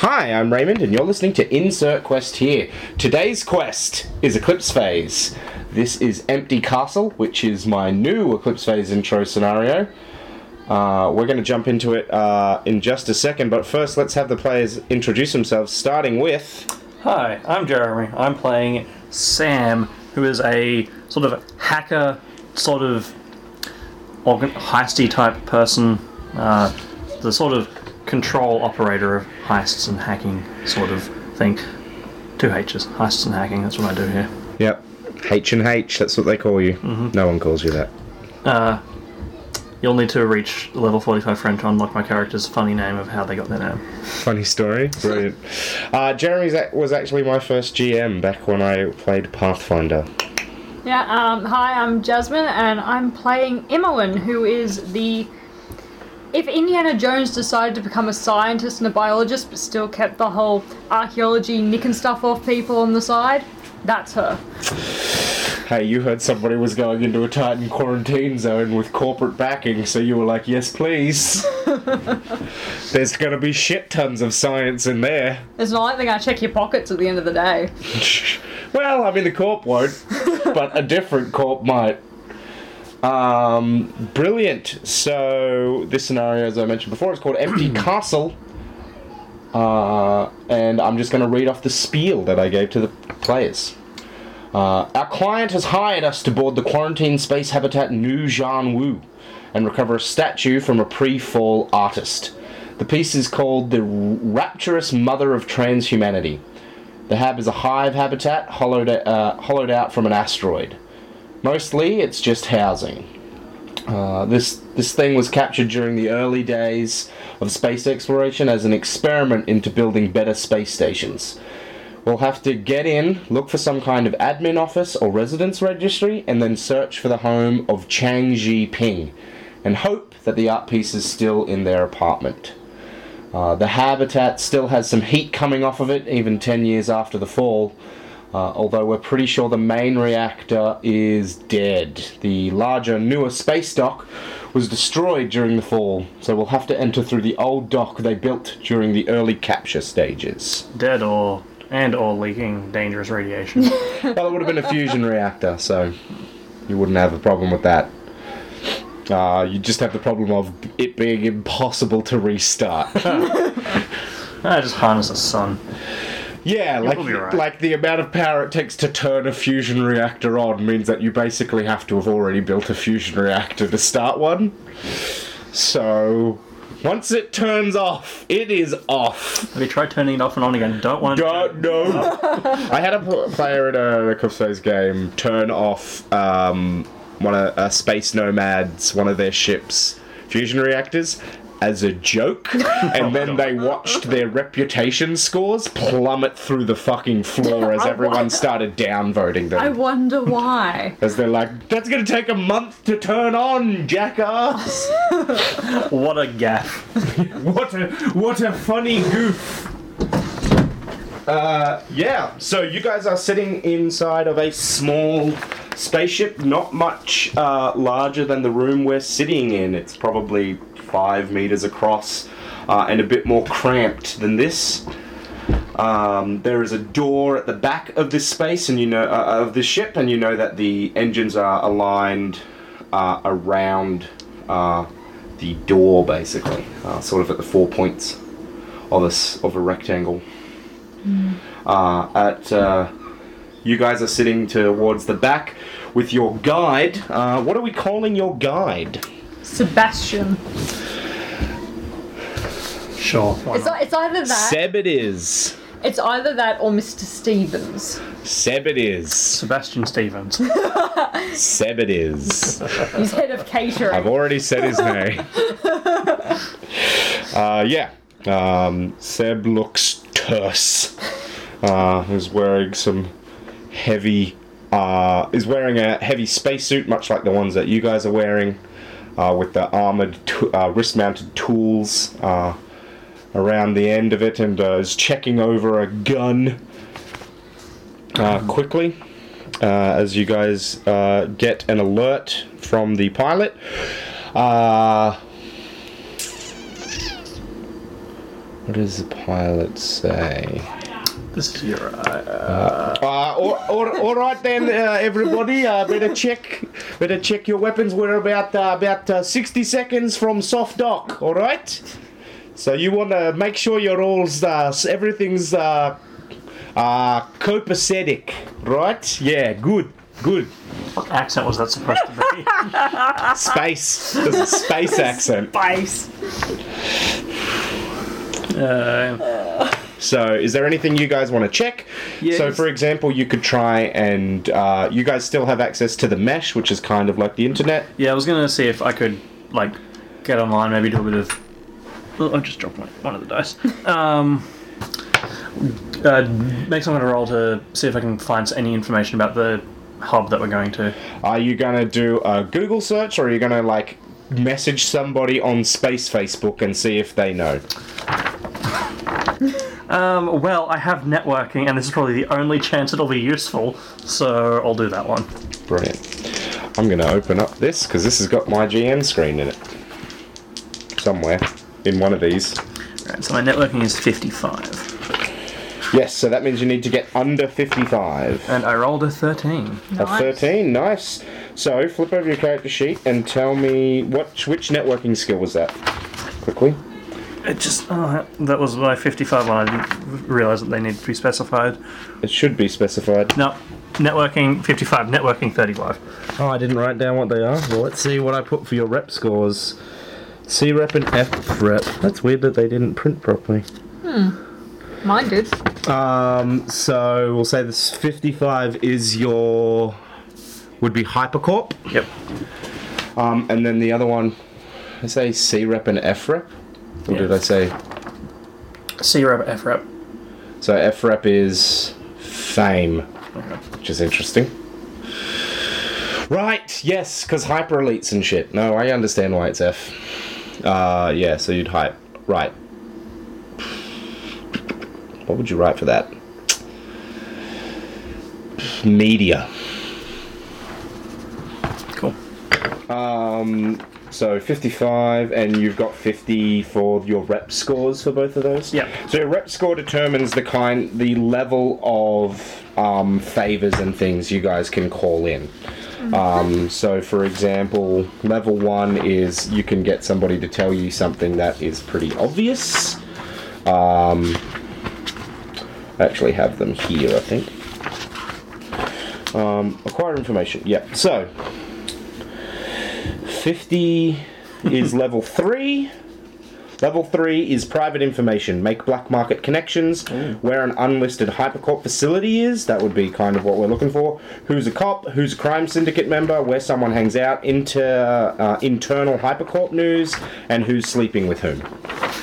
Hi, I'm Raymond, and you're listening to Insert Quest here. Today's quest is Eclipse Phase. This is Empty Castle, which is my new Eclipse Phase intro scenario. Uh, we're going to jump into it uh, in just a second, but first let's have the players introduce themselves, starting with. Hi, I'm Jeremy. I'm playing Sam, who is a sort of hacker, sort of organ- heisty type person, uh, the sort of control operator of heists and hacking sort of thing. Two H's, heists and hacking. That's what I do here. Yep, H and H, that's what they call you. No one calls you that. Uh, you'll need to reach level 45 friend to unlock my character's funny name of how they got their name. Funny story. Brilliant. Uh, Jeremy was actually my first GM back when I played Pathfinder. Yeah, um, hi, I'm Jasmine, and I'm playing Imogen, who is the. If Indiana Jones decided to become a scientist and a biologist, but still kept the whole archaeology nicking stuff off people on the side, that's her. Hey, you heard somebody was going into a Titan quarantine zone with corporate backing, so you were like, yes, please. There's gonna be shit tons of science in there. It's not like they're gonna check your pockets at the end of the day. well, I mean, the corp won't, but a different corp might. Um, brilliant. So, this scenario, as I mentioned before, is called Empty Castle. Uh, and I'm just going to read off the spiel that I gave to the players. Uh, our client has hired us to board the quarantine space habitat New Jan Wu and recover a statue from a pre fall artist. The piece is called The Rapturous Mother of Transhumanity. The hab is a hive habitat hollowed, uh, hollowed out from an asteroid. Mostly, it's just housing. Uh, this this thing was captured during the early days of space exploration as an experiment into building better space stations. We'll have to get in, look for some kind of admin office or residence registry, and then search for the home of Chang Ji Ping, and hope that the art piece is still in their apartment. Uh, the habitat still has some heat coming off of it, even 10 years after the fall. Uh, although we're pretty sure the main reactor is dead. The larger, newer space dock was destroyed during the fall, so we'll have to enter through the old dock they built during the early capture stages. Dead or and or leaking dangerous radiation. Well, it would have been a fusion reactor, so you wouldn't have a problem with that. Uh, you just have the problem of it being impossible to restart. I just harness the sun. Yeah, like right. like the amount of power it takes to turn a fusion reactor on means that you basically have to have already built a fusion reactor to start one. So once it turns off, it is off. Have you tried turning it off and on again? Don't want to. Don't know. I had a player in a Eclipse Phase game turn off um, one of uh, Space Nomads, one of their ships' fusion reactors. As a joke, and then they watched their reputation scores plummet through the fucking floor as I everyone wonder- started downvoting them. I wonder why. As they're like, that's gonna take a month to turn on, jackass! What a gaff. what a what a funny goof. Uh, yeah. So you guys are sitting inside of a small spaceship, not much uh, larger than the room we're sitting in. It's probably five meters across uh, and a bit more cramped than this. Um, there is a door at the back of this space, and you know uh, of this ship, and you know that the engines are aligned uh, around uh, the door, basically, uh, sort of at the four points of a of a rectangle. Uh, at uh, you guys are sitting towards the back with your guide. Uh, what are we calling your guide? Sebastian. Sure. why It's, not? it's either that. Seb it is. It's either that or Mr. Stevens. Seb it is. Sebastian Stevens. Seb it is. He's head of catering. I've already said his name. uh, yeah. Um, Seb looks terse. Uh, he's wearing some heavy. Uh, is wearing a heavy spacesuit, much like the ones that you guys are wearing, with the armored, uh, wrist-mounted tools uh, around the end of it, and uh, is checking over a gun uh, quickly uh, as you guys uh, get an alert from the pilot. Uh, What does the pilot say? This is your. Uh, Uh, all, all, all right then, uh, everybody. Uh, better check, better check your weapons. We're about uh, about uh, sixty seconds from soft dock. All right. So you want to make sure you're all uh, everything's uh, uh, copacetic, right? Yeah, good, good. what accent was that supposed to be? Space. There's a space accent. Spice. So, is there anything you guys want to check? Yes. So, for example, you could try and uh, you guys still have access to the mesh, which is kind of like the internet. yeah, I was gonna see if I could like get online, maybe do a bit of. Oh, I just dropped my, one of the dice. Um, uh, make some kind of roll to see if I can find any information about the hub that we're going to. Are you gonna do a Google search, or are you gonna like message somebody on Space Facebook and see if they know? Um, well, I have networking, and this is probably the only chance it'll be useful, so I'll do that one. Brilliant. I'm gonna open up this because this has got my GM screen in it somewhere in one of these. Right, so my networking is 55, Yes, so that means you need to get under 55. and I rolled a 13. A 13, nice. So flip over your character sheet and tell me what which networking skill was that? Quickly. It just oh, that was my 55 one. I didn't realize that they need to be specified. It should be specified. No, networking 55, networking 35. Oh, I didn't write down what they are. Well, let's see what I put for your rep scores. C rep and F rep. That's weird that they didn't print properly. Hmm. Mine did. Um, so we'll say this 55 is your would be Hypercorp. Yep. Um, and then the other one, I say C rep and F rep. Or Yeah. did I say? C rep, F rep. So F rep is fame, Okay. which is interesting. Right, yes, because hyper elites and shit. No, I understand why it's F. Uh, yeah, so you'd hype. Right. What would you write for that? Media. Cool. Um, so 55, and you've got 50 for your rep scores for both of those. Yep. So your rep score determines the kind, the level of um, favors and things you guys can call in. Um, so, for example, level one is you can get somebody to tell you something that is pretty obvious. Um, I actually have them here, I think. Um, acquire information. Yep. So, 50 is level 3. Level 3 is private information. Make black market connections. Where an unlisted hypercorp facility is, that would be kind of what we're looking for. Who's a cop, who's a crime syndicate member, where someone hangs out, inter, uh, internal hypercorp news, and who's sleeping with whom.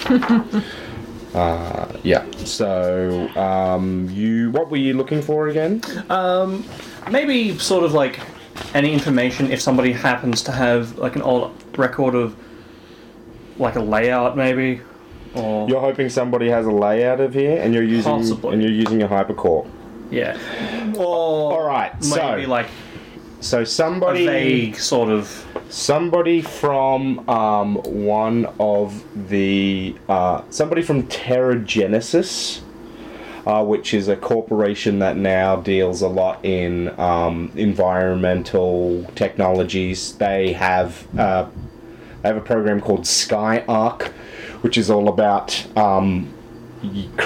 uh, yeah. So, um, you, what were you looking for again? Um, maybe sort of like any information if somebody happens to have like an old record of like a layout, maybe, or You're hoping somebody has a layout of here, and you're using Possibly. and you're using a hypercorp. yeah, or All right, maybe so like so a somebody vague sort of somebody from um, one of the uh, somebody from Terragenesis, uh, which is a corporation that now deals a lot in um, environmental technologies. They have uh, they have a program called Sky Ark, which is all about um,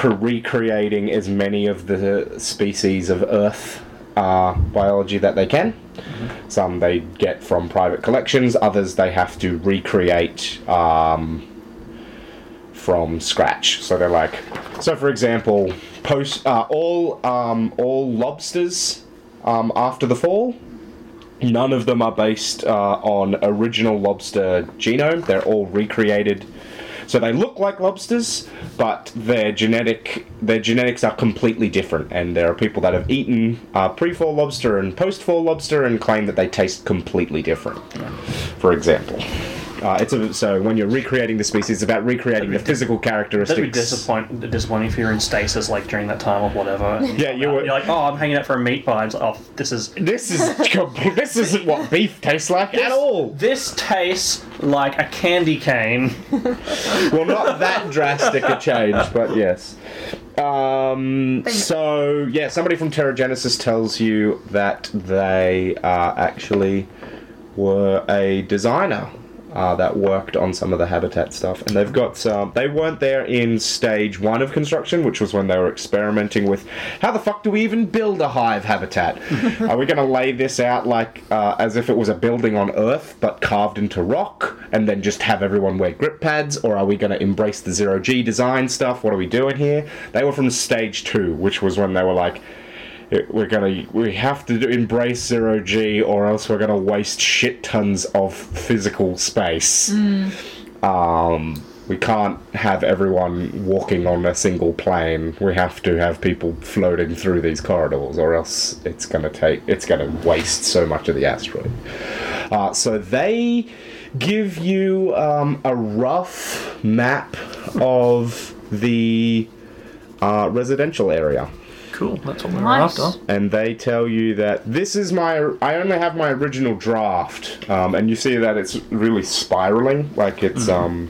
recreating as many of the species of Earth uh, biology that they can. Some they get from private collections, others they have to recreate um, from scratch. So they're like, so for example, post uh, all um, all lobsters um, after the fall. None of them are based uh, on original lobster genome. They're all recreated. So they look like lobsters, but their genetic their genetics are completely different. And there are people that have eaten uh, pre-fall lobster and post-fall lobster and claim that they taste completely different. For example. Uh, it's a, so when you're recreating the species, it's about recreating the physical characteristics. That'd characteristics. be disappoint, disappointing if you're in stasis like during that time or whatever. Yeah, you were- You're like, oh, I'm hanging out for a meat pie. It's like, oh, this is This is this isn't what beef tastes like at all. This tastes like a candy cane. Well, not that drastic a change, but yes. Um, so yeah, somebody from Terra Genesis tells you that they uh, actually were a designer uh, that worked on some of the habitat stuff, and they've got some. They weren't there in stage one of construction, which was when they were experimenting with how the fuck do we even build a hive habitat? Are we going to lay this out like uh, as if it was a building on Earth but carved into rock, and then just have everyone wear grip pads, or are we going to embrace the zero G design stuff? What are we doing here? They were from stage two, which was when they were like we're gonna we have to embrace zero g or else we're gonna waste shit tons of physical space. Um we can't have everyone walking on a single plane. We have to have people floating through these corridors or else it's gonna take it's gonna waste so much of the asteroid. Uh, so they give you um, a rough map of the uh, residential area Cool, that's what we're Nice. after. and they tell you that this is my I only have my original draft, um, and you see that it's really spiraling, like it's um.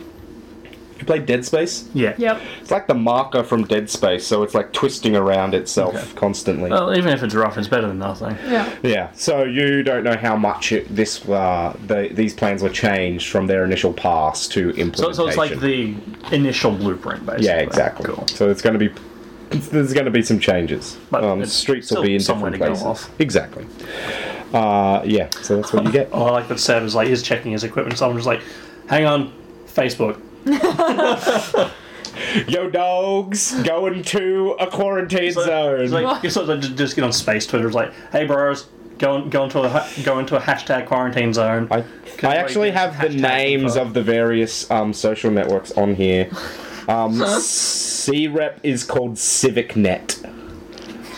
You played Dead Space? Yeah. Yep. It's like the marker from Dead Space, so it's like twisting around itself Okay. constantly. Well, even if it's rough, it's better than nothing. Yeah. Yeah, so you don't know how much it, this uh, the, these plans were changed from their initial pass to So, implementation. so it's like the initial blueprint, basically. yeah, exactly. Cool. So it's going to be there's going to be some changes. But um, streets will be in different places. Exactly. Uh, yeah, so that's what you get. Oh, I like that Seb is like, he's checking his equipment. Someone's like, hang on, Facebook. Yo, dogs, going to a quarantine So, zone. It's like, you sort of just, just get on space Twitter. It's like, hey, bros, go, go, into a, go into a hashtag quarantine zone. I, I actually have the names of the various um, social networks on here. Um, C-Rep is called CivicNet.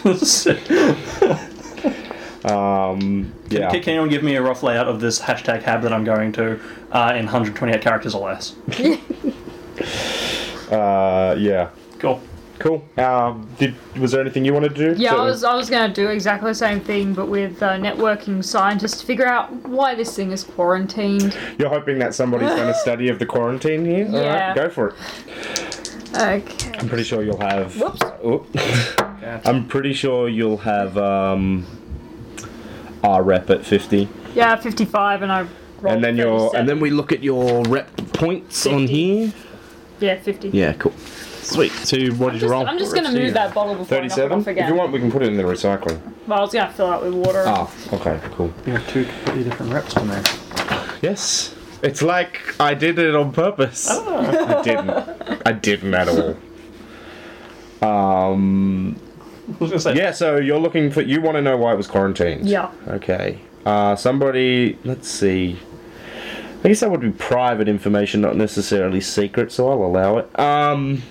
Um, yeah. Can, can anyone give me a rough layout of this hashtag hab that I'm going to uh, in 128 characters or less? Uh, yeah. Cool. Cool. Um, did was there anything you wanted to do? Yeah, to- I was I was gonna do exactly the same thing, but with uh, networking scientists to figure out why this thing is quarantined. You're hoping that somebody's done a study of the quarantine here. All right, Yeah. go for it. Okay. I'm pretty sure you'll have. Whoops. Oop. I'm pretty sure you'll have um, R rep at 50, Yeah, 55, and I rolled and then your 37. and then we look at your rep points on here. yeah 50. Yeah, cool. Sweet. So what did you roll? I'm just gonna move that bottle before I knock it 37. off If again. you want, we can put it in the recycling. Well, I was gonna fill it with water. Ah, okay, cool. You have two completely different reps to me. Yes, it's like I did it on purpose. I didn't. I didn't at all. Um. I was gonna say, Yeah. So you're looking for. You want to know why it was quarantined? Yeah. Okay. Uh, somebody. Let's see. I guess that would be private information, not necessarily secret, so I'll allow it. Um.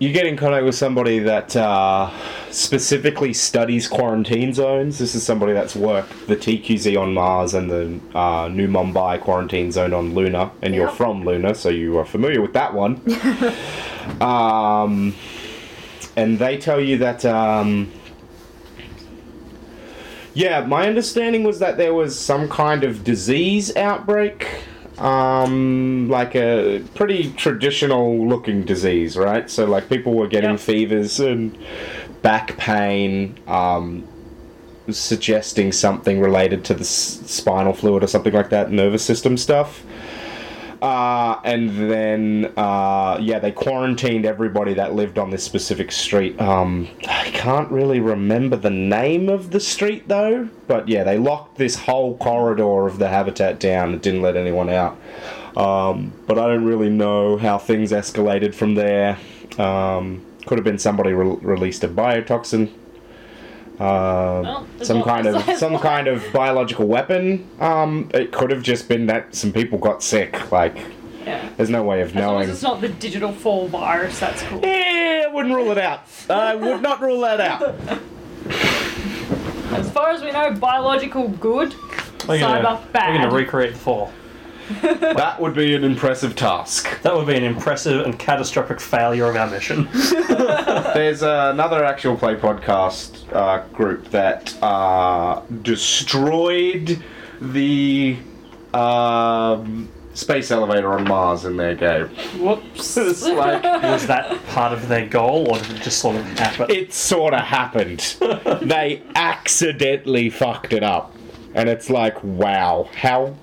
You get in contact with somebody that uh, specifically studies quarantine zones. This is somebody that's worked the TQZ on Mars and the uh, New Mumbai quarantine zone on Luna, and you're from Luna, so you are familiar with that one. um, and they tell you that. Um, yeah, my understanding was that there was some kind of disease outbreak. Um, like a pretty traditional looking disease, right? So, like, people were getting Yep. fevers and back pain, um, suggesting something related to the s- spinal fluid or something like that, nervous system stuff. Uh, and then, uh, yeah, they quarantined everybody that lived on this specific street. Um, I can't really remember the name of the street though, but yeah, they locked this whole corridor of the habitat down and didn't let anyone out. Um, but I don't really know how things escalated from there. Um, could have been somebody re- released a biotoxin. Uh, Well, some kind of some one. kind of biological weapon. Um, it could have just been that some people got sick. Like, Yeah. there's no way of As long knowing. as it's not the digital fall virus, that's cool. Yeah, I wouldn't rule it out. I would not rule that out. As far as we know, biological good. We're gonna, Cyber we're gonna recreate the fall. That would be an impressive task. That would be an impressive and catastrophic failure of our mission. There's another actual play podcast uh, group that uh, destroyed the um, space elevator on Mars in their game. Whoops. It's like Was that part of their goal, or did it just sort of happen? it sort of happened. they accidentally fucked it up, and it's like, wow, how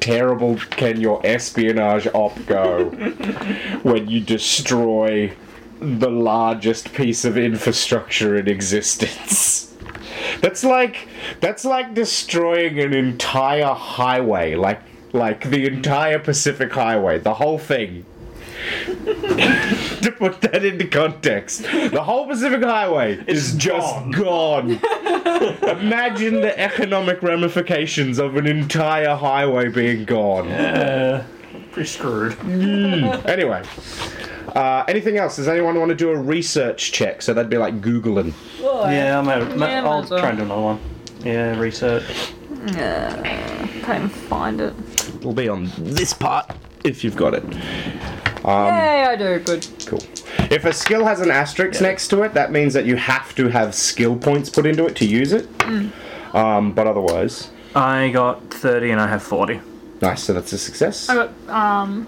terrible can your espionage op go when you destroy the largest piece of infrastructure in existence? That's like that's like destroying an entire highway, like like the entire Pacific Highway, the whole thing. to put that into context, the whole Pacific Highway is just gone. Imagine the economic ramifications of an entire highway being gone. Uh, pretty screwed. Anyway, uh, anything else? Does anyone want to do a research check? So that'd be like Googling. Yeah, I'm out. Yeah, I'll might as well. try and do another one. Yeah, research. Can't even find it. It'll be on this part if you've got it. Yay, I do. Good. Cool. If a skill has an asterisk next to it, that means that you have to have skill points put into it to use it. Um, but otherwise, I got 30 and I have 40. nice. So that's a success. I got um.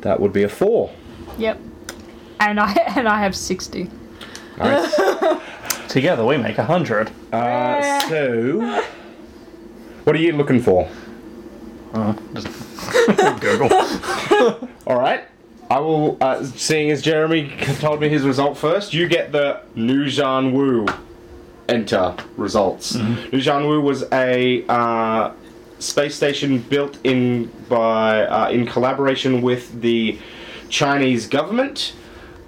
That would be a four. Yep. And I and I have sixty. Nice. Together we make 100. uh, so, what are you looking for? Uh, just Google. All right. I will. Uh, seeing as Jeremy told me his result first, you get the Nujan Wu enter results. Nujan Wu was a uh, space station built in by uh, in collaboration with the Chinese government.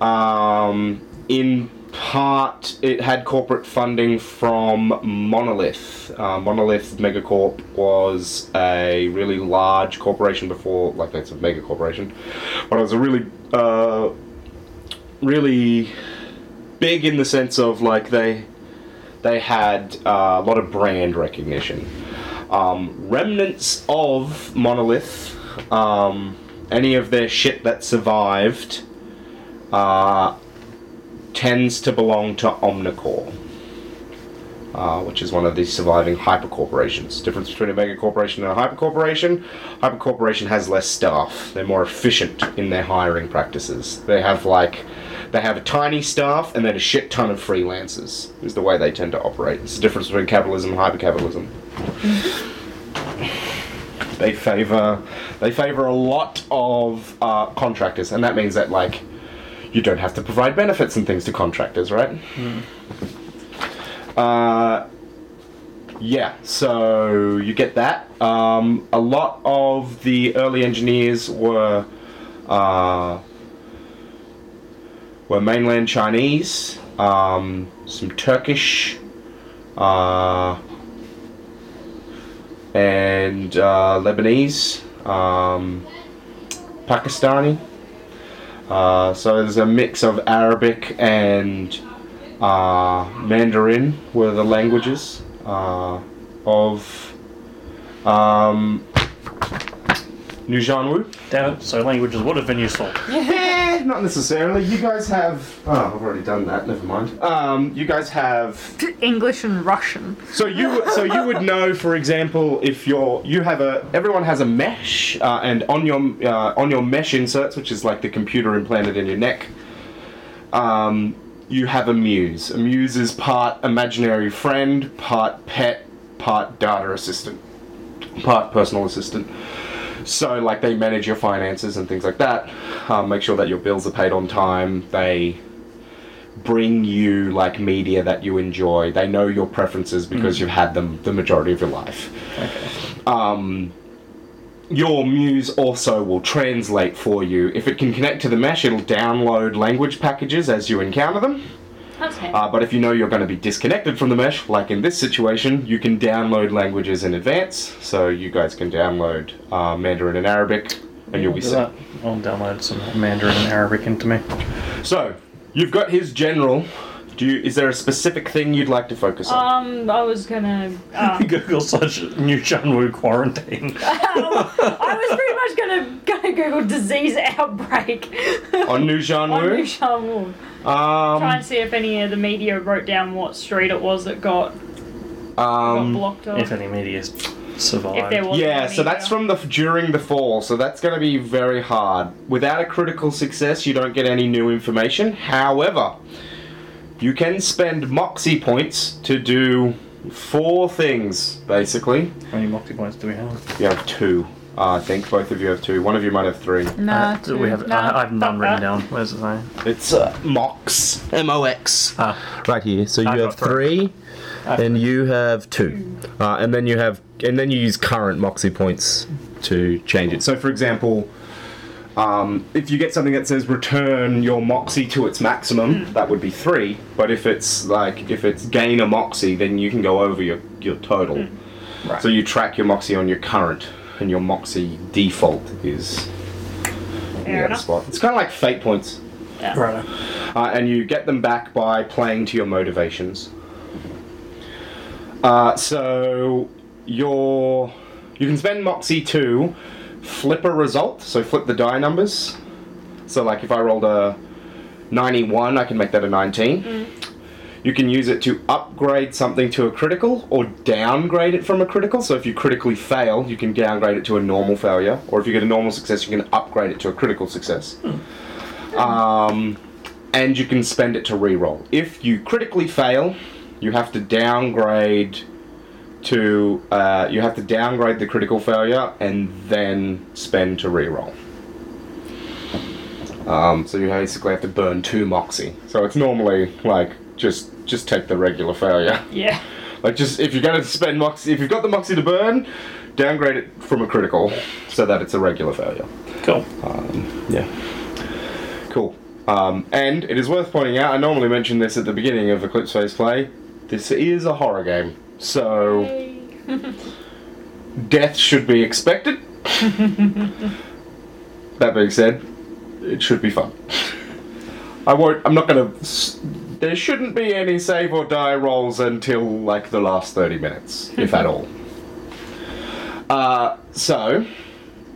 Um, in part, it had corporate funding from Monolith. Uh, Monolith Megacorp was a really large corporation before, like it's a mega corporation, but it was a really, uh, really big in the sense of like they they had uh, a lot of brand recognition. Um, remnants of Monolith, um, any of their shit that survived, uh, tends to belong to Omnicor, uh, which is one of the surviving hyper corporations. Difference between a mega corporation and a hyper corporation: hyper corporation has less staff. They're more efficient in their hiring practices. They have like they have a tiny staff and then a shit ton of freelancers. Is the way they tend to operate. It's the difference between capitalism and hyper capitalism. they favor they favor a lot of uh, contractors, and that means that like you don't have to provide benefits and things to contractors, right? Uh, yeah, so you get that. Um, a lot of the early engineers were uh, were mainland Chinese, um, some Turkish, uh, and uh, Lebanese, um, Pakistani. Uh, so there's a mix of Arabic and uh, Mandarin were the languages uh, of um, Nujanwu. Damn it, so languages would have been useful. Eh, not necessarily. You guys have. Oh, I've already done that. Never mind. Um, you guys have. English and Russian. So you, so you would know, for example, if you're, you have a, everyone has a mesh, uh, and on your, uh, on your mesh inserts, which is like the computer implanted in your neck, um, you have a muse. A muse is part imaginary friend, part pet, part data assistant, part personal assistant. So, like, they manage your finances and things like that. Um, make sure that your bills are paid on time. They bring you like media that you enjoy. They know your preferences because you've had them the majority of your life. Um, your muse also will translate for you. If it can connect to the mesh, it'll download language packages as you encounter them. That's handy. Uh, but if you know you're going to be disconnected from the mesh, like in this situation, you can download languages in advance. So you guys can download uh, Mandarin and Arabic, and you'll be set. that. I'll download some Mandarin and Arabic into me. So, you've got his general Do you? Is there a specific thing you'd like to focus on? Um, I was gonna. Um, Google search New Shanwu quarantine. I was pretty much gonna gonna Google disease outbreak on New on New Janwu? Nushanwu. Try and Um, see if any of the media wrote down what street it was that got, got um, blocked off. if any media survived. If there was yeah, any so that's media. from the during the fall. So that's going to be very hard. Without a critical success, you don't get any new information. However, you can spend moxie points to do four things basically. How many Moxie points do we have? You have two. Uh, I think both of you have two. One of you might have three. Nah, Uh, do we have, nah, I, I have none fuck written down. Where's it say? It's uh, Mox. M O X. Ah, Right here. So you I've have got three. three, and you have two, uh, and then you have, and then you use current Moxie points to change it. So, for example, um, if you get something that says return your Moxie to its maximum, that would be three. But if it's like if it's gain a Moxie, then you can go over your your total. Right. So you track your Moxie on your current, and your Moxie default is Fair the spot. It's kind of like fate points. right. Uh, and you get them back by playing to your motivations. Uh, so your you can spend Moxie to flip a result. So flip the die numbers. So like if I rolled a 91, I can make that a 19. You can use it to upgrade something to a critical or downgrade it from a critical. So if you critically fail, you can downgrade it to a normal failure. Or if you get a normal success, you can upgrade it to a critical success. Um, and you can spend it to reroll. If you critically fail, you have to downgrade to uh, you have to downgrade the critical failure and then spend to reroll. Um, so you basically have to burn two moxie. So it's normally like just just take the regular failure. Yeah. Like just if you're gonna spend moxie, if you've got the moxie to burn, downgrade it from a critical so that it's a regular failure. Cool. Yeah. Cool. Um, and it is worth pointing out, I normally mention this at the beginning of Eclipse Phase play, this is a horror game. So, death should be expected. that being said, it should be fun. I won't, I'm not gonna, there shouldn't be any save or die rolls until like the last 30 minutes, if at all. Uh, so,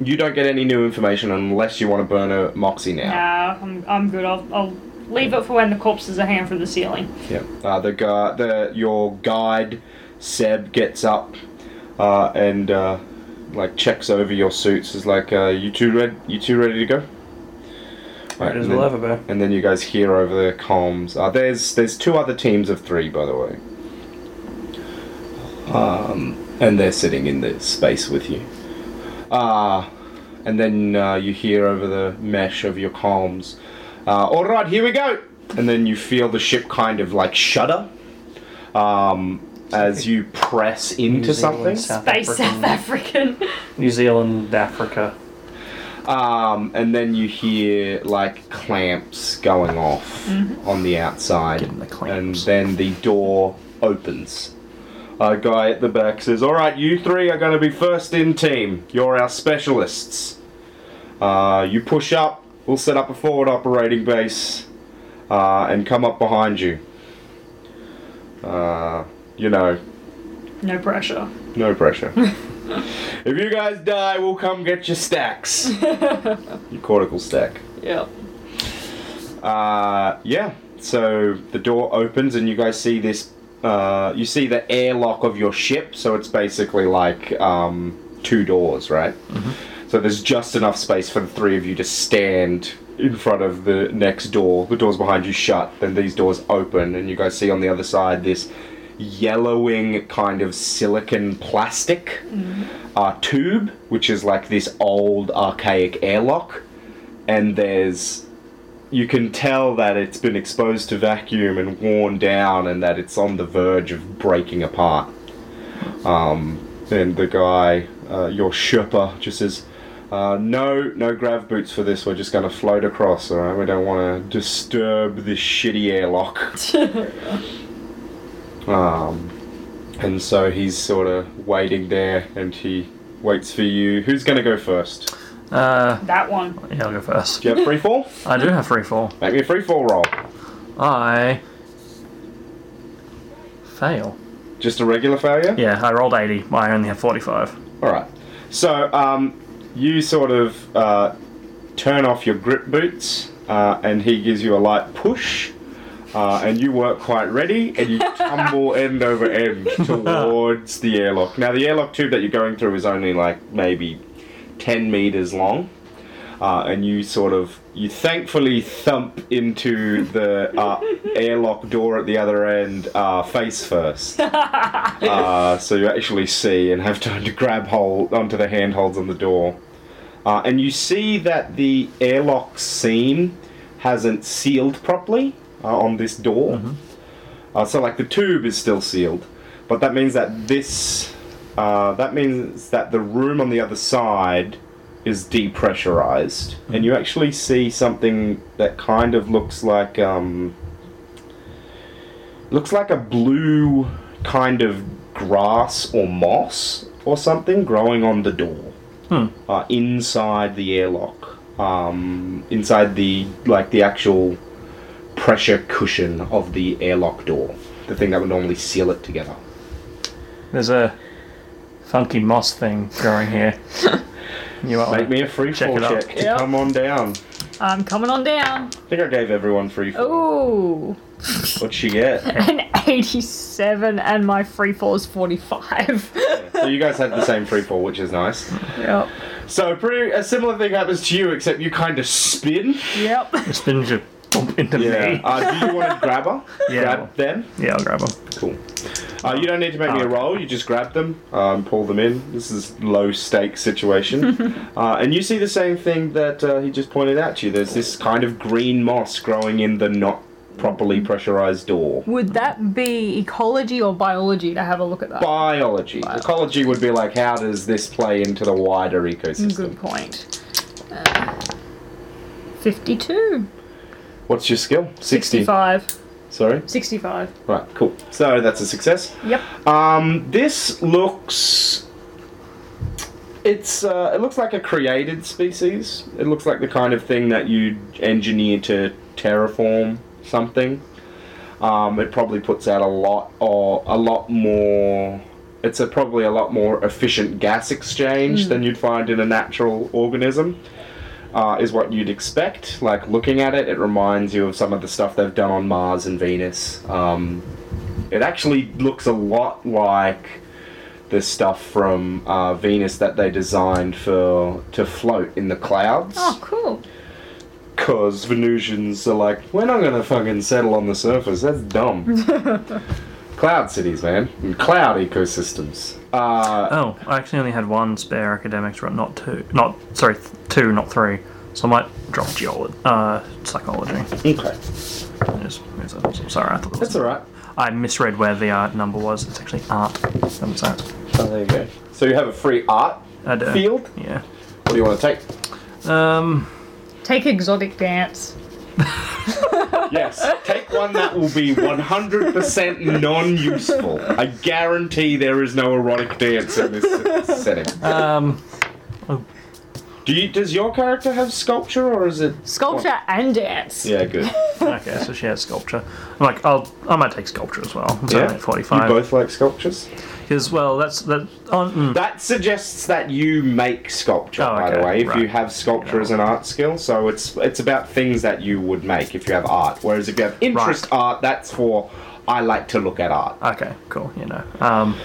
you don't get any new information unless you want to burn a Moxie now. Nah, I'm, I'm good. I'll, I'll leave it for when the corpses are hanging from the ceiling. Yeah. Uh, the guy, the your guide, Seb gets up, uh, and uh, like checks over your suits. Is like, uh, you two ready? You two ready to go? Right, and, then, ever and then you guys hear over the comms. Uh, there's there's two other teams of three, by the way. Um, and they're sitting in the space with you. Uh, and then uh, you hear over the mesh of your comms. Uh, all right, here we go. And then you feel the ship kind of like shudder um, as you press into New Zealand, something. South Space African- South African. New Zealand, Africa. Um, and then you hear like clamps going off on the outside, Getting the clamps. and then the door opens. A guy at the back says, "All right, you three are going to be first in team. You're our specialists. Uh, you push up. We'll set up a forward operating base, uh, and come up behind you. Uh, you know, No pressure. no pressure. if you guys die, we'll come get your stacks. your cortical stack. Yep. Uh, yeah. So the door opens and you guys see this. Uh, you see the airlock of your ship. So it's basically like um, two doors, right? So there's just enough space for the three of you to stand in front of the next door. The doors behind you shut. Then these doors open, and you guys see on the other side this yellowing kind of silicon plastic uh, tube, which is like this old archaic airlock. And there's you can tell that it's been exposed to vacuum and worn down and that it's on the verge of breaking apart. Um, and the guy, uh, your Sherpa, just says, uh, no, no grav boots for this, we're just going to float across, alright? We don't want to disturb this shitty airlock. um, and so he's sort of waiting there and he waits for you. Who's going to go first? Uh, That one. yeah, I'll go first. Do you have free fall? I do have free fall. Make me a free fall roll. I Fail. Just a regular failure? Yeah, I rolled 80. I only have 45. All right. So um, you sort of uh, turn off your grip boots, uh, and he gives you a light push, uh, and you work quite ready, and you tumble end over end towards the airlock. Now the airlock tube that you're going through is only like maybe ten meters long. Uh, and you sort of you thankfully thump into the uh, airlock door at the other end uh, face first uh, so you actually see and have time to grab hold onto the handholds on the door. Uh, and you see that the airlock seam hasn't sealed properly on this door. Uh, so, like the tube is still sealed, but that means that this uh, that means that the room on the other side is depressurized, and you actually see something that kind of looks like um, looks like a blue kind of grass or moss or something growing on the door. Hmm. uh, inside the airlock. Um, inside the like the actual pressure cushion of the airlock door the thing that would normally seal it together There's a funky moss thing growing here. you might make wanna- me a free check fall it out. check to Yep. come on down I'm coming on down. I think I gave everyone free fall Ooh, what'd she get an 87, and my free fall is 45. so you guys had the same free fall which is nice yep. so pretty a similar thing happens to you except you kind of spin Yep. It's been just bump into yeah me. uh, do you want to grab her Yeah. grab them Yeah, I'll grab them. Cool. Uh, you don't need to make me a roll. You just grab them, um, pull them in. This is low stake situation, uh, and you see the same thing that uh, he just pointed out to you. There's this kind of green moss growing in the not properly pressurized door. Would that be ecology or biology to have a look at that? Biology. Ecology would be like, how does this play into the wider ecosystem? Good point. Uh, 52. What's your skill? 60. 65. Sorry. 65. Right. Cool. So that's a success. Yep. Um, this looks. It's uh, it looks like a created species. It looks like the kind of thing that you engineer to terraform something. Um, it probably puts out a lot or a lot more. It's a probably a lot more efficient gas exchange than you'd find in a natural organism. Uh, is what you'd expect. Like looking at it, it reminds you of some of the stuff they've done on Mars and Venus. Um, it actually looks a lot like the stuff from uh, Venus that they designed for to float in the clouds. Oh, cool. Cause Venusians are like, we're not gonna fucking settle on the surface. That's dumb. cloud cities, man, and cloud ecosystems. Uh, Oh, I actually only had one spare academics, right? Not two. Not sorry, th- two, not three. So I might drop geology, uh, psychology. okay, Yes, yes, I'm sorry, I thought that was, that's all right. I misread where the art number was. It's actually art. That makes sense. Oh, there you go. So you have a free art I do. field. Yeah. What do you want to take? Um. Take exotic dance. Yes, take one that will be 100% non-useful. I guarantee there is no erotic dance in this setting. Um. Do you? Does your character have sculpture or is it Sculpture and dance. Yeah, good. Okay, so she has sculpture. I'm like, I'll. I might take sculpture as well. It's Yeah, only at you both like sculptures. Because well, that's that. On, mm, That suggests that you make sculpture, Oh, by the way. If you have sculpture as an art skill, so it's it's about things that you would make if you have art. Whereas if you have interest art, that's for I like to look at art. okay, cool. You know. Um.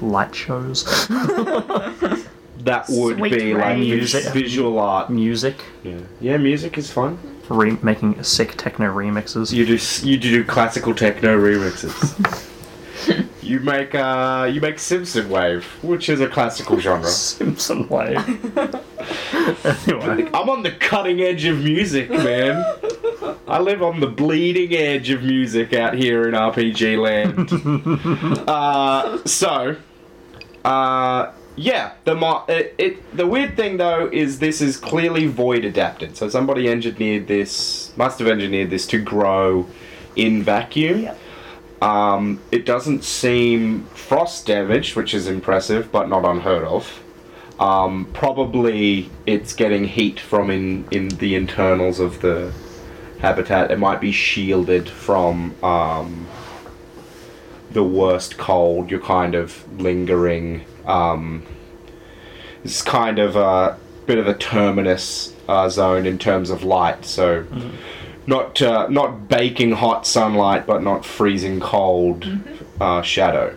Light shows, That would Sweet be like. Music. visual art. music, Yeah. yeah, music is fun. re- making sick techno remixes. You do you do classical techno remixes. you make uh you make Simpson Wave, which is a classical genre. Simpson wave. anyway, I'm on the cutting edge of music, man. I live on the bleeding edge of music out here in RPG land. uh, so, uh, yeah, the mo- it, it the weird thing though is this is clearly void adapted. So somebody engineered this, must have engineered this to grow in vacuum. Yep. Um, it doesn't seem frost damaged, which is impressive, but not unheard of. Um, probably it's getting heat from in, in the internals of the habitat. It might be shielded from um, the worst cold. You're kind of lingering. Um, it's kind of a bit of a terminus uh, zone in terms of light. So, not uh, not baking hot sunlight, but not freezing cold uh, shadow.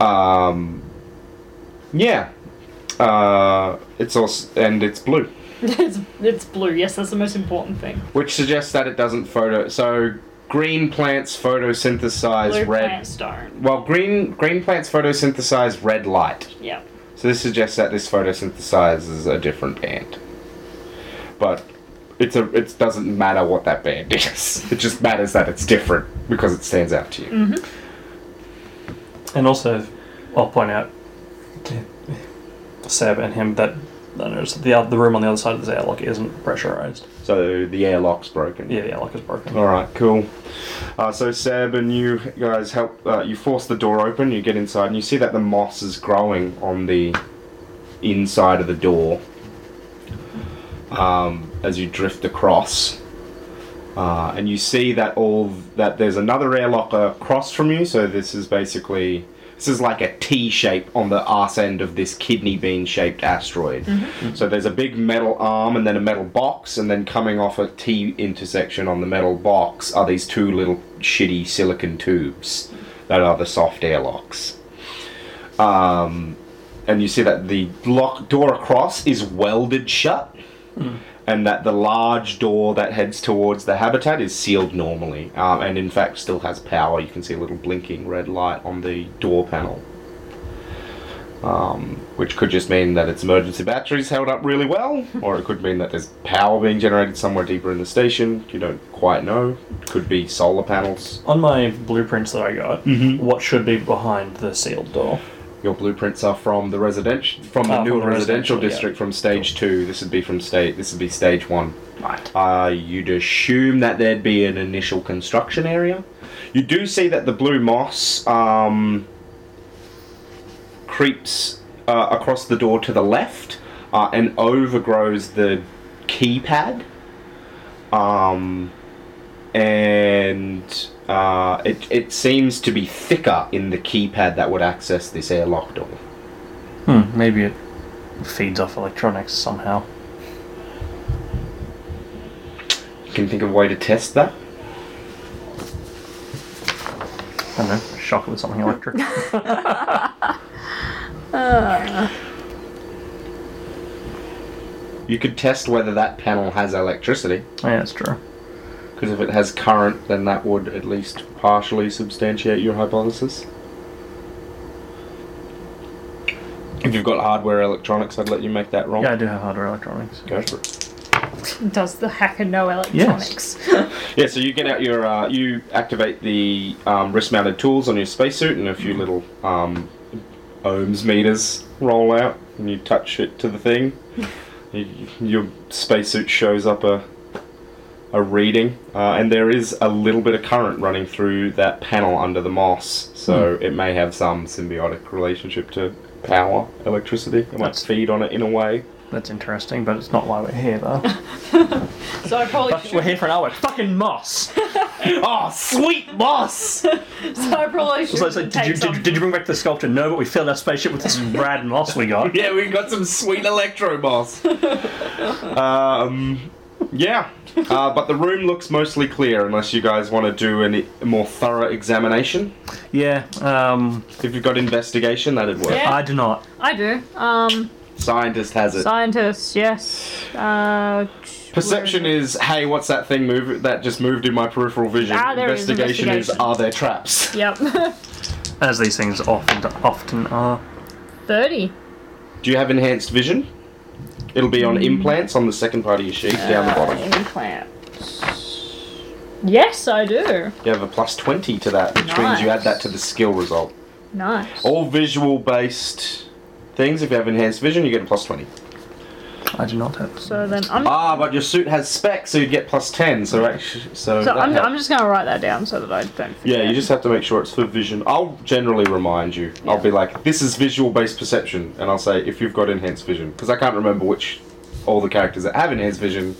Um, yeah, uh, it's also and it's blue, it's, it's blue. Yes, that's the most important thing. which suggests that it doesn't photo. So green plants photosynthesize Blue red. plants don't. Well, green green plants photosynthesize red light. Yep. So this suggests that this photosynthesizes a different band. But it's a it doesn't matter what that band is. It just matters that it's different because it stands out to you. And also, I'll point out to Seb and him that I noticed that the oth- the room on the other side of this airlock isn't pressurized. So the airlock's broken. Yeah, the airlock is broken. All right, cool. Uh, so Seb and you guys help. Uh, you force the door open. You get inside, and you see that the moss is growing on the inside of the door. Um, as you drift across, uh, and you see that all that there's another airlock across from you. So this is basically this is like a T shape on the arse end of this kidney bean shaped asteroid. So there's a big metal arm and then a metal box, and then coming off a T intersection on the metal box are these two little shitty silicon tubes that are the soft airlocks. Um, and you see that the lock door across is welded shut, and that the large door that heads towards the habitat is sealed normally, um, and in fact still has power. You can see a little blinking red light on the door panel. Um, which could just mean that its emergency batteries held up really well, or it could mean that there's power being generated somewhere deeper in the station. You don't quite know. Could be solar panels. On my blueprints that I got, what should be behind the sealed door? Your blueprints are from the residential, from the Ah, new from the residential residential, yeah. district from stage two. This would be from stage. This would be stage one. Right. Uh, you'd assume that there'd be an initial construction area. You do see that the blue moss um, creeps uh, across the door to the left uh, and overgrows the keypad. Um, and uh, it, it seems to be thicker in the keypad that would access this airlock door. Hmm, maybe it feeds off electronics somehow. Can you think of a way to test that? I don't know, shock it with something electric. You could test whether that panel has electricity. yeah, that's true. Because if it has current, then that would at least partially substantiate your hypothesis. If you've got hardware electronics, I'd let you make that wrong. Yeah, I do have hardware electronics. Go for it. Does the hacker know electronics? Yeah, so you get out your, uh, you activate the um, wrist-mounted tools on your spacesuit, and a few little um, ohms meters roll out, and you touch it to the thing. you, your spacesuit shows up a a reading, uh, and there is a little bit of current running through that panel under the moss, so it may have some symbiotic relationship to power, electricity. It might That's- feed on it in a way. That's interesting, but it's not why we're here, though. So I probably Fuck, we're here for an hour. Fucking moss! Oh, sweet moss! So I probably should So it's like, did, you, did, did you bring back the sculpture? No, but we filled our spaceship with this rad moss we got. Yeah, we got some sweet electro moss. um, yeah, uh, but the room looks mostly clear unless you guys want to do any- a more thorough examination. Yeah, um, If you've got investigation, that'd work. Yeah. I do not. I do. Um, Scientist has it. scientists, yes. Uh, Perception is, hey, what's that thing move that just moved in my peripheral vision? Ah, there investigation, is, investigation. are there traps? Yep. As these things often often are. 30. Do you have enhanced vision? It'll be on hmm. implants on the second part of your sheet, down the bottom. Uh, implants. Yes, I do. You have a plus 20 to that, which means you add that to the skill result. Nice. All visual based things, if you have enhanced vision, you get a plus 20. I do not have. So then I'm. Ah, but your suit has specs, so you get plus 10. So actually, so, so that I'm, helps. I'm just gonna write that down so that I don't. Forget. yeah, you just have to make sure it's for vision. I'll generally remind you. I'll be like, this is visual based perception, and I'll say if you've got enhanced vision, because I can't remember which all the characters that have enhanced vision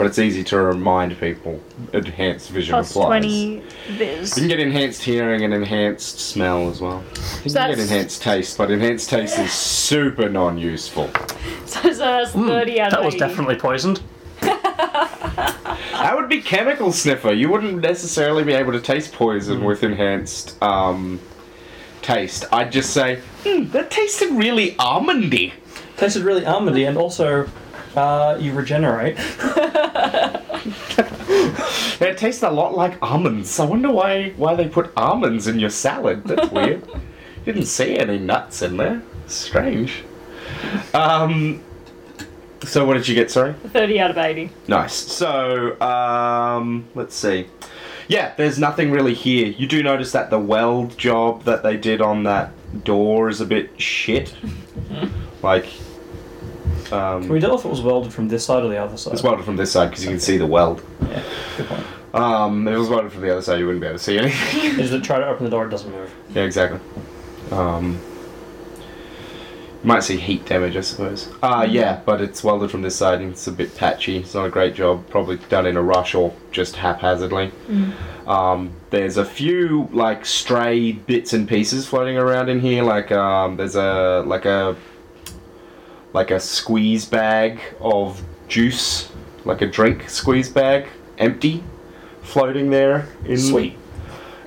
but it's easy to remind people. Enhanced vision Plus applies. 20 viz. You can get enhanced hearing and enhanced smell as well. You can get enhanced taste, but enhanced taste is super non-useful. So, so that's 30 out of That was 80. definitely poisoned. That would be chemical sniffer. You wouldn't necessarily be able to taste poison with enhanced um, taste. I'd just say, hmm, that tasted really almondy. Tasted really almondy, and also uh, you regenerate. It tastes a lot like almonds. I wonder why why they put almonds in your salad. That's weird. Didn't see any nuts in there. Strange. Um. So what did you get? Sorry. 30 out of 80. Nice. So, um, let's see. Yeah, there's nothing really here. You do notice that the weld job that they did on that door is a bit shit. like, um, Can we tell if it was welded from this side or the other side? it's welded from this side because you can see the weld. Yeah, good point. Um, if it was welded from the other side, you wouldn't be able to see anything. Is it try to open the door, it doesn't move. yeah, exactly. Um, you might see heat damage, I suppose. Uh, yeah, but it's welded from this side and it's a bit patchy. It's not a great job. Probably done in a rush or just haphazardly. Um, there's a few like stray bits and pieces floating around in here. Like um, there's a like a like a squeeze bag of juice, like a drink squeeze bag, empty, floating there. In Sweet.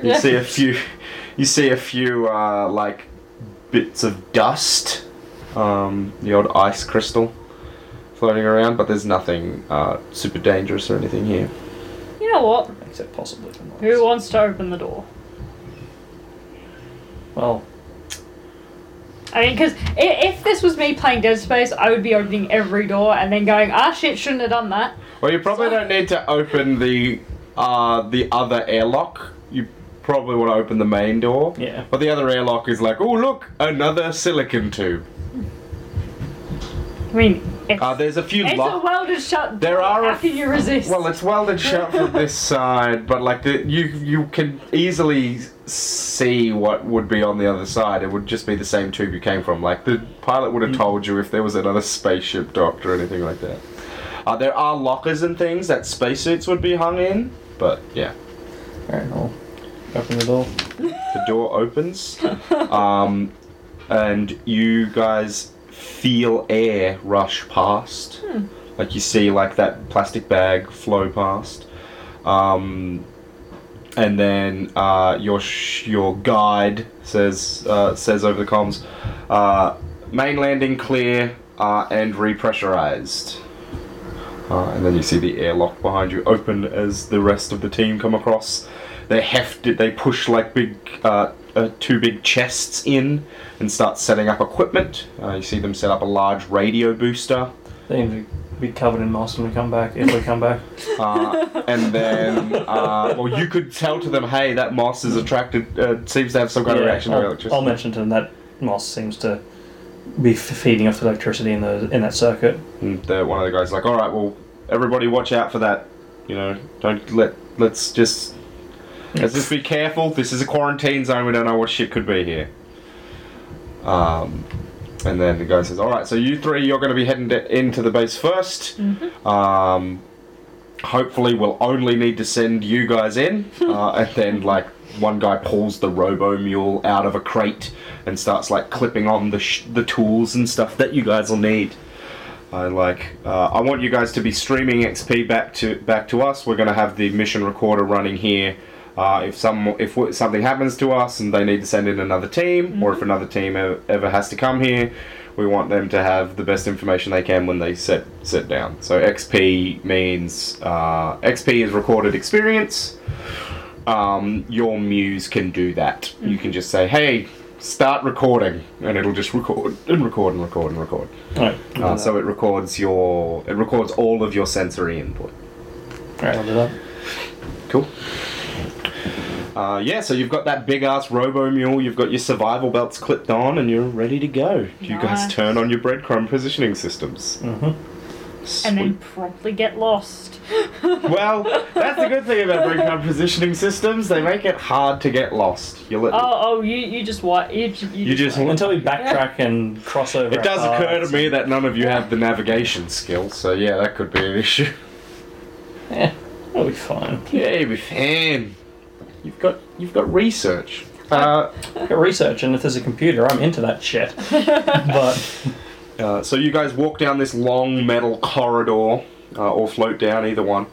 You see a few. You see a few uh, like bits of dust, um, the odd ice crystal floating around, but there's nothing uh, super dangerous or anything here. You know what? Except possibly the noise. Who wants to open the door? Well, I mean, because if this was me playing Dead Space, I would be opening every door and then going, ah, shit, shouldn't have done that. Well, you probably don't need to open the uh, the other airlock. You probably want to open the main door. Yeah. But the other airlock is like, oh look, another silicon tube. I mean, it's, Uh, there's a few it's a welded shut There door. are a How can you resist? Well, it's welded shut from this side, but like the, you you can easily see what would be on the other side. It would just be the same tube you came from. Like the pilot would have told you if there was another spaceship docked or anything like that. Uh, there are lockers and things that spacesuits would be hung in, but yeah, alright, I'll open the door. the door opens, um, and you guys feel air rush past. Like you see, like that plastic bag flow past, um, and then uh, your sh- your guide says uh, says over the comms, uh, main landing clear uh, and repressurized. Uh, and then you see the airlock behind you open as the rest of the team come across. They heft it. They push like big, uh, two big chests in and start setting up equipment. Uh, you see them set up a large radio booster. They need to be covered in moss when we come back, if we come back. Uh, and then, uh, well, you could tell to them, hey, that moss is attracted, uh, seems to have some kind of Yeah, reaction to I'll, electricity. I'll mention to them that moss seems to be f- feeding off the electricity in the in that circuit. And the, one of the guys is like, all right, well, everybody watch out for that. You know, don't let, let's just, let's just be careful. This is a quarantine zone. We don't know what shit could be here. Um, and then the guy says, all right, so you three, you're going to be heading to, into the base 1st Um, hopefully, we'll only need to send you guys in. uh, and then, like, one guy pulls the robo mule out of a crate and starts like clipping on the sh- the tools and stuff that you guys will need. I like. Uh, I want you guys to be streaming XP back to back to us. We're gonna have the mission recorder running here. Uh, if some if something happens to us and they need to send in another team, or if another team ever, ever has to come here, we want them to have the best information they can when they set set down. So XP means uh, XP is recorded experience. Um, your muse can do that. You can just say, "Hey, start recording," and it'll just record and record and record and record. Alright, Uh, so it records your it records all of your sensory input. Alright, I'll do that. Cool. Uh, yeah, so you've got that big ass robo mule, you've got your survival belts clipped on, and you're ready to go. You guys turn on your breadcrumb positioning systems. Mm-hmm. and then promptly get lost. well, that's the good thing about breadcrumb positioning systems. They make it hard to get lost. You let Oh, oh, you, you just what? You, ju- you, You just- Until we backtrack and cross over. It does our occur to me that none of you have the navigation skill, so yeah, that could be an issue. Yeah, that'll be fine. Yeah, you'll be fine. You've got you've got research. Uh, Look at research, and if there's a computer, I'm into that shit. but uh, so you guys walk down this long metal corridor, uh, or float down, either one,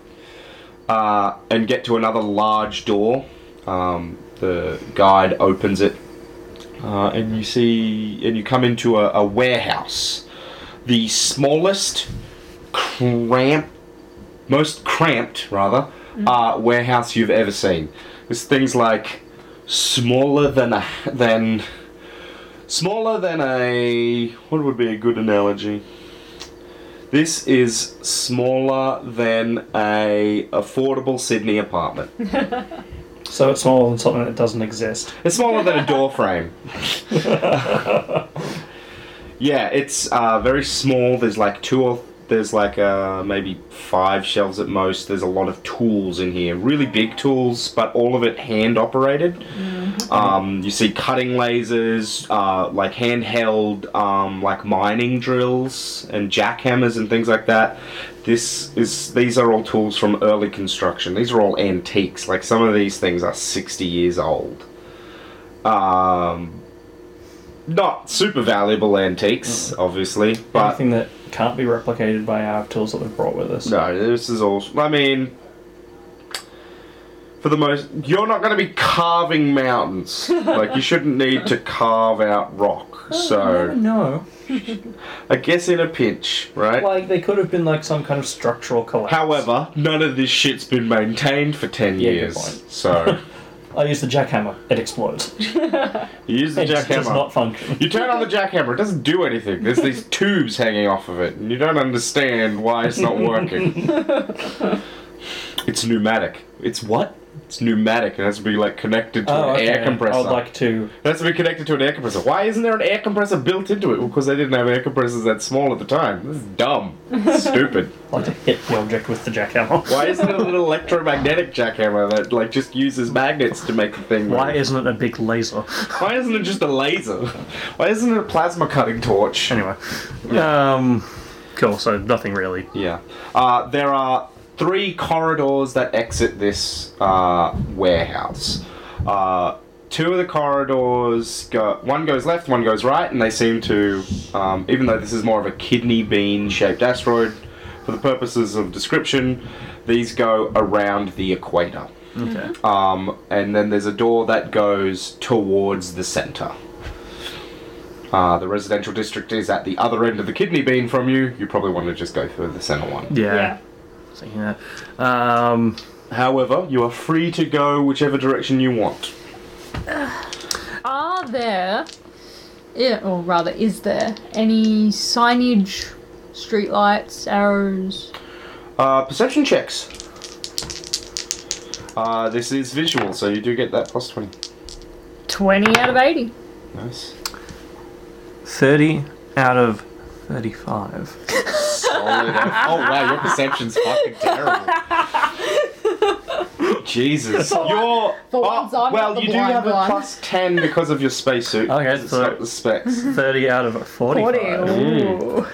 uh, and get to another large door. Um, the guide opens it, uh, and you see, and you come into a, a warehouse, the smallest, cramp, most cramped rather, uh, warehouse you've ever seen. There's things like smaller than a than smaller than a what would be a good analogy? This is smaller than a affordable Sydney apartment. so it's smaller than something that doesn't exist. It's smaller than a door frame. yeah, it's uh, very small. There's like two or there's like uh, maybe five shelves at most. There's a lot of tools in here, really big tools, but all of it hand operated. Um, you see cutting lasers, uh, like handheld, um, like mining drills and jackhammers and things like that. This is these are all tools from early construction. These are all antiques. Like some of these things are sixty years old. Um, not super valuable antiques, obviously, but Anything that can't be replicated by our tools that we've brought with us. no, this is all. I mean, for the most, you're not going to be carving mountains. like you shouldn't need to carve out rock. Oh, so no. I guess in a pinch, right? Like they could have been like some kind of structural collapse. However, none of this shit's been maintained for ten Yeah, years. point. So I use the jackhammer. It explodes. you use the It just does not function. You turn on the jackhammer, it doesn't do anything. There's these tubes hanging off of it, and you don't understand why it's not working. it's pneumatic. It's what? It's pneumatic. It has to be like connected to Oh, an okay. air compressor. I would like to. It has to be connected to an air compressor. Why isn't there an air compressor built into it? Because they didn't have air compressors that small at the time. This is dumb. Stupid. i like to hit the object with the jackhammer. Why isn't it an electromagnetic jackhammer that like just uses magnets to make the thing? move? Why isn't it a big laser? Why isn't it just a laser? Why isn't it a plasma cutting torch? Anyway, um, cool. So nothing really. Yeah. Uh, there are three corridors that exit this uh, warehouse. Uh, two of the corridors go. One goes left, one goes right, and they seem to, um, even though this is more of a kidney bean shaped asteroid, for the purposes of description, these go around the equator. Okay. Um, and then there's a door that goes towards the center. Uh, the residential district is at the other end of the kidney bean from you. You probably want to just go through the center one. Yeah. Yeah. Thinking that. Um, However, you are free to go whichever direction you want. Are there, yeah, or rather, is there any signage, streetlights, arrows? Uh, perception checks. Uh, this is visual, so you do get that plus 20. 20 out of 80. Nice. thirty out of thirty-five. Solid. oh wow, your perception's fucking terrible. Jesus. For You're. for oh, I'm well, not the you do blind have a one. plus 10 because of your spacesuit. Okay, It's so- got the specs. Thirty out of 40. forty-five. Ooh.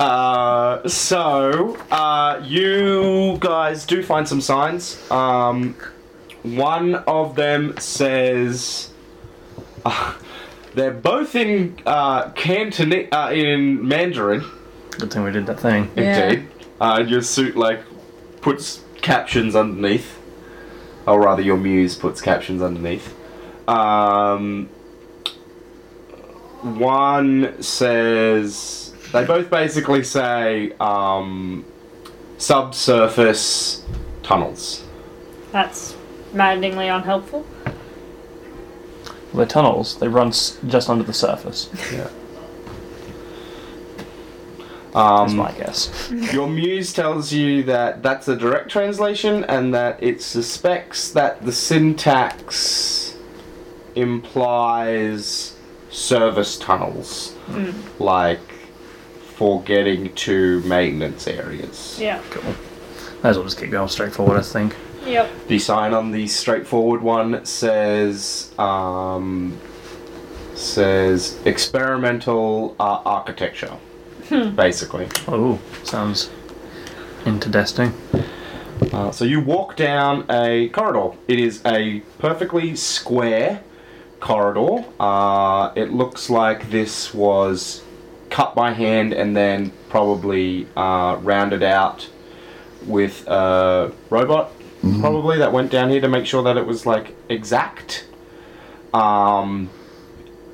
Uh, so, uh, you guys do find some signs. Um, one of them says. Uh, they're both in uh, Cantonese, uh, in Mandarin. Good thing we did that thing. Yeah. Indeed. Uh, your suit like puts captions underneath, or rather, your muse puts captions underneath. Um, one says they both basically say um, subsurface tunnels. That's maddeningly unhelpful. The tunnels they run s- just under the surface. Yeah. That's Um, my guess. Your muse tells you that that's a direct translation and that it suspects that the syntax implies service tunnels, like for getting to maintenance areas. Yeah. Cool. Might as well just keep going straight forward. I think. Yep. The sign on the straightforward one says um, says experimental uh, architecture, basically. Oh, sounds interesting. Uh, so you walk down a corridor. It is a perfectly square corridor. Uh, it looks like this was cut by hand and then probably uh, rounded out with a robot, probably that went down here to make sure that it was like exact. Um,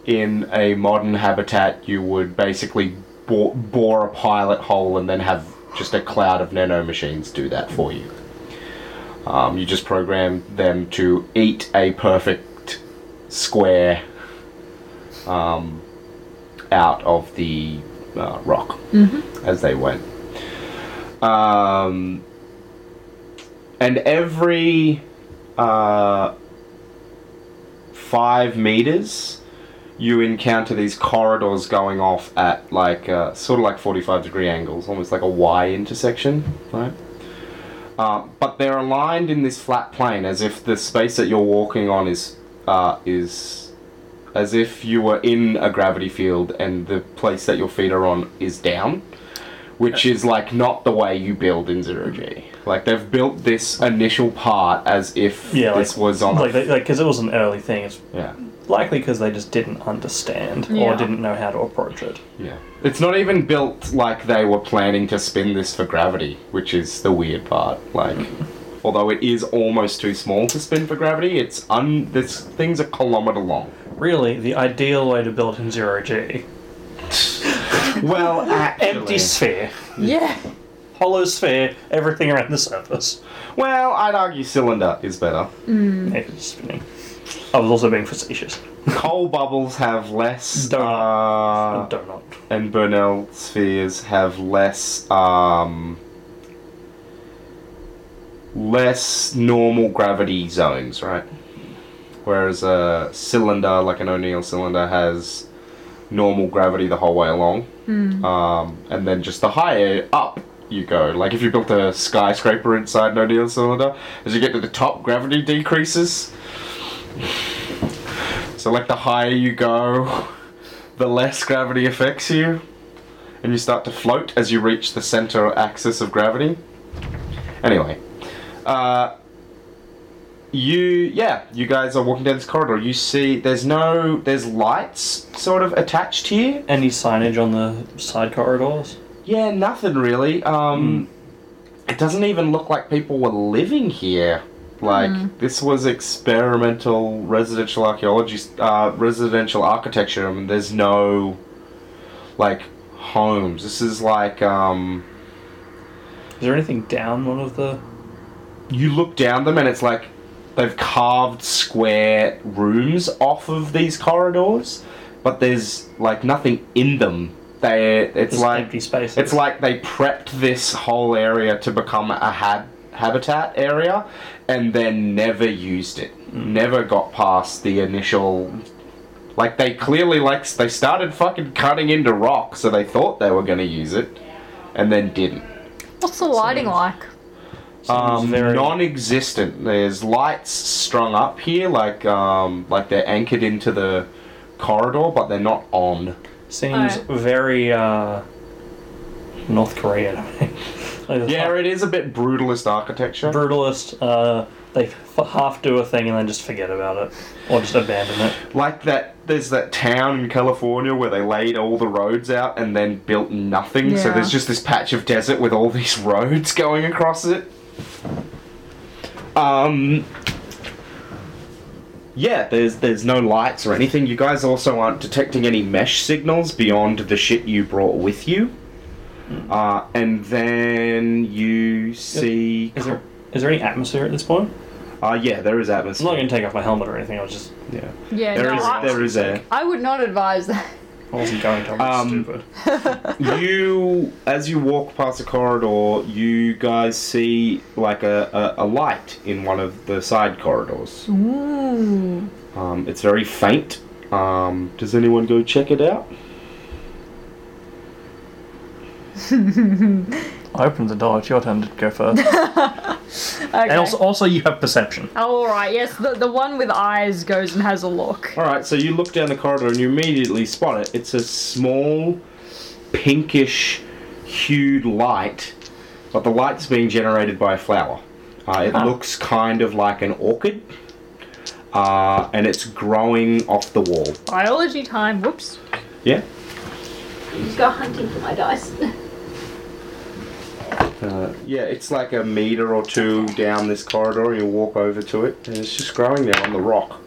in a modern habitat, you would basically bore, bore a pilot hole and then have just a cloud of nano machines do that for you. Um, you just program them to eat a perfect square um, out of the uh, rock as they went. Um, and every uh, five meters, you encounter these corridors going off at like uh, sort of like 45 degree angles, almost like a Y intersection, right? Uh, but they're aligned in this flat plane as if the space that you're walking on is uh, is as if you were in a gravity field and the place that your feet are on is down, which is like not the way you build in zero G. Like they've built this initial part as if Yeah, this like, was on like like because it was an early thing. It's yeah. Likely because they just didn't understand Yeah. or didn't know how to approach it. Yeah. It's not even built like they were planning to spin this for gravity, which is the weird part. Like, although it is almost too small to spin for gravity, it's un. This thing's a kilometer long. Really, the ideal way to build in zero G: Well, actually, empty sphere, Yeah. hollow sphere, everything around the surface. Well, I'd argue cylinder is better. Hmm. Maybe it's spinning. I was also being facetious. Coal bubbles have less, Donut. uh, A donut. and Bernal spheres have less, um, less normal gravity zones, right? Whereas a cylinder, like an O'Neill cylinder, has normal gravity the whole way along. Um, and then just the higher up you go. Like if you built a skyscraper inside an O'Neill cylinder, as you get to the top, gravity decreases. So like the higher you go, the less gravity affects you, and you start to float as you reach the center axis of gravity. Anyway, uh, you yeah, you guys are walking down this corridor. You see, there's no, there's lights sort of attached here. Any signage on the side corridors? Yeah, nothing really. Um, it doesn't even look like people were living here. Like this was experimental residential archaeology, uh, residential architecture. I mean, there's no like homes. This is like um, Is there anything down one of the? you look down them and it's like they've carved square rooms off of these corridors, but there's like nothing in them. They it's Just like empty spaces. It's like they prepped this whole area to become a hab- habitat area and then never used it. Never got past the initial. Like, they clearly, like, they started fucking cutting into rock, so they thought they were gonna use it, and then didn't. What's the lighting like? Seems Um, very- non-existent. There's lights strung up here, like um, like they're anchored into the corridor, but they're not on. Seems Alright. very uh, North Korean. like, Yeah, it is a bit brutalist architecture. brutalist. Uh, they f- half do a thing and then just forget about it, or just abandon it. Like that, there's that town in California where they laid all the roads out and then built nothing. Yeah. So there's just this patch of desert with all these roads going across it. Um. Yeah, there's there's no lights or anything. You guys also aren't detecting any mesh signals beyond the shit you brought with you. Uh, and then you see. Is there is there any atmosphere at this point? Uh, yeah, there is atmosphere. I'm not going to take off my helmet or anything. I was just Yeah, Yeah, there no, is I, there is air. I would not advise that. I wasn't going to. I'm Um, stupid. you as you walk past the corridor you guys see like a, a, a light in one of the side corridors Ooh. um, it's very faint um, does anyone go check it out I opened the door. It's your turn to go first. Okay. and also, also, you have perception. Oh, all right. Yes, the, the one with eyes goes and has a look. all right so you look down the corridor and you immediately spot it it's a small pinkish hued light but the light's being generated by a flower Uh, it Ah. looks kind of like an orchid, uh, and it's growing off the wall. Biology time. Whoops. Yeah. Just go hunting for my dice. Uh, yeah, it's like a meter or two down this corridor. You walk over to it, and it's just growing there on the rock.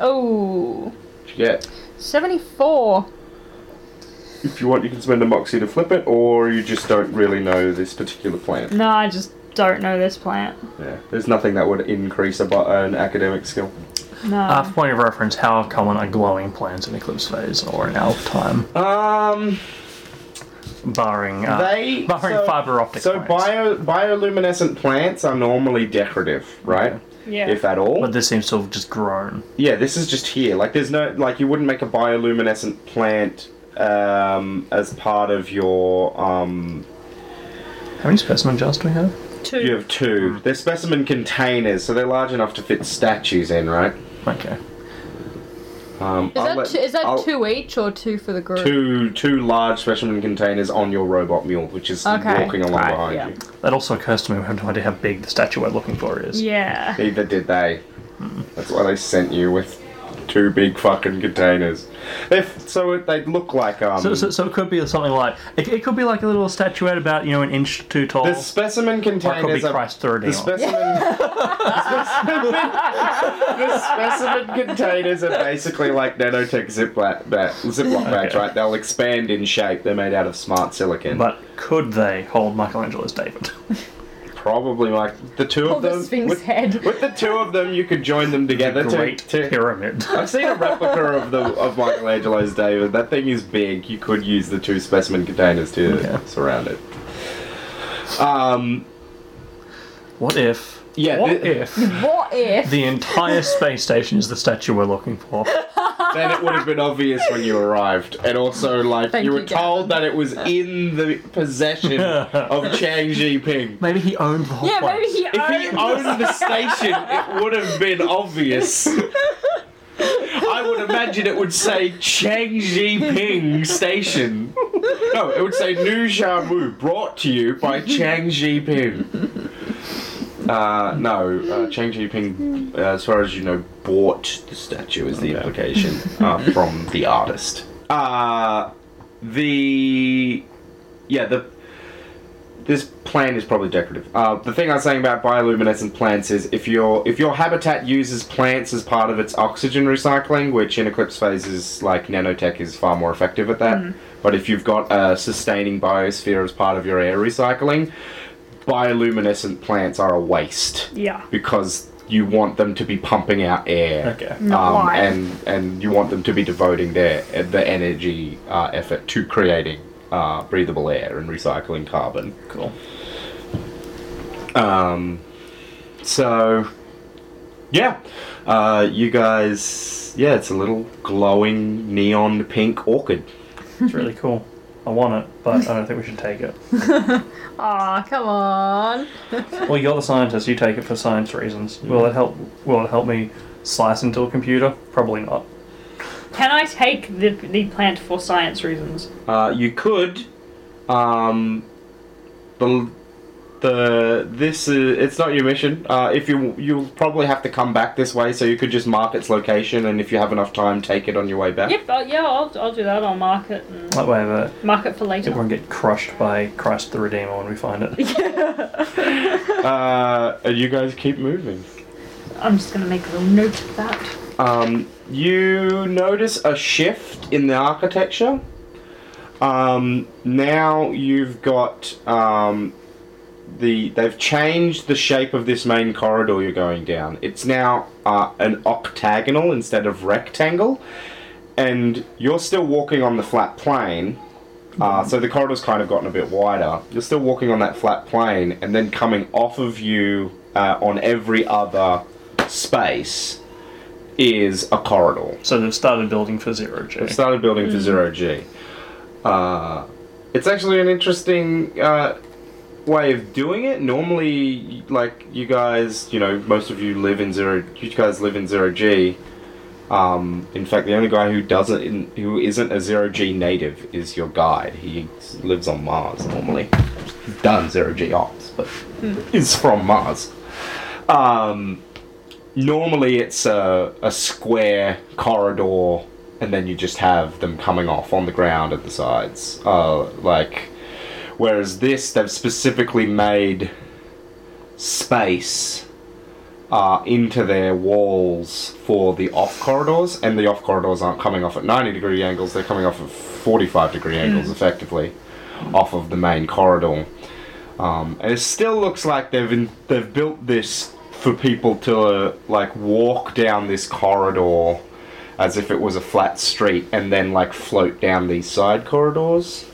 Oh. What you get? 74. If you want, you can spend a moxie to flip it, or you just don't really know this particular plant. No, I just don't know this plant. Yeah, there's nothing that would increase a, an academic skill. No. Uh, for point of reference, how common are glowing plants in eclipse phase or in elf time, Um, barring uh, they barring so, fiber optic so plants. bio bioluminescent plants are normally decorative, right? yeah. If at all. But this seems to have just grown. Yeah, this is just here. Like, there's no like you wouldn't make a bioluminescent plant um, as part of your um. How many specimen jars do we have? Two. You have two. They're specimen containers, so they're large enough to fit statues in, right? Okay. Um, Is that, let- two, is that I'll- two each or two for the group? Two two large specimen containers on your robot mule, which is Okay, walking along right, behind yeah. you. That also occurs to me. We have no idea how big the statue we're looking for is. Yeah. Neither did they. That's why they sent you with two big fucking containers. They so it, they look like um. So, so, so it could be something like it, it could be like a little statuette about you know an inch too tall. the specimen or it could containers be are Christ the the specimen. the specimen containers are basically like nanotech ziploc ba- ziploc bags, Okay. right? They'll expand in shape. They're made out of smart silicon. But could they hold Michelangelo's David? probably like the two Or of the them. Sphinx with, head. with the two of them, you could join them together to, Great to pyramid. I've seen a replica of the of Michelangelo's David. That thing is big. You could use the two specimen containers to Okay. surround it. Um, What if? Yeah, What thi- if What if? the entire space station is the statue we're looking for? then it would have been obvious when you arrived, and also like Thank you were you, told that it was in the possession of Chang Jinping. Maybe he owned the whole yeah, place. maybe he If he owns. owned the station, it would have been obvious. I would imagine it would say Chang Jinping Station. No, it would say New Wu brought to you by Chang Jinping. Uh, no, uh, Chang Jinping, uh, as far as you know, bought the statue is the implication uh, from the artist. Uh, the yeah the this plant is probably decorative. Uh, the thing I was saying about bioluminescent plants is if your if your habitat uses plants as part of its oxygen recycling, which in eclipse phases like nanotech is far more effective at that. But if you've got a sustaining biosphere as part of your air recycling, bioluminescent plants are a waste Yeah. because you want them to be pumping out air. Okay. Not Um, life. and and you want them to be devoting their the energy uh, effort to creating uh, breathable air and recycling carbon. Cool. Um, so, yeah, uh, you guys, yeah, it's a little glowing neon pink orchid. It's really cool. I want it, but I don't think we should take it. Aw, come on. Well, you're the scientist. You take it for science reasons. Will it help? Will it help me slice into a computer? Probably not. Can I take the, the plant for science reasons? Uh, you could, um, the the this is it's not your mission. Uh, if you you'll probably have to come back this way, so you could just mark its location, and if you have enough time, take it on your way back. Yep, uh, yeah, I'll, I'll do that. I'll mark it and That way, but mark it for it later. won't get crushed by Christ the Redeemer when we find it. Uh, and you guys keep moving. I'm just gonna make a little note of that. Um, you notice a shift in the architecture. Um, now you've got um, the they've changed the shape of this main corridor you're going down. It's now uh, an octagonal instead of rectangle, and you're still walking on the flat plane. Uh, so the corridor's kind of gotten a bit wider. You're still walking on that flat plane, and then coming off of you uh, on every other space is a corridor. So they've started building for zero G. I've started building for zero G. Uh, it's actually an interesting uh, way of doing it. Normally, like you guys, you know, most of you live in zero. You guys live in zero G. Um, in fact, the only guy who doesn't, in, who isn't a zero G native, is your guide. He lives on Mars normally. Done zero G ops, but is from Mars. Um, normally it's a, a square corridor, and then you just have them coming off on the ground at the sides. Uh, like, whereas this, they've specifically made space uh, into their walls for the off corridors, and the off corridors aren't coming off at 90 degree angles, they're coming off at 45 degree angles effectively off of the main corridor. Um, and it still looks like they've in, they've built this for people to uh, like walk down this corridor as if it was a flat street and then like float down these side corridors.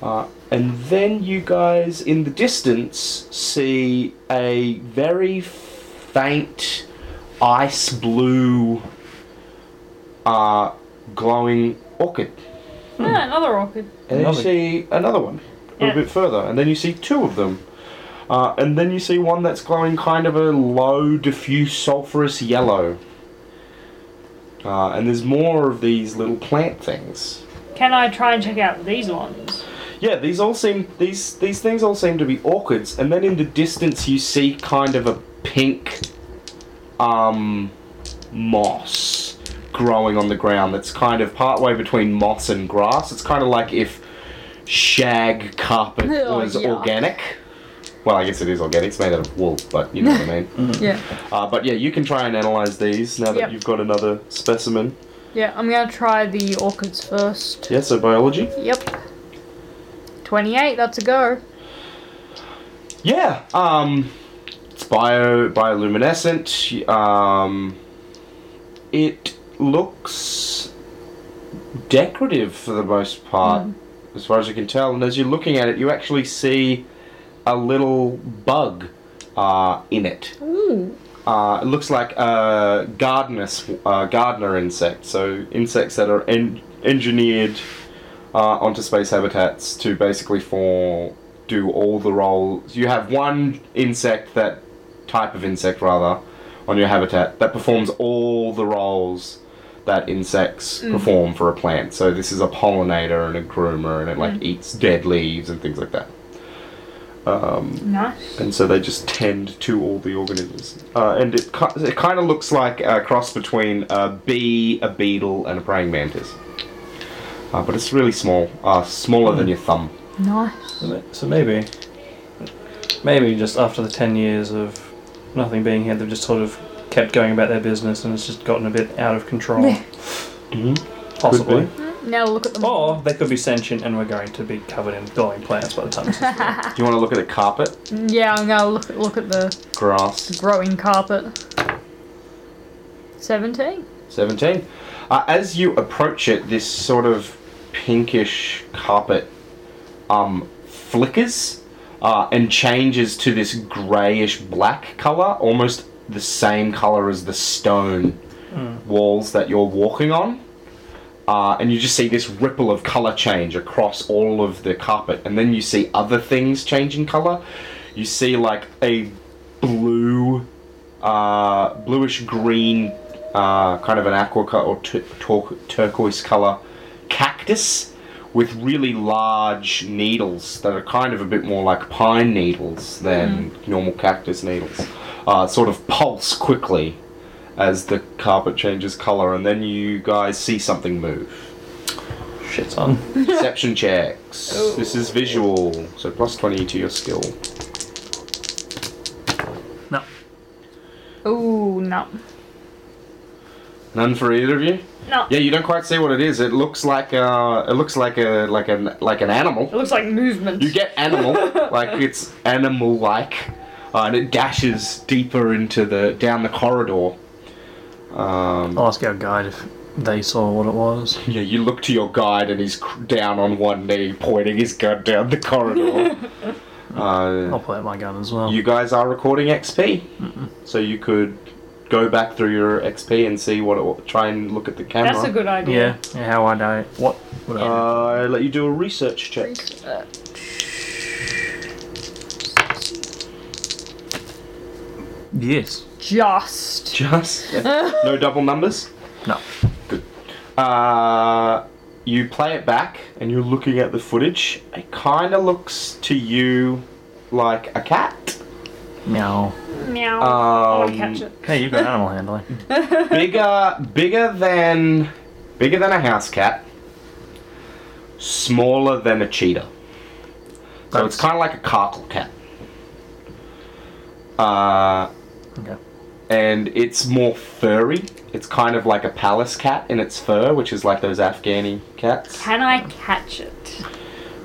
Uh, and then you guys in the distance see a very faint ice blue uh, glowing orchid. Yeah, another orchid. And then you Another- see another one a little Yeah. bit further, and then you see two of them. Uh, and then you see one that's glowing kind of a low, diffuse, sulphurous yellow. Uh, and there's more of these little plant things. Can I try and check out these ones? Yeah, these all seem these these things all seem to be orchids, and then in the distance you see kind of a pink um moss growing on the ground that's kind of partway between moss and grass. It's kind of like if shag carpet Oh, was yuck. organic. Well, I guess it is organic. It's made out of wool, but you know what I mean. Yeah. Uh, but yeah, you can try and analyze these now that Yep. you've got another specimen. Yeah, I'm gonna try the orchids first. Yeah, so biology. Yep. 28, that's a go. Yeah, um, it's bio bioluminescent. Um, it looks decorative for the most part, as far as you can tell. And as you're looking at it, you actually see a little bug uh, in it. Ooh. Uh, it looks like a gardener's, uh, gardener insect. So insects that are en- engineered uh, onto space habitats to basically for do all the roles. You have one insect that type of insect rather on your habitat that performs all the roles that insects perform for a plant. So this is a pollinator and a groomer, and it like eats dead leaves and things like that. Um, Nice. and so they just tend to all the organisms. Uh, and it, it kind of looks like a cross between a bee, a beetle, and a praying mantis. Uh, but it's really small, uh, smaller than your thumb. Nice. So maybe, maybe just after the ten years of nothing being here, they've just sort of kept going about their business and it's just gotten a bit out of control. Yeah. Mm-hmm. Possibly. Now look at them. Or they could be sentient and we're going to be covered in glowing plants by the time this is through. Do you want to look at the carpet, Yeah, I'm gonna look look at the grass? growing carpet. 17. 17. Uh, as you approach it, this sort of pinkish carpet um, flickers uh, and changes to this greyish black colour, almost the same colour as the stone walls that you're walking on. Uh, and you just see this ripple of colour change across all of the carpet, and then you see other things change in colour. You see like a blue, uh, bluish green, uh, kind of an aqua or tur- turquoise color cactus with really large needles that are kind of a bit more like pine needles than normal cactus needles. Uh, sort of pulse quickly as the carpet changes color, and then you guys see something move. Shit, son. Perception checks. This is visual, so plus 20 to your skill. No. Ooh, no. None for either of you. No. Yeah, you don't quite see what it is. It looks like uh, it looks like a like an like an animal. It looks like movement. You get animal, like it's animal like, uh, and it dashes deeper into the down the corridor. Um, I'll ask our guide if they saw what it was. yeah, you look to your guide, and he's cr- down on one knee, pointing his gun down the corridor. I'll uh, pull out my gun as well. you guys are recording XP, so you could go back through your XP and see what it. Try and look at the camera. That's a good idea. yeah, yeah how I know. What? what I Uh, I let you do a research check. Uh, yes. just. Just no double numbers. No. Good. Uh, you play it back and you're looking at the footage. It kind of looks to you like a cat. Meow. Meow. I want to Um, catch it. Hey, you've got animal handling. bigger, bigger than, bigger than a house cat. Smaller than a cheetah. So it's kind of like a caracal cat. Uh, Okay. and it's more furry. It's kind of like a Pallas cat in its fur, which is like those Afghani cats. Can I catch it?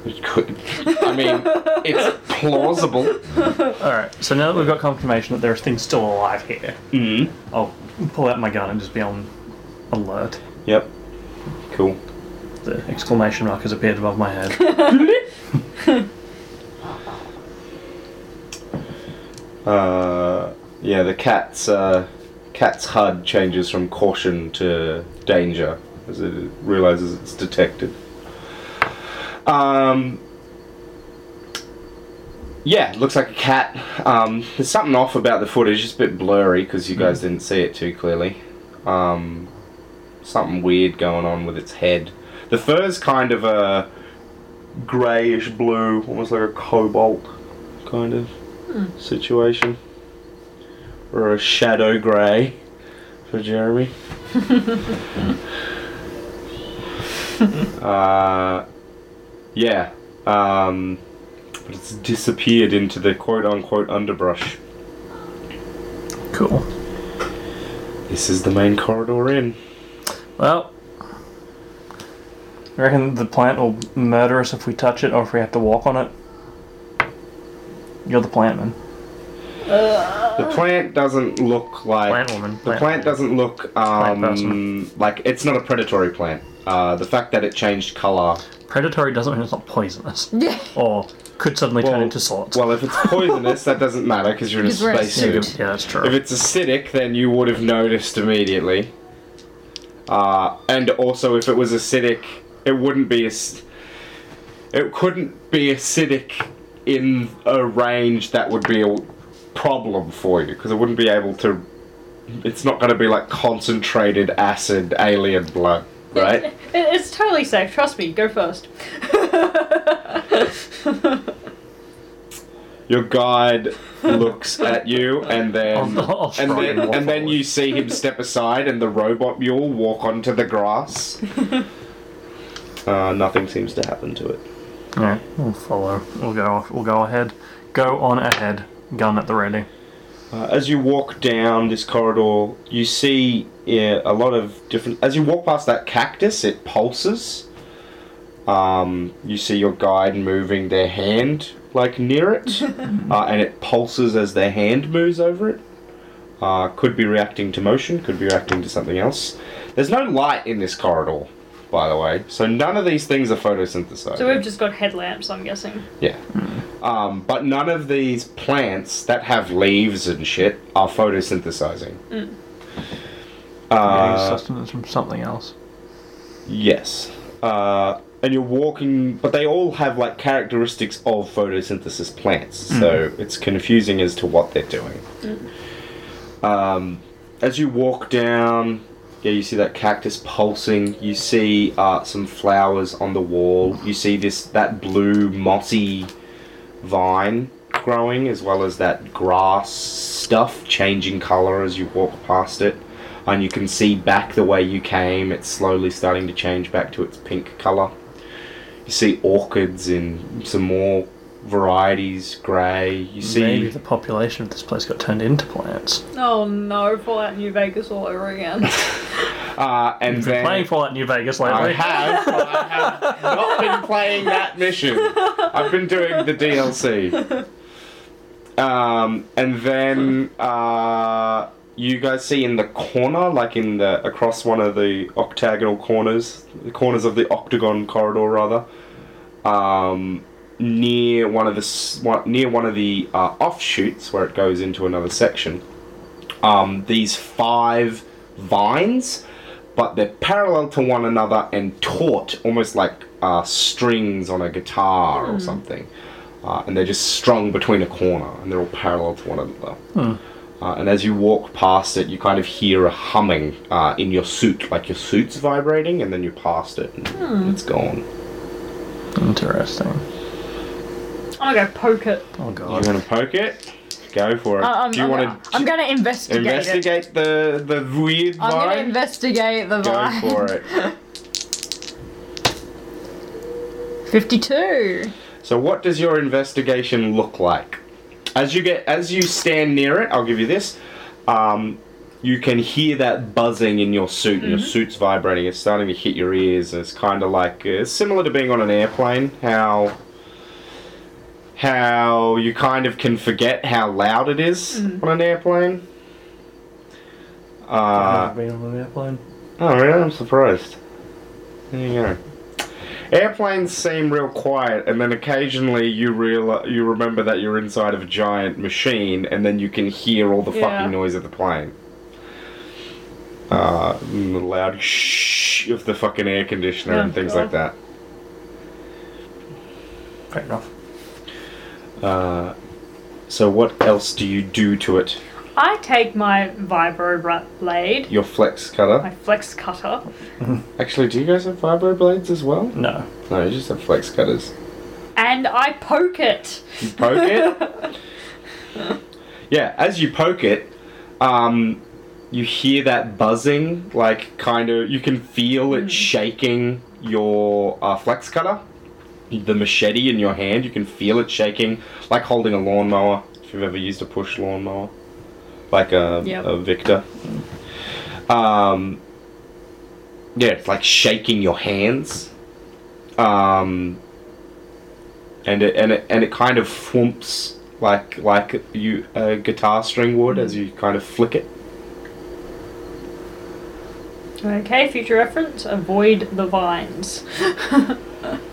It could, I mean, it's plausible. Alright, so now that we've got confirmation that there are things still alive here, Mm. I'll pull out my gun and just be on alert. Yep. Cool. The exclamation mark has appeared above my head. Uh, yeah, the cat's uh, cat's HUD changes from caution to danger as it realizes it's detected. Um, yeah, looks like a cat. Um, there's something off about the footage. It's a bit blurry because you guys didn't see it too clearly. Um, something weird going on with its head. The fur's kind of a greyish blue, almost like a cobalt kind of situation. Or a shadow grey for Jeremy. uh, yeah. Um, but it's disappeared into the quote unquote underbrush. Cool. This is the main corridor in. Well, I reckon the plant will murder us if we touch it or if we have to walk on it. You're the plant man. The plant doesn't look like Plant woman. The plant doesn't look Plant um, person. like it's not a predatory plant. Uh, the fact that it changed color. Predatory doesn't mean it's not poisonous. Yeah. Or could suddenly turn into swords. Well, if it's poisonous, that doesn't matter because you're in a Because we're in a spacesuit. suit. yeah, that's true. If it's acidic, then you would have noticed immediately. Uh, and also, if it was acidic, it wouldn't be as. It couldn't be acidic in a range that would be a problem for you because it wouldn't be able to. It's not going to be like concentrated acid alien blood, right? It, it's totally safe. Trust me. Go first. Your guide looks at you, and then I'll- I'll and shrug then and walk and then forward. you see him step aside, and the robot mule walk onto the grass. uh, nothing seems to happen to it. Yeah, we'll follow. We'll go. We'll go ahead. Go on ahead. Gun at the ready. Uh, as you walk down this corridor, you see yeah, a lot of different. As you walk past that cactus, it pulses. Um, you see your guide moving their hand like near it, uh, and it pulses as their hand moves over it. Uh, could be reacting to motion, could be reacting to something else. There's no light in this corridor, by the way, so none of these things are photosynthesized. So we've just got headlamps. I'm guessing. Yeah. Um, but none of these plants that have leaves and shit are photosynthesizing. Getting Uh, sustenance from something else. yes. Uh, and you're walking, but they all have like characteristics of photosynthesis plants, so it's confusing as to what they're doing. Um, as you walk down, yeah, you see that cactus pulsing. You see uh, some flowers on the wall. You see this that blue mossy vine growing, as well as that grass stuff changing color as you walk past it. And you can see back the way you came. It's slowly starting to change back to its pink color. You see orchids in some more varieties, grey. You see. Maybe the population of this place got turned into plants. Oh no! Fallout New Vegas all over again. Uh, and You've been then playing Fallout New Vegas I lately. have, but I have not been playing that mission. I've been doing the DLC. Um, and then uh, you guys see in the corner, like in the across one of the octagonal corners, the corners of the octagon corridor, rather, um, near one of the one, near one of the uh, offshoots where it goes into another section. Um, these five vines but they're parallel to one another and taut, almost like uh, strings on a guitar or something. Uh, and they're just strung between a corner, and they're all parallel to one another. Uh, and as you walk past it, you kind of hear a humming uh, in your suit, like your suit's vibrating, and then you past it, and it's gone. Interesting. I'm gonna go poke it. Oh god. You're god. gonna poke it. Go for it. I- I'm, Do you I'm, want to I'm gonna investigate, it. investigate the the weird I'm gonna vibe? investigate the Go vibe. for it. 52. So, what does your investigation look like? As you get, as you stand near it, I'll give you this. Um, you can hear that buzzing in your suit, and Mm-hmm. your suit's vibrating. It's starting to hit your ears. It's kind of like uh, similar to being on an airplane. How how you kind of can forget how loud it is Mm-hmm. on an airplane. I've Uh, been on an airplane. Oh, really? I'm surprised. There you go. Airplanes seem real quiet, and then occasionally you real you remember that you're inside of a giant machine, and then you can hear all the Yeah. fucking noise of the plane. Uh, and the loud shh of the fucking air conditioner Oh, and things God. like that. Fair enough. Uh, so what else do you do to it? I take my vibro blade, Your flex cutter. my flex cutter, Actually, do you guys have vibro blades as well? No. No, you just have flex cutters. and I poke it. You poke it. yeah, as you poke it, um, you hear that buzzing, like kind of. You can feel it shaking your uh, flex cutter, the machete in your hand. You can feel it shaking, like holding a lawnmower. If you've ever used a push lawnmower, like a, Yep. a Victa. Um, yeah, it's like shaking your hands. Um, and it and it and it kind of thwumps like like you a guitar string would as you kind of flick it. Okay, future reference avoid the vines.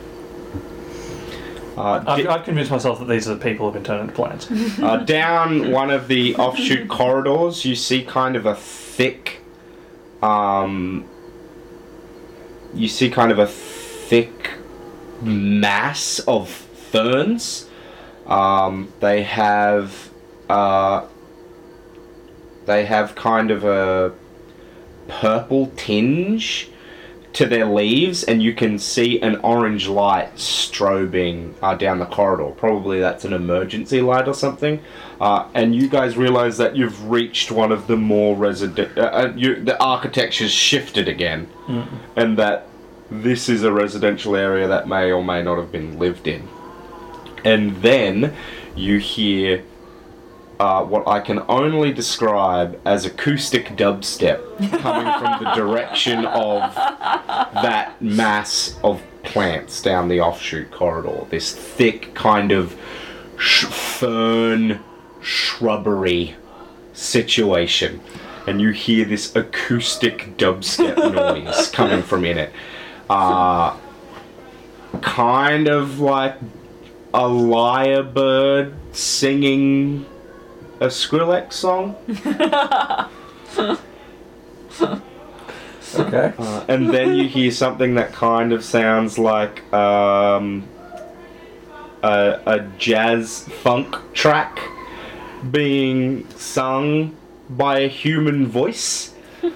Uh, I've, di- I've convinced myself that these are the people who've been turned into plants. uh, down one of the offshoot corridors, you see kind of a thick, um, you see kind of a thick mass of ferns. Um, they have, uh, they have kind of a purple tinge to their leaves, and you can see an orange light strobing uh, down the corridor. Probably that's an emergency light or something. Uh, and you guys realize that you've reached one of the more resident. Uh, uh, you, the architecture's shifted again, and that this is a residential area that may or may not have been lived in. And then you hear uh, what I can only describe as acoustic dubstep coming from the direction of that mass of plants down the offshoot corridor. This thick kind of sh- fern shrubbery situation. And you hear this acoustic dubstep noise coming from in it. Uh, kind of like a lyrebird singing a Skrillex song. Okay. Uh, and then you hear something that kind of sounds like um, a, a jazz funk track being sung by a human voice.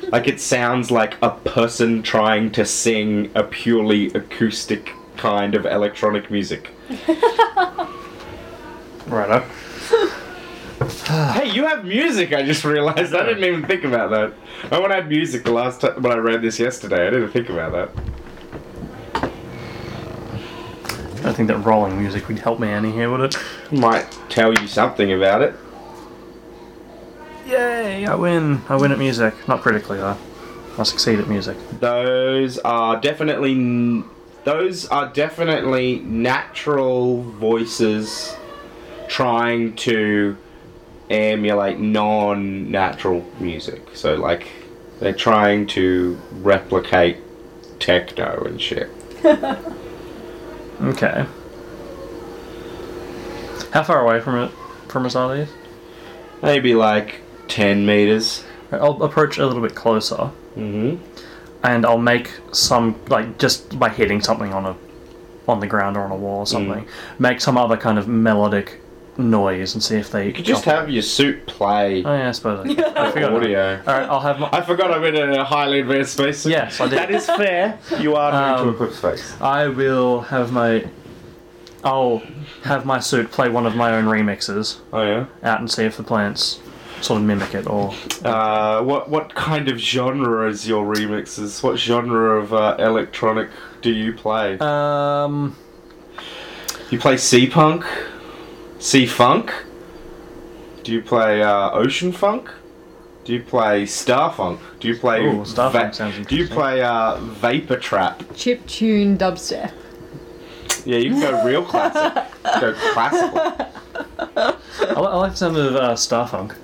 like it sounds like a person trying to sing a purely acoustic kind of electronic music. Right Righto. Hey, you have music. I just realized. I didn't even think about that. I when I had music the last time when I read this yesterday. I didn't think about that. I don't think that rolling music would help me any here, would it? Might tell you something about it. Yay! I win. I win at music. Not critically though. I succeed at music. Those are definitely n- those are definitely natural voices trying to emulate non-natural music. So like they're trying to replicate techno and shit. Okay. How far away from it from us are these? Maybe like 10 meters. I'll approach a little bit closer, Mhm. and I'll make some like just by hitting something on a on the ground or on a wall or something, make some other kind of melodic noise and see if they You could just have your suit play Oh yeah, I suppose. I, I forgot. audio. All right, I'll have my. I forgot I'm in a highly advanced space. Yes, I did. That is fair. You are moving Um, to equip space. I will have my I'll have my suit play one of my own remixes Oh yeah. out and see if the plants sort of mimic it or. Uh, what what kind of genre is your remixes? What genre of uh, electronic do you play? Um. you play sea punk, sea funk. Do you play uh, ocean funk? Do you play star funk? Do you play Ooh, Starfunk sounds Do you play uh, vapor trap? Chip tune dubstep. Yeah, you can go real classic. go classical. I, li- I like some of uh, Starfunk.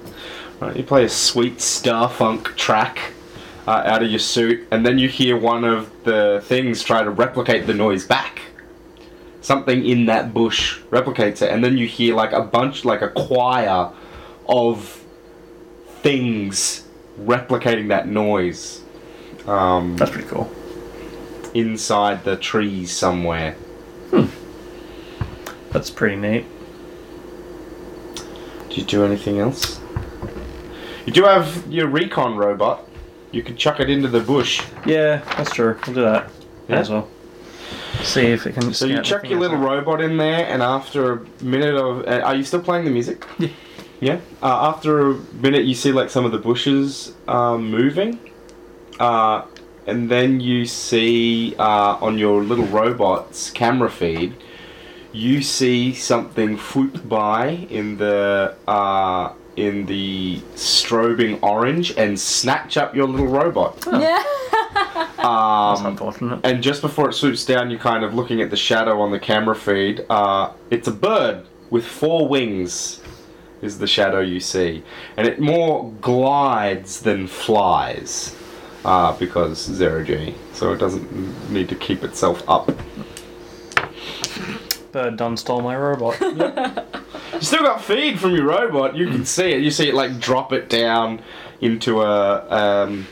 Right, you play a sweet star funk track uh, out of your suit, and then you hear one of the things try to replicate the noise back. Something in that bush replicates it, and then you hear like a bunch, like a choir of things replicating that noise um, That's pretty cool. inside the trees somewhere. Hmm. That's pretty neat. Do you do anything else? You do have your recon robot. You could chuck it into the bush. Yeah, that's true. We'll do that. Yeah? As well. See if it can. So you chuck your little else. robot in there, and after a minute of, uh, are you still playing the music? Yeah. Yeah. Uh, after a minute, you see like some of the bushes um, moving, uh, and then you see uh, on your little robot's camera feed, you see something swoop by in the uh, in the strobing orange and snatch up your little robot. Yeah. That's Um, unfortunate. and just before it swoops down, you're kind of looking at the shadow on the camera feed. Uh, it's a bird with four wings, is the shadow you see. And it more glides than flies, uh, because zero G. So it doesn't need to keep itself up. Bird done stole my robot. You still got feed from your robot. You can see it. You see it like drop it down into a. Um,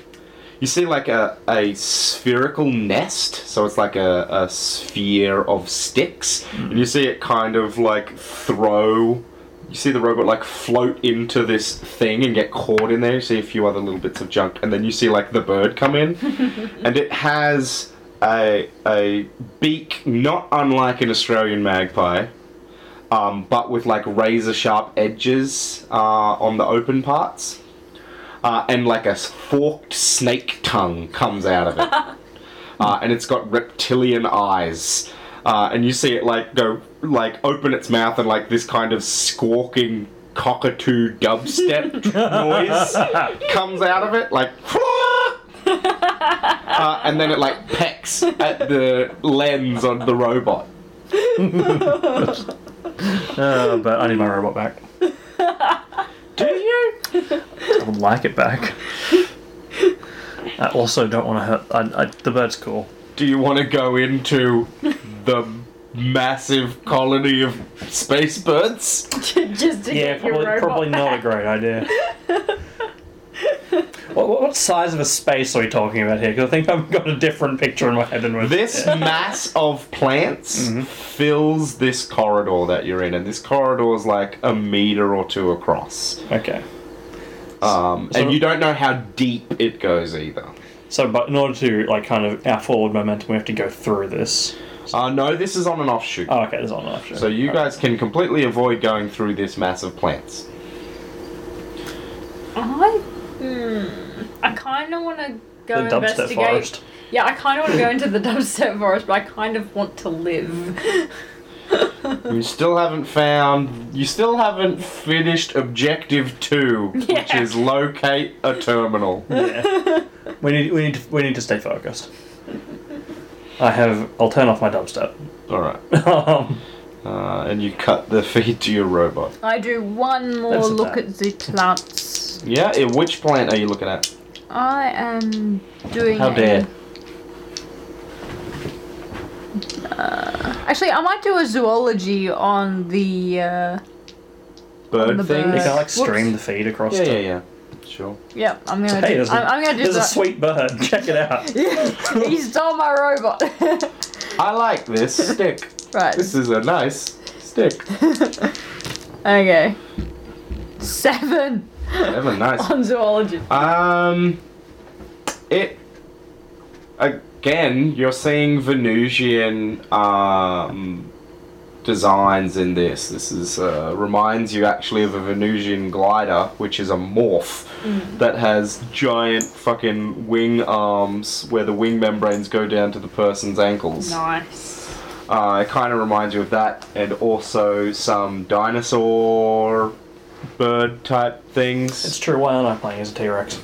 you see like a, a spherical nest. So it's like a, a sphere of sticks. And you see it kind of like throw. You see the robot like float into this thing and get caught in there. You see a few other little bits of junk. And then you see like the bird come in. and it has a, a beak not unlike an Australian magpie um, but with like razor sharp edges uh, on the open parts. Uh, and like a forked snake tongue comes out of it. uh, and it's got reptilian eyes. Uh, and you see it like go, like open its mouth and like this kind of squawking cockatoo dubstep noise comes out of it. Like. Uh, and then it like pecks at the lens on the robot. Uh, but I need my robot back. Do you? I would like it back. I also don't want to hurt. I, I, the bird's cool. Do you want to go into the massive colony of space birds? Just to Yeah, get your probably, robot probably not a great idea. what, what, what size of a space are we talking about here? Because I think I've got a different picture in my head than with This mass of plants Mm-hmm. fills this corridor that you're in, and this corridor is like a meter or two across. Okay. Um, So- and you don't know how deep it goes either. So, but in order to like kind of our forward momentum, we have to go through this. Uh, no, this is on an offshoot. Oh, okay, there's not enough. So you guys can completely avoid going through this mass of plants. I, hmm, I kind of want to go the dubstep investigate. forest. Yeah, I kind of want to go into the dubstep forest, but I kind of want to live. You still haven't found. You still haven't finished objective two, which Yeah. is locate a terminal. Yeah. we need we need to, we need to stay focused. I have. I'll turn off my dubstep. All right, um, uh, and you cut the feed to your robot. I do one more That's a look tap. at the plants. Yeah, eh, which plant are you looking at? I am doing. How a- dare. Actually, I might do a zoology on the. Uh, Bird the thing. you bird. can like Whoops. stream the feed across. Yeah, the, yeah, yeah. Sure. yeah, I'm gonna. Hey, do, there's, a, I'm, I'm gonna do there's a sweet bird. Check it out. he stole my robot. I like this stick. right. This is a nice stick. Okay. Seven Seven, nice. on zoology. Um, it again. You're seeing Venusian um designs in this. This is uh, reminds you actually of a Venusian glider, which is a morph that has giant fucking wing arms where the wing membranes go down to the person's ankles. Nice. Uh, it kind of reminds you of that, and also some dinosaur bird type things. It's true. Why aren't I playing as a T Rex?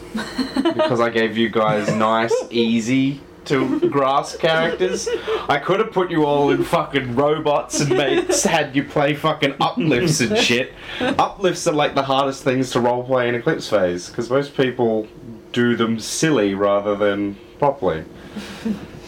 because I gave you guys nice, easy to grasp characters. I could have put you all in fucking robots and made had you play fucking uplifts and shit. Uplifts are like the hardest things to roleplay in Eclipse Phase because most people do them silly rather than properly.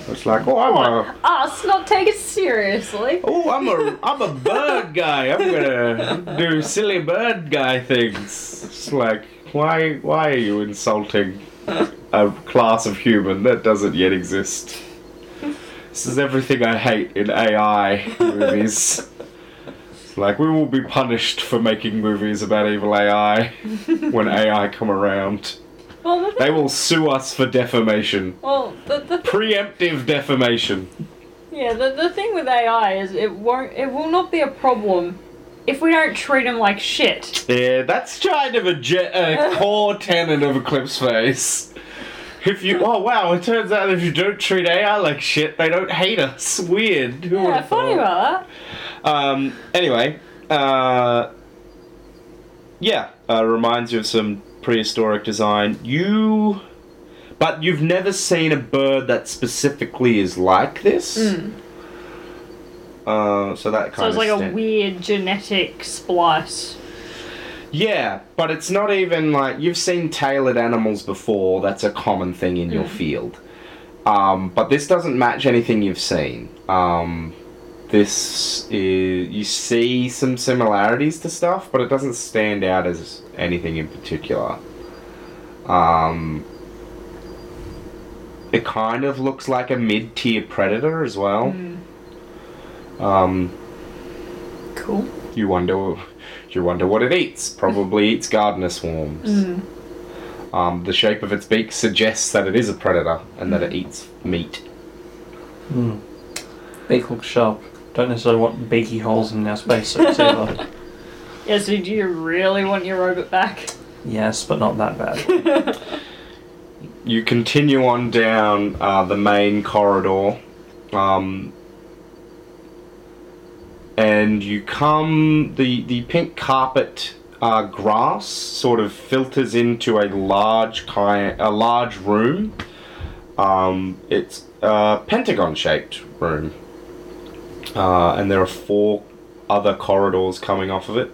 It's like, oh, I'm a Us not take it seriously. Oh, I'm a I'm a bird guy. I'm gonna do silly bird guy things. It's like, why why are you insulting a class of human that doesn't yet exist? This is everything I hate in AI movies. Like we will be punished for making movies about evil AI when AI come around. Well, the They will sue us for defamation. well, the, the Preemptive defamation. yeah, the, the thing with AI is it won't, it will not be a problem if we don't treat them like shit. Yeah, that's kind of a, je- a core tenet of Eclipse Phase. If you, oh wow, it turns out if you don't treat AI like shit, they don't hate us. Weird. Who Yeah, funny thought? about that. Um. Anyway, uh, yeah, uh, reminds you of some prehistoric design. You, but you've never seen a bird that specifically is like this. Uh, so that Hmm. So it's like a weird genetic splice. Yeah, but it's not even like you've seen tailored animals before. That's a common thing in your field. Um, but this doesn't match anything you've seen. Um, this is you see some similarities to stuff, but it doesn't stand out as anything in particular. Um, it kind of looks like a mid-tier predator as well. Um, Cool. you wonder, you wonder what it eats. Probably eats gardener swarms. Um, the shape of its beak suggests that it is a predator and that it eats meat. Beak looks sharp. Don't necessarily want beaky holes in our spacesuits either. Yeah, so do you really want your robot back? yes, but not that bad. You continue on down uh, the main corridor, um, and you come the the pink carpet uh, grass sort of filters into a large kind a large room. Um, it's a pentagon shaped room, uh, and there are four other corridors coming off of it.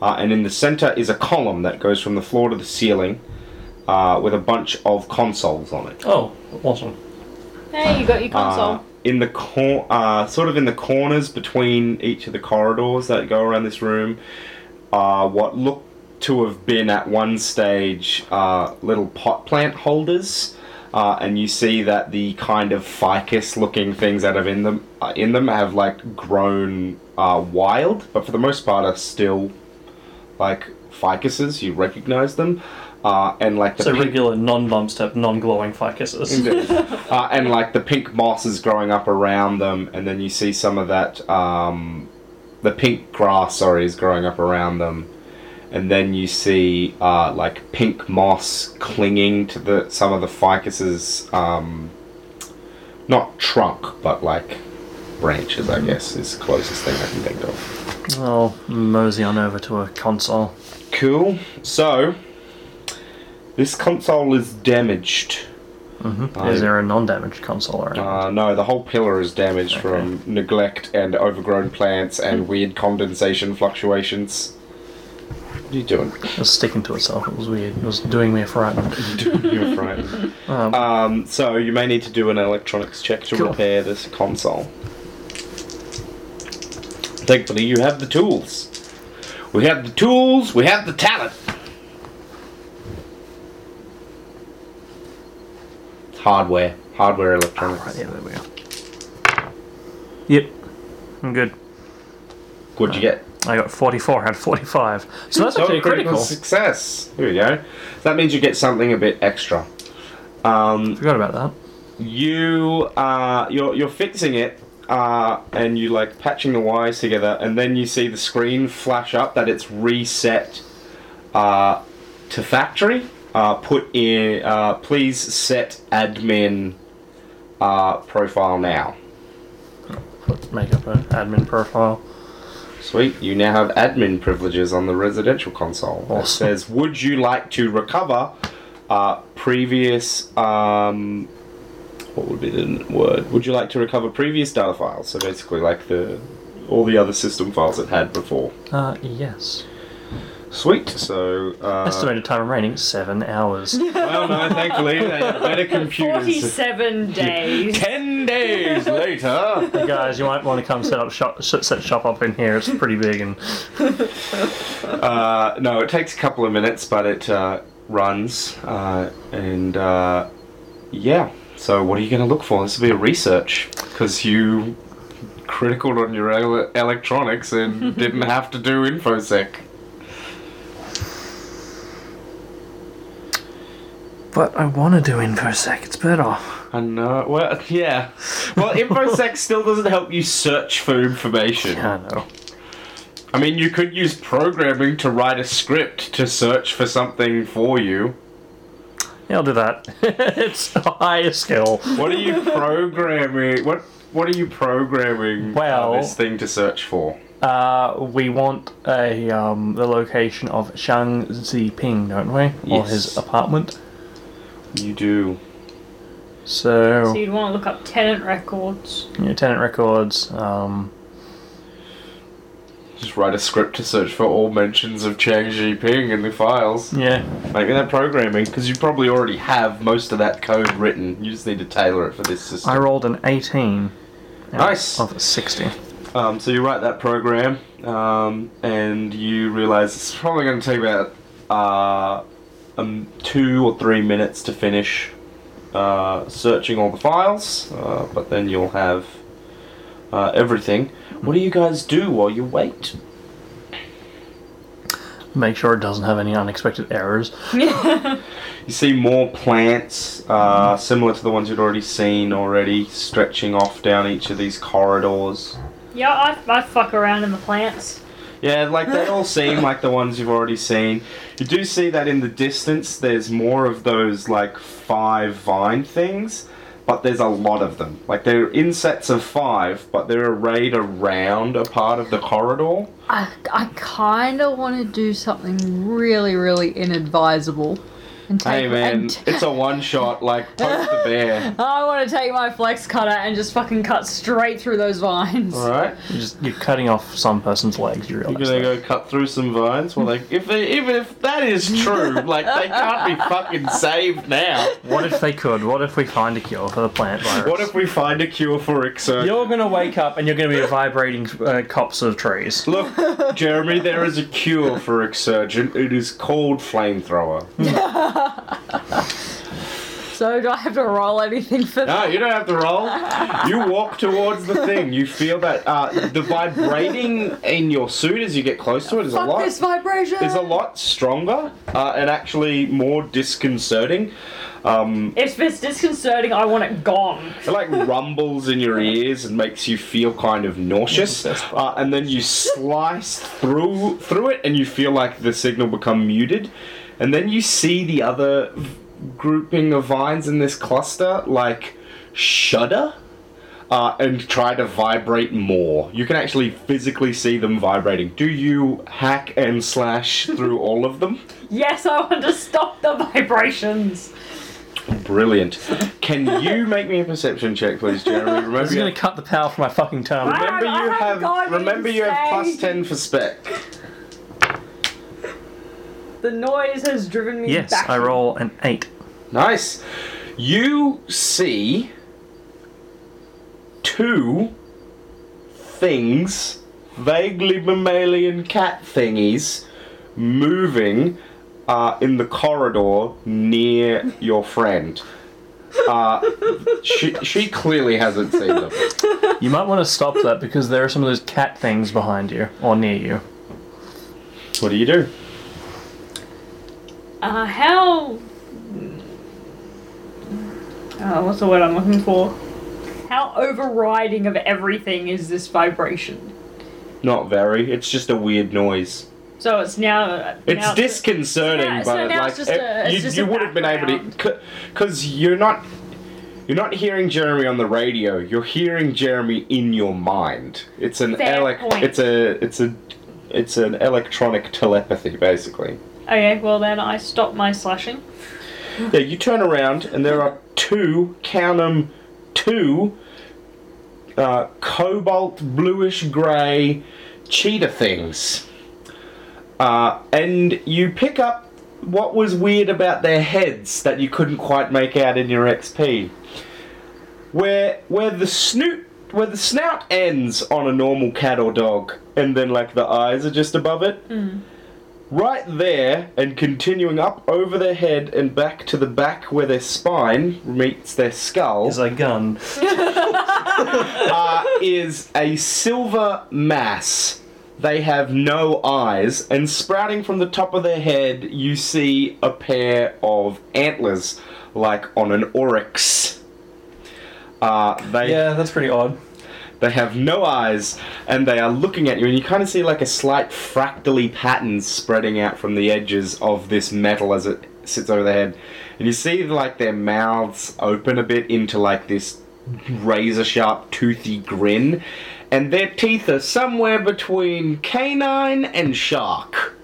Uh, and in the center is a column that goes from the floor to the ceiling uh, with a bunch of consoles on it. oh, awesome. Hey, you got your console. Uh, in the cor- uh, sort of in the corners between each of the corridors that go around this room, are what look to have been at one stage uh, little pot plant holders. Uh, and you see that the kind of ficus-looking things that have in them uh, in them have like grown uh, wild, but for the most part are still like ficuses. You recognize them, uh, and like the So pink- regular non-bump step, non-glowing ficuses. Uh, and like the pink moss is growing up around them, and then you see some of that, um, the pink grass, sorry, is growing up around them, and then you see uh, like pink moss clinging to the some of the ficuses, um, not trunk, but like branches, I guess, is the closest thing I can think of. I'll mosey on over to a console. Cool. So, this console is damaged. I- Is there a non-damaged console around? Uh, no, the whole pillar is damaged from neglect and overgrown plants and weird condensation fluctuations. What are you doing? It was sticking to itself. It was weird. It was doing me a fright. You're frightened. Um, Um, so you may need to do an electronics check to Cool. repair this console. Thankfully, you have the tools. We have the tools. We have the talent. Hardware. Hardware electronics. right, yeah, there we go. Yep, I'm good. What'd you get? I got 44 out of 45. So that's So actually critical critical. success. Here we go. That means you get something a bit extra. Um, Forgot about that. you uh, you're you're fixing it, uh, and you like patching the wires together, and then you see the screen flash up that it's reset uh, to factory. Uh, put in, uh, please set admin uh, profile now. Make up an admin profile. Sweet, you now have admin privileges on the residential console. It says, would you like to recover uh, previous, um, what would be the word? Would you like to recover previous data files? So basically, like the all the other system files it had before. Uh, yes. Sweet. So, uh, Estimated time remaining seven hours. well, no, thankfully they have better computers. 47 days. Ten days later. Hey guys, you might want to come set up shop, set shop up in here. It's pretty big and Uh, no, it takes a couple of minutes, but it uh, runs. Uh, and uh, yeah, so what are you going to look for? This will be a research because you critical on your ele- electronics and didn't have to do infosec. But I want to do infosec. It's better. I know. Well, yeah. Well, infosec still doesn't help you search for information. Yeah, I know. I mean, you could use programming to write a script to search for something for you. Yeah, I'll do that. it's a higher skill. What are you programming? What What are you programming uh, Well- this thing to search for? Uh, we want a um, the location of Shang Ziping, don't we? Yes. Or his apartment. You do. So, So you'd want to look up tenant records. yeah, tenant records. Um, Just write a script to search for all mentions of Chang Jinping in the files. yeah, Maybe that programming, because you probably already have most of that code written. You just need to tailor it for this system. I rolled an 18. out Nice. Of 60. Um, so you write that program, um, and you realize it's probably going to take about uh, um, two or three minutes to finish uh, searching all the files, uh, but then you'll have uh, everything. What do you guys do while you wait? Make sure it doesn't have any unexpected errors. You see more plants, uh, similar to the ones you'd already seen already, stretching off down each of these corridors. Yeah, I I fuck around in the plants. Yeah, like they all seem like the ones you've already seen. You do see that in the distance there's more of those like five vine things, but there's a lot of them. Like they're in sets of five, but they're arrayed around a part of the corridor. I, I kind of want to do something really, really inadvisable. And take, Hey man, and t- it's a one shot, like poke the bear. I want to take my flex cutter and just fucking cut straight through those vines. Alright? You're, just, you're cutting off some person's legs, you You're gonna that. go cut through some vines? Well like if they, even if that is true, like they can't be fucking saved now. What if they could? What if we find a cure for the plant virus? What if we find a cure for Ixer? You're gonna wake up and you're gonna be a vibrating uh, copse of trees. Look, Jeremy, there is a cure for Exsurgent. It is called Flamethrower. So do I have to roll anything for No, that? you don't have to roll. You walk towards the thing. You feel that uh, the vibrating in your suit as you get close to it is a lot. this vibration! Is a lot stronger uh, and actually more disconcerting. Um, If it's disconcerting, I want it gone. it like rumbles in your ears and makes you feel kind of nauseous. Uh, and then you slice through through it, and you feel like the signal become muted. And then you see the other grouping of vines in this cluster like shudder. Uh, and try to vibrate more. You can actually physically see them vibrating. Do you hack and slash through all of them? Yes, I want to stop the vibrations. Brilliant. Can you make me a perception check, please, Jeremy? This Remember, is you gonna cut the power from my fucking tongue. Remember you haven't have remember you have ten for spec. The noise has driven me Yes, back. I roll an eight. Nice. You see two things, vaguely mammalian cat thingies, moving uh, in the corridor near your friend. Uh, she, she clearly hasn't seen them. You might want to stop that because there are some of those cat things behind you or near you. What do you do? Uh, how? Uh, what's the word I'm looking for? How overriding of everything is this vibration? Not very. It's just a weird noise. So it's now. It's now disconcerting, Yeah, but now like just it- a- you, you would have been able to, because you're not. You're not hearing Jeremy on the radio. You're hearing Jeremy in your mind. It's an Fair elec- It's a. It's a. It's an electronic telepathy, basically. Okay, well then I stop my slashing. Yeah, you turn around and there are two, count 'em, two uh, cobalt bluish grey cheetah things. Uh, and you pick up what was weird about their heads that you couldn't quite make out in your XP. Where where the snoot where the snout ends on a normal cat or dog, and then like the eyes are just above it. Right there, and continuing up over their head and back to the back where their spine meets their skull, Is a gun. uh, is a silver mass. They have no eyes, and sprouting from the top of their head, you see a pair of antlers, like on an oryx. Uh, they Yeah, that's pretty odd. They have no eyes, and they are looking at you, and you kind of see like a slight fractally pattern spreading out from the edges of this metal as it sits over their head. And you see like their mouths open a bit into like this razor sharp, toothy grin, and their teeth are somewhere between canine and shark.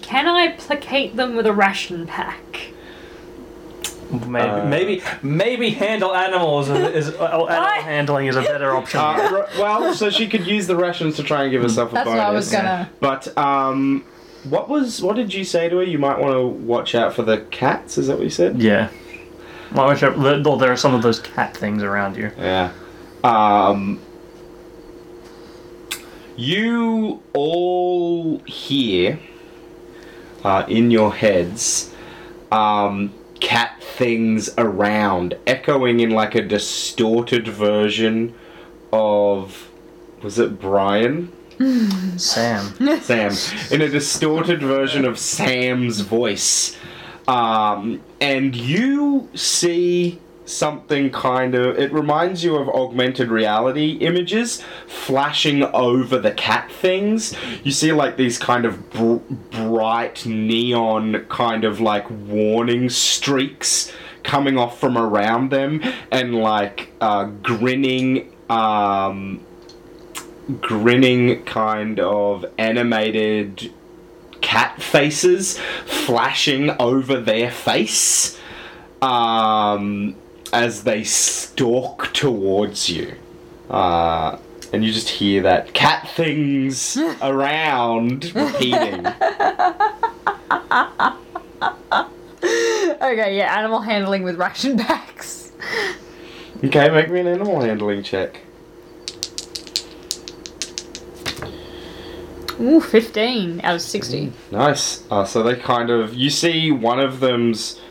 Can I placate them with a ration pack? Maybe, Uh, maybe, maybe handle animals is, is uh, animal What? handling is a better option. Uh, well, so she could use the rations to try and give herself a That's bonus. what I was gonna. But um, what was what did you say to her? You might want to watch out for the cats. Is that what you said? yeah. Well, which are- well, there are some of those cat things around you. Yeah. Um, you all hear uh, in your heads um, cat things around, echoing in like a distorted version of. Was it Brian? Sam. Sam. In a distorted version of Sam's voice. Um, and you see something kind of. It reminds you of augmented reality images flashing over the cat things. You see, like, these kind of br- bright neon kind of like warning streaks coming off from around them, and like uh, grinning. Um, grinning kind of animated cat faces flashing over their face um, as they stalk towards you. Uh, and you just hear that cat things around repeating. Okay, yeah, animal handling with ration packs. Okay, make me an animal handling check. Ooh, 15 out of 60. Nice. Uh, so they kind of you see one of them's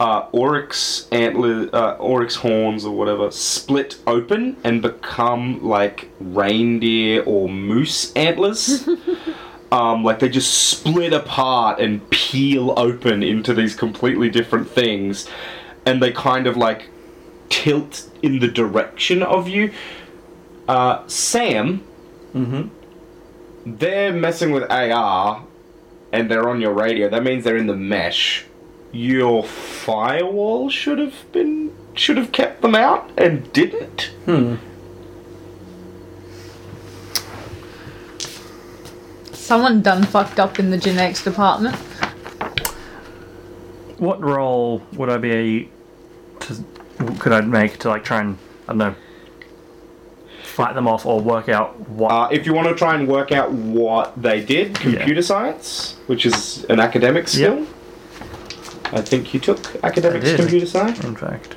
uh, oryx antler, uh, oryx horns or whatever, split open and become like reindeer or moose antlers. um, like they just split apart and peel open into these completely different things, and they kind of like tilt in the direction of you. Uh, Sam, Mm-hmm. they're messing with AR and they're on your radio. That means they're in the mesh. Your firewall should have been should have kept them out and didn't. Hmm. Someone done fucked up in the genetics department. What role would I be? To, could I make to like try and I don't know, fight them off or work out what? Uh, if you want to try and work out what they did, computer science, which is an academic skill. I think you took academics computer science. in fact,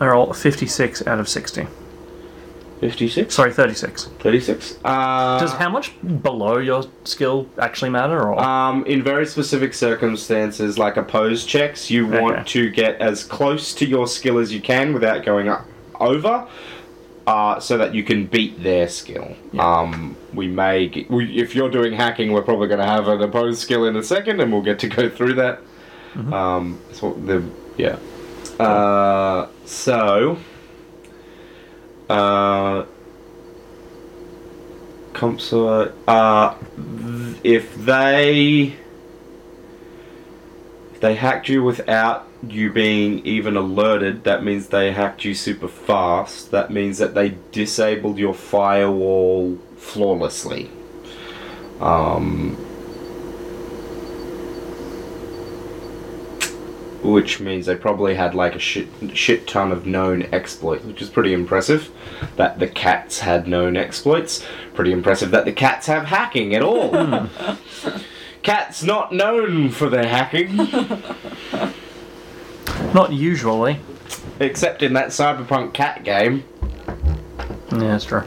I roll fifty-six out of sixty. 56, Sorry, thirty-six. 36. Uh, Does how much below your skill actually matter, or Um, in very specific circumstances, like opposed checks, you want Okay. to get as close to your skill as you can without going up, over, uh, so that you can beat their skill. Um, we may, g we, if you're doing hacking, we're probably going to have an opposed skill in a second, and we'll get to go through that. Um, so the yeah. Uh, so Uh, Compsor, uh, if they if they hacked you without you being even alerted, that means they hacked you super fast. That means that they disabled your firewall flawlessly. Um, which means they probably had like a shit, shit ton of known exploits, which is pretty impressive. That the cats had known exploits. Pretty impressive that the cats have hacking at all. Hmm. cats not known for their hacking, Not usually. except in that cyberpunk cat game. Yeah, that's true.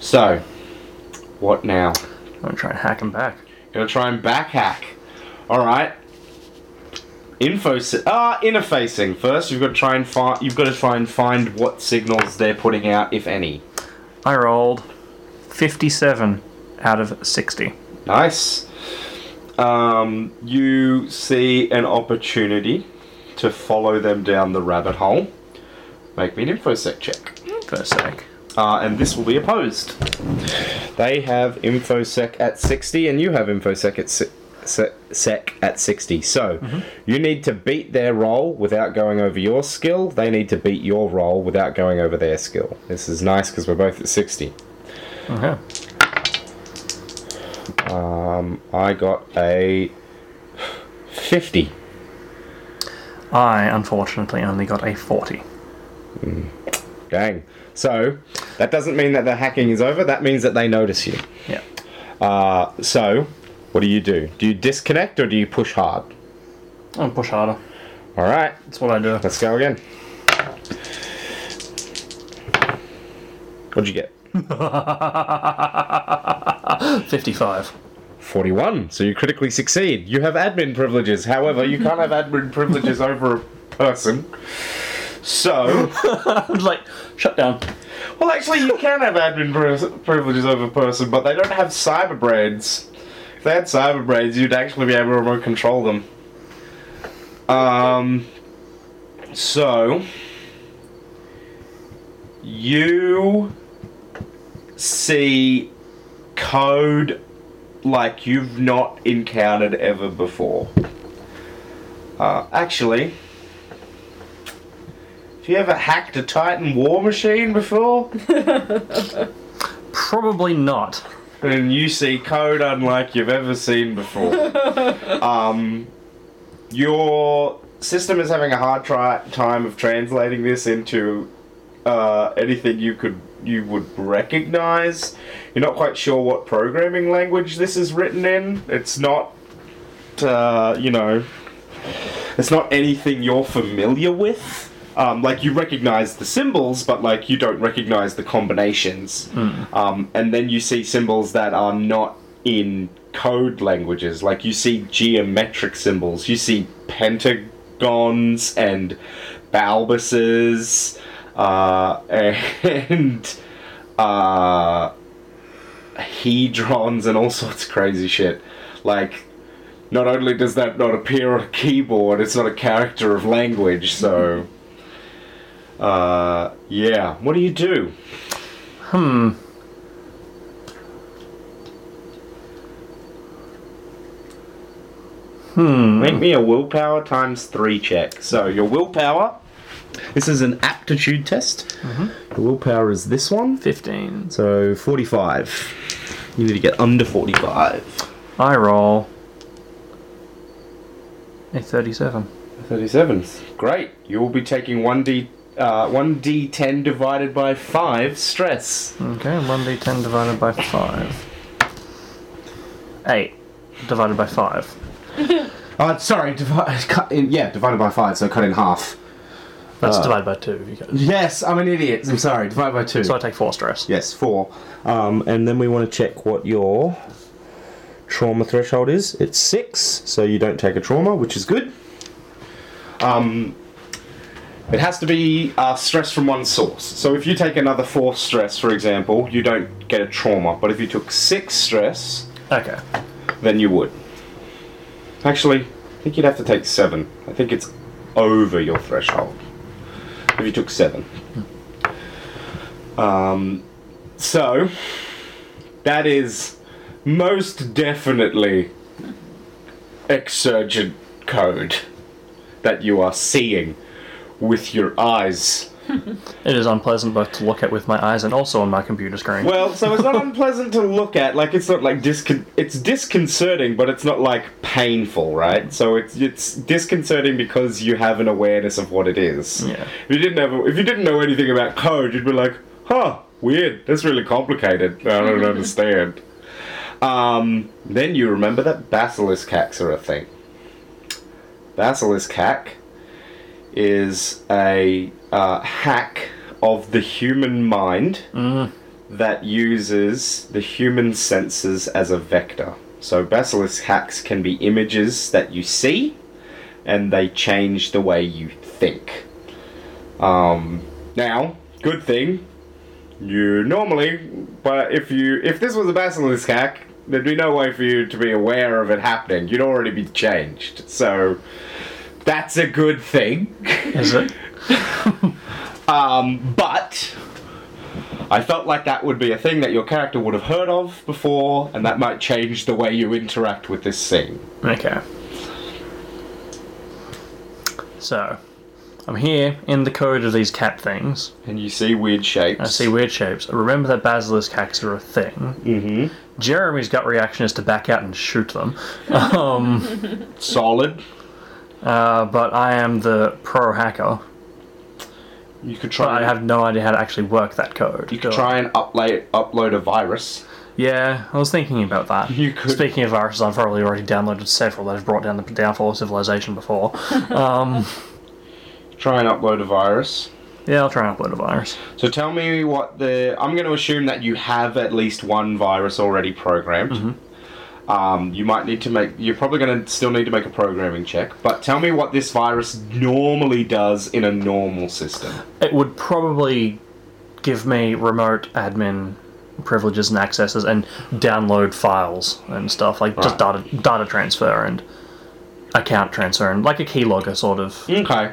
So, what now? I'm gonna try and hack him back. Gonna try and back hack. All right. Info ah interfacing. First, you've got to try and find. You've got to try and find what signals they're putting out, if any. I rolled 57 out of 60. Nice. Um, you see an opportunity to follow them down the rabbit hole. Make me an infosec check. For a sec. Uh, and this will be opposed. They have infosec at 60, and you have infosec at si- se- sec at 60. So you need to beat their roll without going over your skill. They need to beat your roll without going over their skill. This is nice because we're both at 60. Okay. Um, I got a 50. I unfortunately only got a 40. Dang. So that doesn't mean that the hacking is over. That means that they notice you. Yeah. Uh, so what do you do? Do you disconnect or do you push hard? I'll push harder. All right. That's what I do. Let's go again. What'd you get? 55. 41. So you critically succeed. You have admin privileges. However, you can't have admin privileges over a person. So, I like, shut down. well, actually, you can have admin pri- privileges over a person, but they don't have cyber brains. If they had cyber brains, you'd actually be able to remote control them. Um. So, you see code like you've not encountered ever before. Uh, actually, have you ever hacked a Titan war machine before? Probably not. And you see code unlike you've ever seen before. um, your system is having a hard try- time of translating this into uh, anything you could you would recognize. You're not quite sure what programming language this is written in. It's not, uh, you know, it's not anything you're familiar with. Um, like you recognize the symbols, but like you don't recognize the combinations. Um, and then you see symbols that are not in code languages. Like you see geometric symbols. You see pentagons and balbuses uh, and uh, hedrons and all sorts of crazy shit. Like, not only does that not appear on a keyboard, it's not a character of language, so. Uh, yeah. What do you do? Hmm. Hmm. Make me a willpower times three check. So, your willpower. This is an aptitude test. Your willpower is this one. 15. So, 45. You need to get under 45. I roll a 37. 37. Great. You will be taking 1d, uh, 1d10 divided by 5 stress. Okay, 1d10 divided by 5. 8 divided by 5. Uh, sorry, divide, cut in, yeah, divided by 5, so cut in half. That's Uh, divided by 2 if you go. Yes, I'm an idiot. I'm sorry, divided by 2. So I take 4 stress. Yes, 4. Um, and then we want to check what your trauma threshold is. It's 6, so you don't take a trauma, which is good. Um, it has to be uh, stress from one source. So if you take another 4 stress, for example, you don't get a trauma. But if you took 6 stress, Okay. then you would. Actually, I think you'd have to take 7. I think it's over your threshold. If you took 7. Um, so, that is most definitely Exsurgent code that you are seeing with your eyes. It is unpleasant both to look at with my eyes and also on my computer screen. Well, so it's not unpleasant to look at. Like it's not like discon- it's disconcerting, but it's not like painful, right? So it's it's disconcerting because you have an awareness of what it is. Yeah. If you didn't have, if you didn't know anything about code, you'd be like, "Huh, weird. That's really complicated. I don't understand." Um, then you remember that basilisk hacks are a thing. Basilisk hack is a uh, hack of the human mind that uses the human senses as a vector. So basilisk hacks can be images that you see, and they change the way you think. Um, now, good thing, you normally, but if you if this was a basilisk hack, there'd be no way for you to be aware of it happening. You'd already be changed. So that's a good thing. Is it? Um, but I felt like that would be a thing that your character would have heard of before, and that might change the way you interact with this scene. Okay. So, I'm here in the code of these cat things. And you see weird shapes. I see weird shapes. I remember that basilisk hacks are a thing. Mm-hmm. Jeremy's gut reaction is to back out and shoot them. Um, Solid. Uh, but I am the pro hacker. You could But try. I have no idea how to actually work that code. you could try and upload upload a virus. Yeah, I was thinking about that. You could. Speaking of viruses, I've probably already downloaded several that have brought down the downfall of civilization before. um, Try and upload a virus. yeah, I'll try and upload a virus. So tell me what the. I'm going to assume that you have at least one virus already programmed. Um, you might need to make. You're probably going to still need to make a programming check. But tell me what this virus normally does in a normal system. It would probably give me remote admin privileges and accesses and download files and stuff like just data data transfer and account transfer and like a keylogger sort of Okay.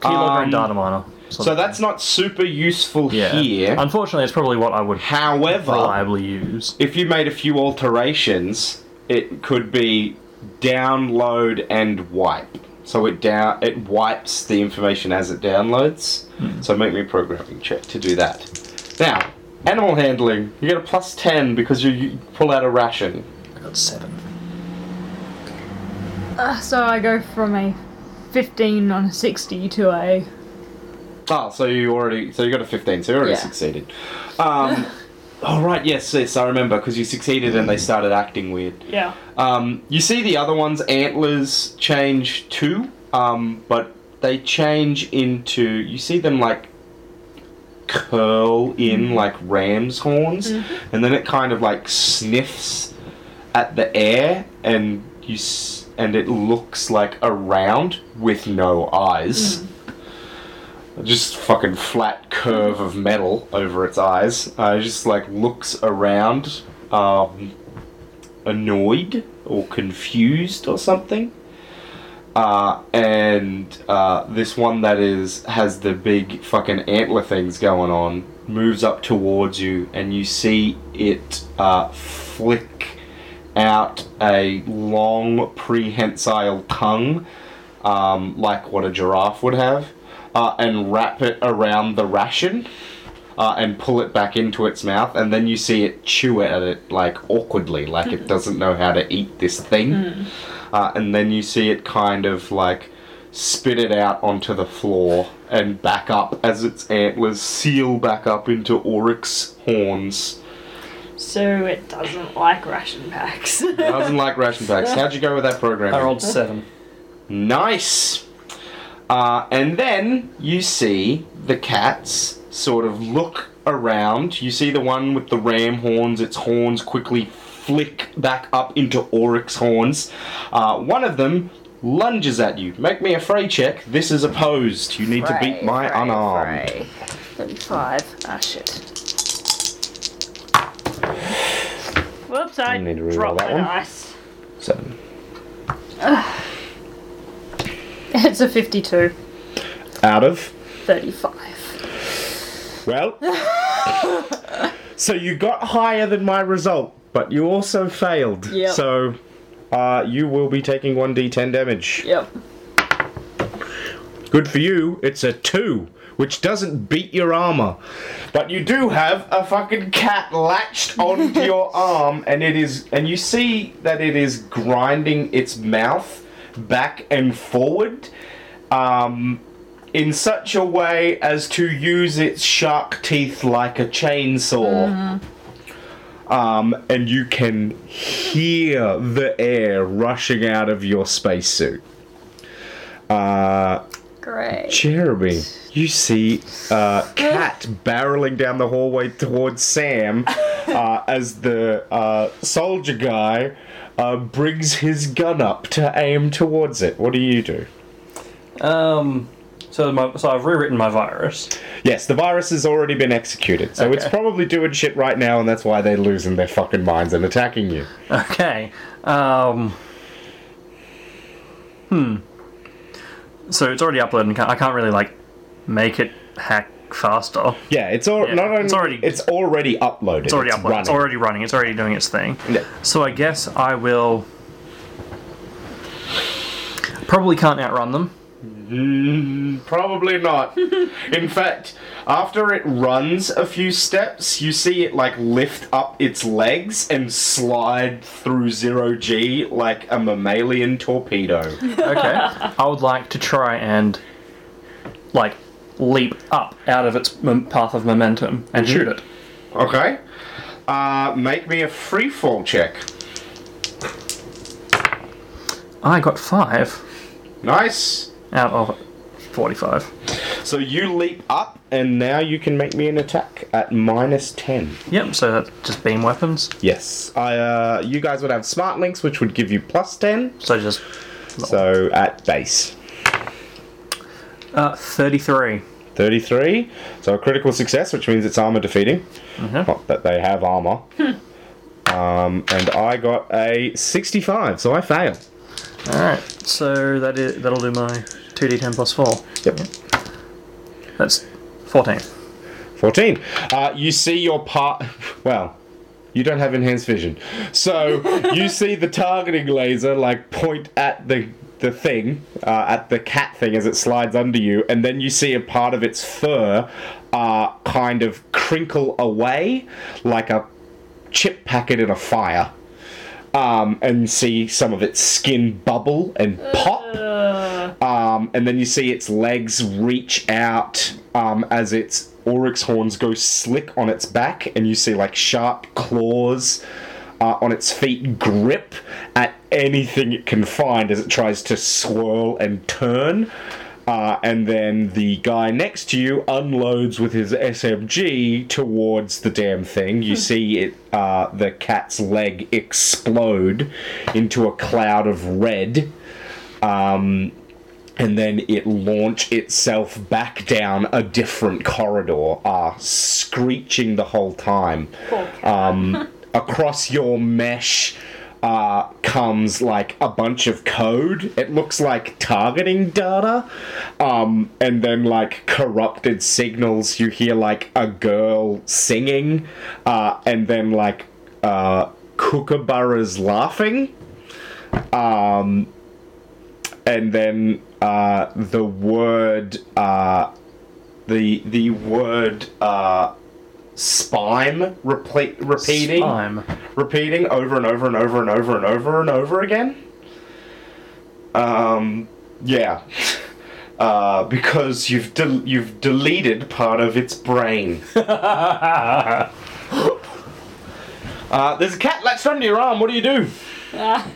keylogger Um, and data miner. Sort So that's not super useful yeah. here. Unfortunately, it's probably what I would However, reliably use. if you made a few alterations, it could be download and wipe. So it down it wipes the information as it downloads. So make me a programming check to do that. Now, animal handling, you get a plus ten because you, you pull out a ration. I got seven. Uh, so I go from a 15 on a 60 to a. Oh, so you already so you got a fifteen, so you already Yeah. succeeded. Um, oh right, yes, yes, I remember because you succeeded and they started acting weird. Yeah. Um, you see the other ones, antlers change too, um, but they change into. You see them like curl in like ram's horns, and then it kind of like sniffs at the air, and you s- and it looks like a round with no eyes. Just fucking flat curve of metal over its eyes. Uh, just like looks around. Um, annoyed or confused or something. Uh, and uh, this one that is has the big fucking antler things going on moves up towards you, and you see it uh, flick out a long prehensile tongue, um, like what a giraffe would have, uh, and wrap it around the ration uh, and pull it back into its mouth, and then you see it chew at it like awkwardly, like it doesn't know how to eat this thing. Uh, and then you see it kind of like spit it out onto the floor and back up as its antlers seal back up into Oryx horns. So it doesn't like ration packs. Doesn't like ration packs. How'd you go with that program? I rolled seven. Nice. Uh, and then you see the cats sort of look around. You see the one with the ram horns, its horns quickly flick back up into Oryx horns. Uh, one of them lunges at you. Make me a fray check. This is opposed. You need to beat my unarmed. 35. Ah, shit. Whoops, I You need to dropped that one. Seven. It's a 52. Out of. 35. Well, so you got higher than my result, but you also failed. Yep. So uh, you will be taking 1d10 damage. Yep. Good for you, it's a 2, which doesn't beat your armor. But you do have a fucking cat latched onto your arm, and it is. And you see that it is grinding its mouth back and forward. Um, in such a way as to use its shark teeth like a chainsaw. Um, and you can hear the air rushing out of your spacesuit. Uh, Great. Jeremy, you see uh, Cat barreling down the hallway towards Sam uh, as the uh, soldier guy uh, brings his gun up to aim towards it. What do you do? Um, so my, so I've rewritten my virus. Yes, the virus has already been executed, so it's probably doing shit right now, and that's why they're losing their fucking minds and attacking you. Okay. Um. Hmm. So it's already uploaded. and I can't really like make it hack faster. Yeah, it's all Yeah, not only it's already- it's already uploaded. It's already uploaded. It's running. already running. It's already doing its thing. Yeah. So I guess I will. Probably can't outrun them. Mm, probably not. In fact, after it runs a few steps, you see it like lift up its legs and slide through zero G like a mammalian torpedo. Okay. I would like to try and like leap up out of its path of momentum and shoot it. Okay. Uh, make me a free fall check. I got five Nice. out of forty-five. So you leap up, and now you can make me an attack at minus ten. Yep. So that's just beam weapons. Yes. I. Uh, you guys would have smart links, which would give you plus ten. So just So at base. Uh, thirty-three. 33. So a critical success, which means it's armor defeating. Mhm. Not that they have armor. um, and I got a 65, so I fail. All right. So that is that'll do my two d10 plus four. Yep. That's fourteen. 14. Uh, you see your part. Well, you don't have enhanced vision. So you see the targeting laser like point at the the thing, uh, at the cat thing as it slides under you, and then you see a part of its fur uh, kind of crinkle away like a chip packet in a fire. Um, and see some of its skin bubble and pop. Um, and then you see its legs reach out um, as its oryx horns go slick on its back, and you see like sharp claws uh, on its feet grip at anything it can find as it tries to swirl and turn. Uh, and then the guy next to you unloads with his SMG towards the damn thing. You see it, uh, the cat's leg explode into a cloud of red um, and then it launch itself back down a different corridor, uh, screeching the whole time. Um, across your mesh uh, comes like a bunch of code. It looks like targeting data, um, and then like corrupted signals. You hear like a girl singing, uh, and then like uh, kookaburras laughing. Um, and then uh, the word uh, the the word uh, spime repeat, repeating Slime. repeating over and over and over and over and over and over again. Um, yeah, uh, because you've del- you've deleted part of its brain. Uh, there's a cat latched onto your arm. What do you do? Ah.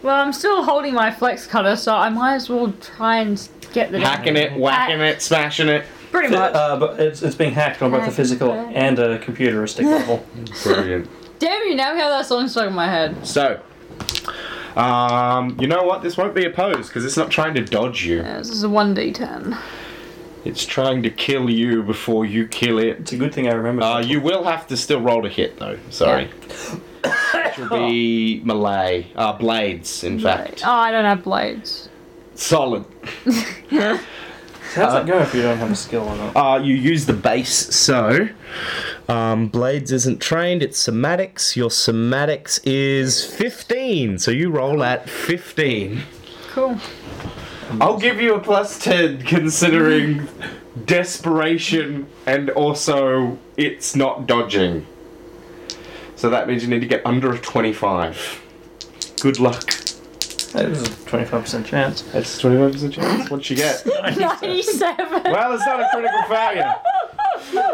well, I'm still holding my flex cutter, so I might as well try and get the Hacking it, whacking it, smashing it. Pretty much. Uh, but it's, it's being hacked on both a physical and a computeristic level. Brilliant. Damn you! Now we have that song stuck in my head. So, um, you know what? This won't be opposed because it's not trying to dodge you. Yeah, this is a one d10. It's trying to kill you before you kill it. It's a good thing I remember. Uh, you will have to still roll to hit though. Sorry. Which will be melee. Uh, blades, in fact. Oh, I don't have blades. Solid. How does that go if you don't have a skill or not? Uh, you use the base, so um, Blades isn't trained. It's somatics. Your somatics is fifteen, so you roll at fifteen. Cool. I'll give you a plus ten considering desperation and also it's not dodging. So that means you need to get under a twenty-five. Good luck. That is a twenty-five percent chance. That's twenty-five percent chance. What'd you get? 97. Well, it's not a critical failure.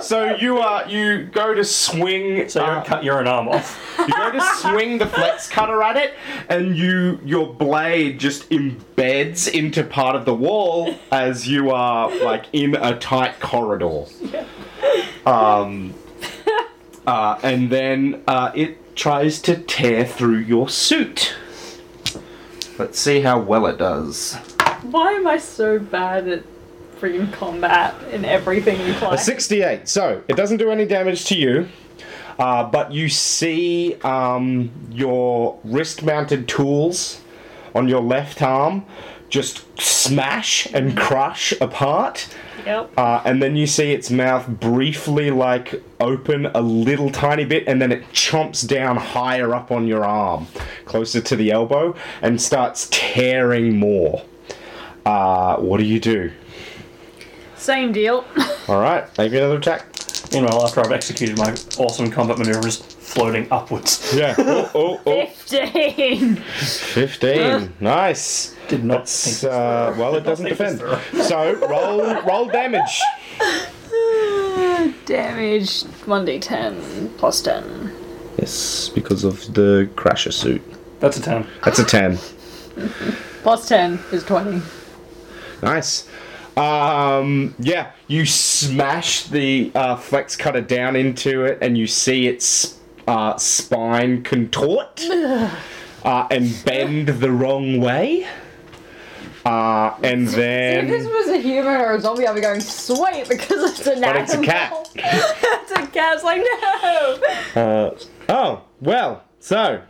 So you uh, you go to swing. So you uh, don't cut your own arm off. You go to swing the flex cutter at it, and you your blade just embeds into part of the wall as you are like in a tight corridor. Um, uh, and then uh, it tries to tear through your suit. Let's see how well it does. Why am I so bad at freaking combat in everything we play? A 68. So, it doesn't do any damage to you, uh, but you see um, your wrist mounted tools on your left arm just smash and crush apart. Yep. Uh, and then you see its mouth briefly like open a little tiny bit, and then it chomps down higher up on your arm, closer to the elbow, and starts tearing more. Uh, what do you do? Same deal. All right, make me another attack. Meanwhile, after I've executed my awesome combat maneuver, just floating upwards. Yeah. Oh, oh, oh. 15. 15. Nice. Did not It's, think uh, well, it doesn't think defend. So roll roll damage. Damage 1d10 plus 10. Yes, because of the crasher suit. That's a ten. That's a 10. Plus 10 is 20. Nice. Um, yeah, you smash the uh, flex cutter down into it, and you see its uh, spine contort uh, and bend the wrong way. Uh, and then. If this was a human or a zombie, I'd be going, sweet, because it's an But it's a animal. cat. it's a cat. It's like, no. Uh, oh, well, so.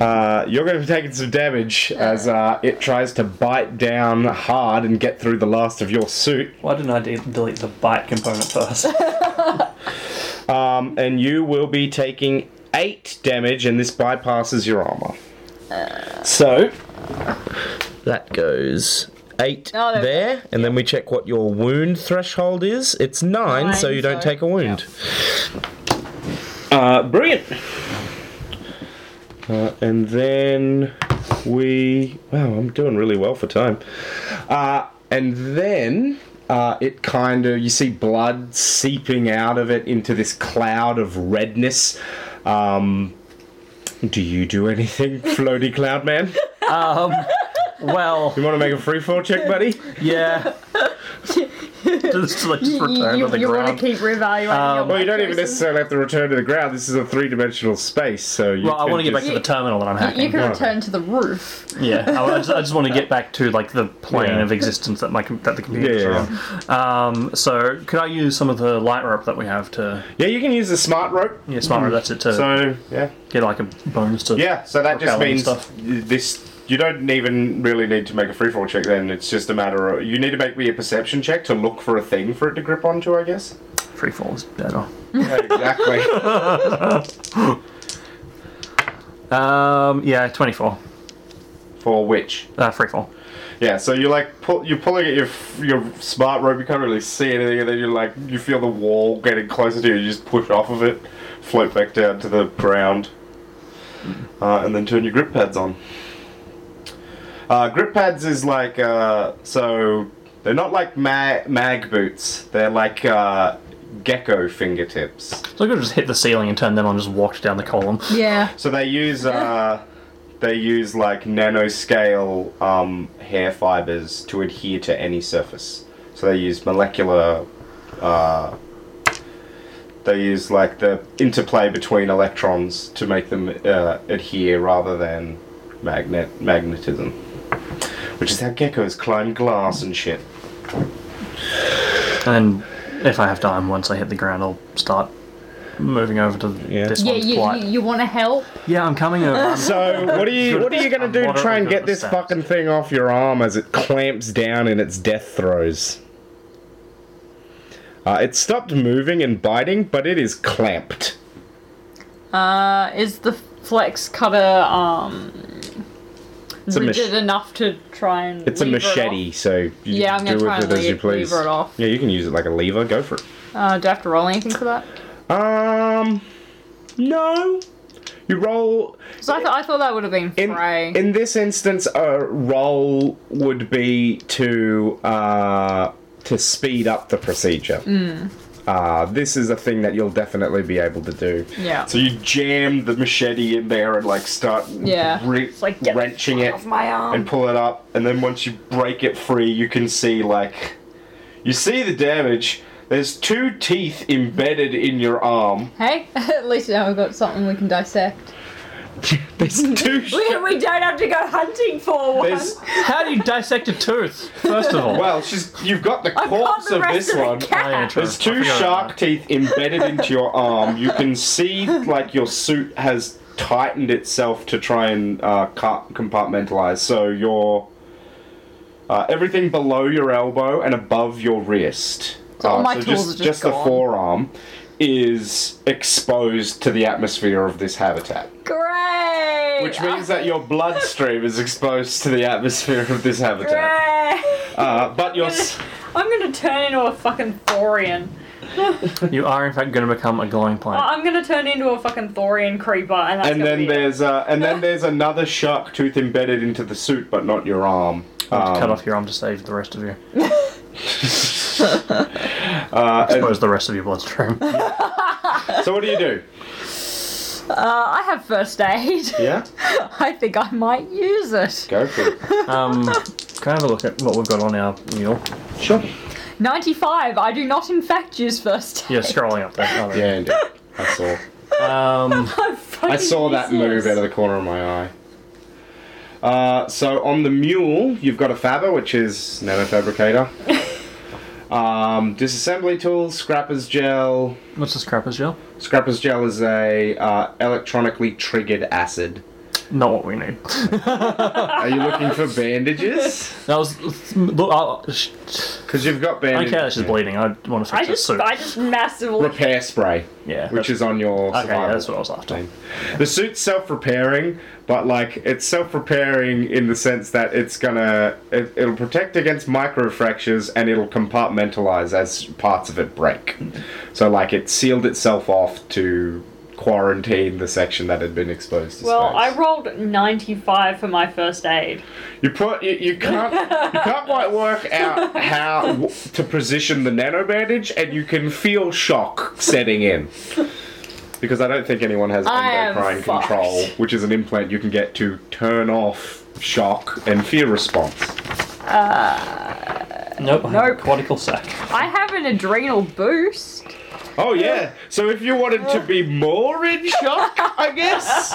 Uh, you're going to be taking some damage as uh, it tries to bite down hard and get through the last of your suit. Why didn't I de- delete the bite component first? Um, and you will be taking 8 damage, and this bypasses your armor. So, that goes 8 Oh, there we there, and then we check what your wound threshold is. It's 9, so Nine, you don't so- take a wound. Uh, brilliant. Uh, and then we. Wow, I'm doing really well for time. Uh, and then uh, it kind of. You see blood seeping out of it into this cloud of redness. Um, do you do anything, Floaty Cloud Man? um, well, You want to make a free fall check, buddy? yeah. just like just You, return you, to the you want to keep reevaluating Um, your Well, you don't even necessarily have to return to the ground. This is a three-dimensional space, so you. Well, I want to get back just- to the terminal that I'm hacking. You hacking. can Right. return to the roof. Yeah, I, I just, I just want to get back to like the plane Yeah. of existence that my that the computers Yeah, are on. Um, so could I use some of the light rope that we have to Yeah, you can use the smart rope. yeah smart rope that's it to So yeah, get like a bonus to yeah. So that just means stuff. this. You don't even really need to make a free fall check. Then it's just a matter of you need to make me a perception check to look for a thing for it to grip onto. I guess. free fall is better. Yeah, exactly. Um, yeah, twenty four. for which? Uh, free fall. Yeah. So you're like pull, you're pulling at your your smart rope. You can't really see anything, and then you're like you feel the wall getting closer to you. You just push off of it, float back down to the ground, uh, and then turn your grip pads on. Uh, grip pads is like uh, so they're not like mag, mag boots. They're like uh, gecko fingertips. So I could just hit the ceiling and turn them on, and just walked down the column. Yeah. So they use uh, they use like nanoscale um, hair fibers to adhere to any surface. So they use molecular. Uh, they use like the interplay between electrons to make them uh, adhere rather than magnet magnetism, which is how geckos climb glass and shit. And if I have time, once I hit the ground, I'll start moving over to Yeah. this Yeah, one's you, quite. you, you want to help? Yeah, I'm coming over. I'm- So what are you what are you gonna do to try and get this Moderately good fucking thing off your arm as it clamps down in its death throes? Uh, it stopped moving and biting, but it is clamped. Uh, is the flex cutter um It's a mach- enough to try and? It's a lever it machete, so you Yeah, I'm do gonna with try it and as you please. lever it off. Yeah, you can use it like a lever. Go for it. Uh, do I have to roll anything for that? Um, no. You roll So I, th- I thought that would have been in fray. in this instance. A roll would be to uh to speed up the procedure. Hmm. Uh, this is a thing that you'll definitely be able to do. yeah. So you jam the machete in there and like start Yeah. re- like, wrenching it off my arm. and pull it up, and then once you break it free, you can see like you see the damage. There's two teeth embedded in your arm. Hey, at least now we've got something we can dissect. There's two. We, sh- we don't have to go hunting for one. There's How do you dissect a tooth? First of all. well, she's you've got the I've got corpse the of rest this of the one. cat. Oh, yeah, true. There's I two forgot shark teeth embedded into your arm. You can see like your suit has tightened itself to try and uh, cut, compartmentalize. So your uh, everything below your elbow and above your wrist. So all uh, my so tools just, are just just the gone. forearm is exposed to the atmosphere of this habitat. Great. Which means that your bloodstream is exposed to the atmosphere of this habitat. Great. Uh, but your s- I'm gonna turn into a fucking Thorian. You are in fact going to become a glowing Oh, plant. I'm gonna turn into a fucking Thorian creeper, and that's and gonna then be it. there's uh, and then there's another shark tooth embedded into the suit, but not your arm. I'll to cut Um, off your arm to save the rest of you. uh, and- Expose the rest of your bloodstream. so what do you do? Uh, I have first aid. Yeah, I think I might use it. go for it. Um, can I have a look at what we've got on our mule? Sure. 95. I do not, in fact, use first aid. Yeah, scrolling up there. Oh, there. Yeah, indeed. I saw. Um, I'm I saw that move out of the corner of my eye. Uh, so on the mule, you've got a fabber, which is nanofabricator. um, disassembly tools, scrappers gel. what's the scrappers gel? Scrappers gel is a uh, electronically triggered acid. Not what we need. Are you looking for bandages? That was look. Because you've got I don't bandages. care that she's bleeding. I want to fix I her just, suit. I just massively. Repair spray, yeah, which that's- is on your okay. survival Yeah, that's what I was after. thing. The suit's self-repairing, but like it's self-repairing in the sense that it's gonna it, it'll protect against microfractures and it'll compartmentalize as parts of it break. So like it sealed itself off to quarantine the section that had been exposed to Well, space. I rolled 95 for my first aid. You put you, you can't you can't quite work out how w- to position the nano bandage, and you can feel shock setting in. Because I don't think anyone has I am endocrine fucked. control, which is an implant you can get to turn off shock and fear response. Uh, nope. I have a Nope. Cortical stack. I have an adrenal boost. Oh yeah. So if you wanted to be more in shock, I guess.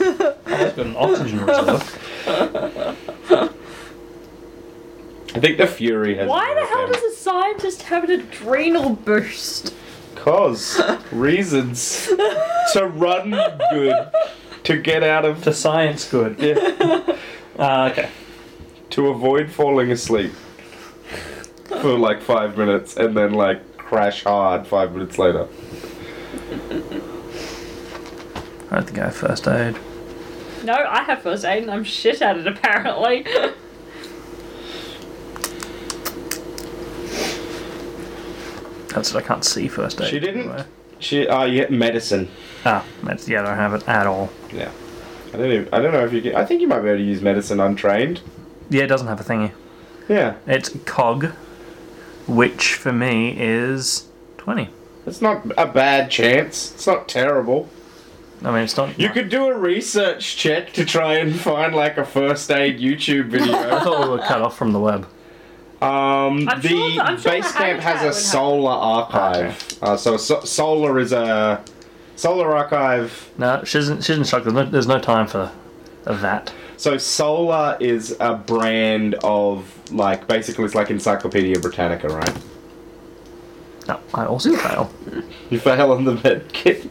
I've got an oxygen reserve. I think the fury has. Why the hell does a scientist have an adrenal boost? Cause reasons to run good, to get out of To science good. yeah. Uh, okay. to avoid falling asleep for like five minutes and then like crash hard five minutes later. I don't think I have first aid. No, I have first aid and I'm shit at it apparently. That's what I can't see first aid. She didn't? anyway. She, uh, you get medicine. Ah, that's, yeah, I don't have it at all. Yeah. I don't even, I don't know if you get, I think you might be able to use medicine untrained. Yeah, it doesn't have a thingy. Yeah. It's cog, which for me is twenty. It's not a bad chance. It's not terrible. I mean, it's not. You could do a research check to try and find like a first aid YouTube video. I video. thought we were cut off from the web. Um, I'm the sure- I'm sure base the camp has a would have- Solarchive. Uh, so, so solar is a Solarchive. No, she's doesn't. Shock. There's no, there's no time for that. So solar is a brand of like basically it's like Encyclopedia Britannica, right? No, I also fail. You fail on the med kit.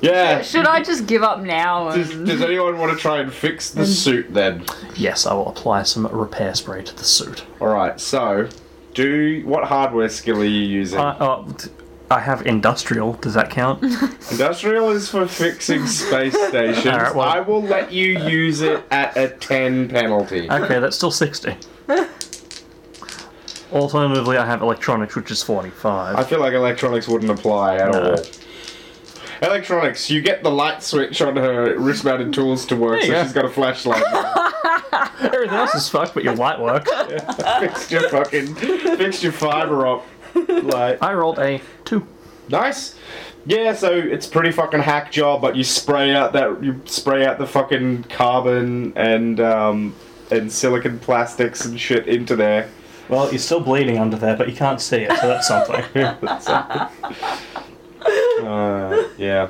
Yeah. Should I just give up now? Does, And... does anyone want to try and fix the suit then? Yes, I will apply some repair spray to the suit. Alright, so do what hardware skill are you using? I, uh, t- I have industrial. Does that count? Industrial is for fixing space stations. Well- I will let you use it at a 10 penalty. okay, that's still 60. Alternatively, I have electronics, which is 45. I feel like electronics wouldn't apply at No. all. Electronics, you get the light switch on her wrist mounted tools to work, There so you go. she's got a flashlight. Everything else is fucked, but your light works. fixed your fucking, fixed your fiber op light. I rolled a 2. Nice. Yeah, so it's pretty fucking hack job, but you spray out that you spray out the fucking carbon and um and silicon plastics and shit into there. Well, you're still bleeding under there, but you can't see it, so that's something. Uh, yeah.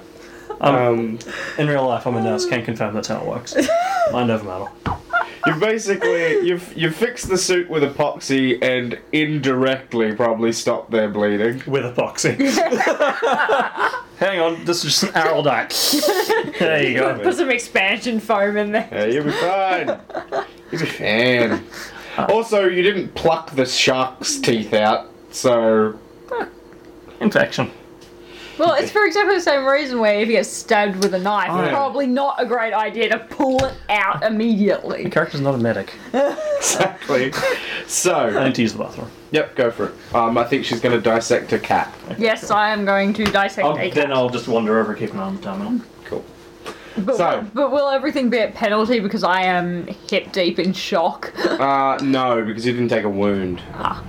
Um, Um, in real life, I'm a nurse, can confirm that's how it works. Mind over matter. You basically you've you fixed the suit with epoxy and indirectly probably stopped their bleeding. With epoxy. Hang on, this is just an Araldite. There you go. Put some expansion foam in there. Yeah, you'll be fine. You'll be fine. Also, you didn't pluck the shark's teeth out, so Infection. Well, it's for exactly the same reason where if you get stabbed with a knife, Oh, yeah. probably not a great idea to pull it out immediately. The character's not a medic. exactly. I So, need to use the bathroom. yep, go for it. Um, I think she's going to dissect a cat. Yes, I am going to dissect I'll, a cat. then I'll just wander over and keep an eye on the terminal. Cool. But, So- will, but will everything be at penalty because I am hip deep in shock? Uh, no, because you didn't take a wound. Ah.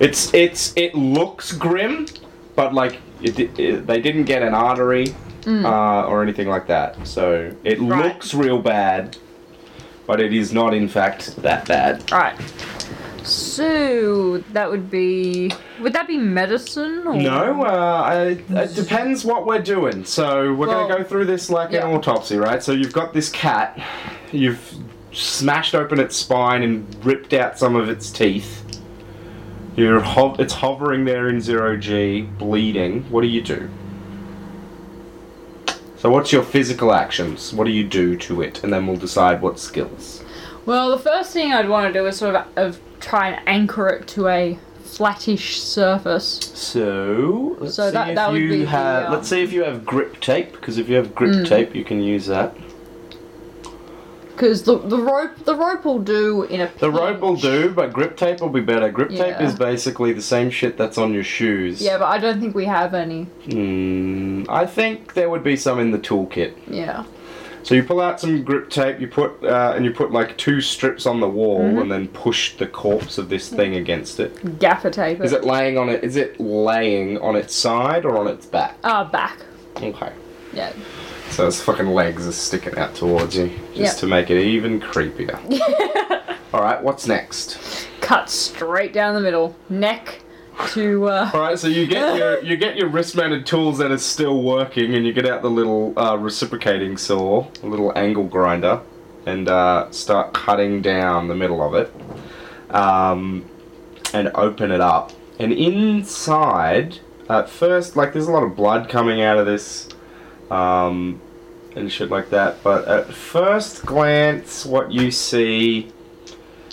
It's it's it looks grim, but like it, it, they didn't get an artery uh, or anything like that. So it Mm. Right. looks real bad, but it is not in fact that bad. Alright. So that would be. Would that be medicine? Or? No, uh, I, it depends what we're doing. So we're Well, gonna go through this like yeah. an autopsy, right? So you've got this cat, you've smashed open its spine and ripped out some of its teeth. You're ho- it's hovering there in zero G, bleeding. What do you do? So what's your physical actions? What do you do to it, and then we'll decide what skills. Well, the first thing I'd want to do is sort of, of try and anchor it to a flattish surface. So let's So see that- if that would you be the, have. um, Let's see if you have grip tape, because if you have grip tape, you can use that. Because the, the rope the rope will do in a pinch. The rope will do, but grip tape will be better. Grip tape Yeah. is basically the same shit that's on your shoes. Yeah, but I don't think we have any. Hmm, I think there would be some in the toolkit. Yeah. So you pull out some grip tape, you put uh, and you put like two strips on the wall, Mm-hmm. and then push the corpse of this thing against it. Gaffer tape. Is it laying on it? Is it laying on its side or on its back? Ah, back. Okay. Yeah. So its fucking legs are sticking out towards you, just Yep. to make it even creepier. All right, what's next? Cut straight down the middle. Neck to. Uh, All right, so you get your you get your wrist-mounted tools that is still working, and you get out the little uh, reciprocating saw, a little angle grinder, and uh, start cutting down the middle of it, um, and open it up. And inside, at first, like there's a lot of blood coming out of this, um, and shit like that. But at first glance, what you see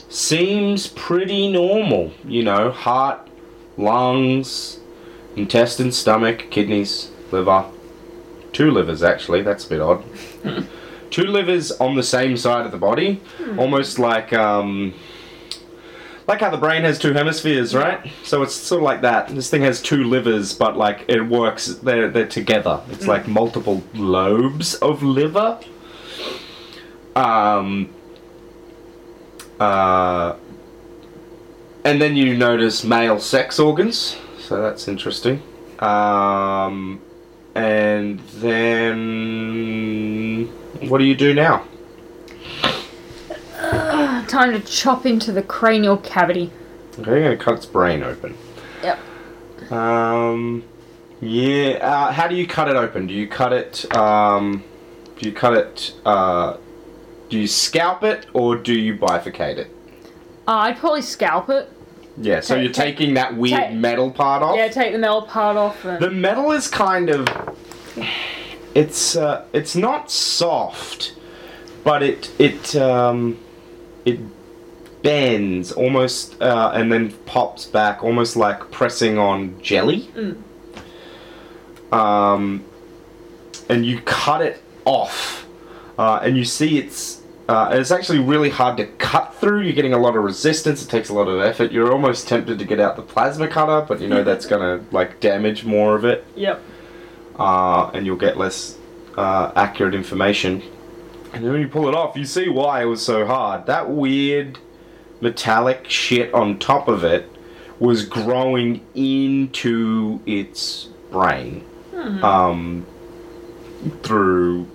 seems pretty normal. You know, heart lungs, intestine, stomach, kidneys, liver. Two livers, actually. That's a bit odd. Two livers on the same side of the body, almost like um, like how the brain has two hemispheres, right? So it's sort of like that. This thing has two livers, but like it works. They're they're together. It's like multiple lobes of liver. Um. Uh, and then you notice male sex organs, so that's interesting. Um, and then what do you do now? Time to chop into the cranial cavity. Okay, you're gonna cut its brain open. Yep. Um, yeah. Uh, how do you cut it open? Do you cut it? Um, do you cut it? Uh, do you scalp it or do you bifurcate it? Uh, I'd probably scalp it. Yeah, so Take- you're take- taking that weird take- metal part off. Yeah, take the metal part off and The metal is kind of it's uh, it's not soft, but it it um, it bends almost uh, and then pops back, almost like pressing on jelly. Um, and you cut it off, uh, and you see it's. Uh, it's actually really hard to cut through. You're getting a lot of resistance. It takes a lot of effort. You're almost tempted to get out the plasma cutter, but you know that's gonna like damage more of it Yep. uh, and you'll get less uh, accurate information. And then when you pull it off, you see why it was so hard. That weird metallic shit on top of it was growing into its brain um, through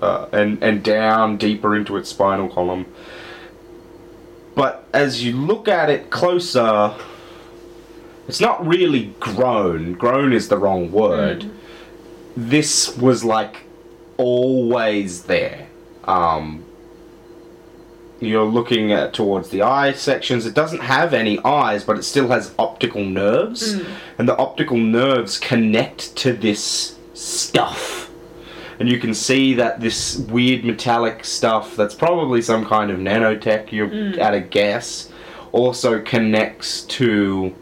uh, and and down deeper into its spinal column. But as you look at it closer, it's not really grown. Grown is the wrong word this was like always there. Um, you're looking at towards the eye sections. It doesn't have any eyes, but it still has optical nerves, and the optical nerves connect to this stuff. And you can see that this weird metallic stuff, that's probably some kind of nanotech, you're at a guess, also connects to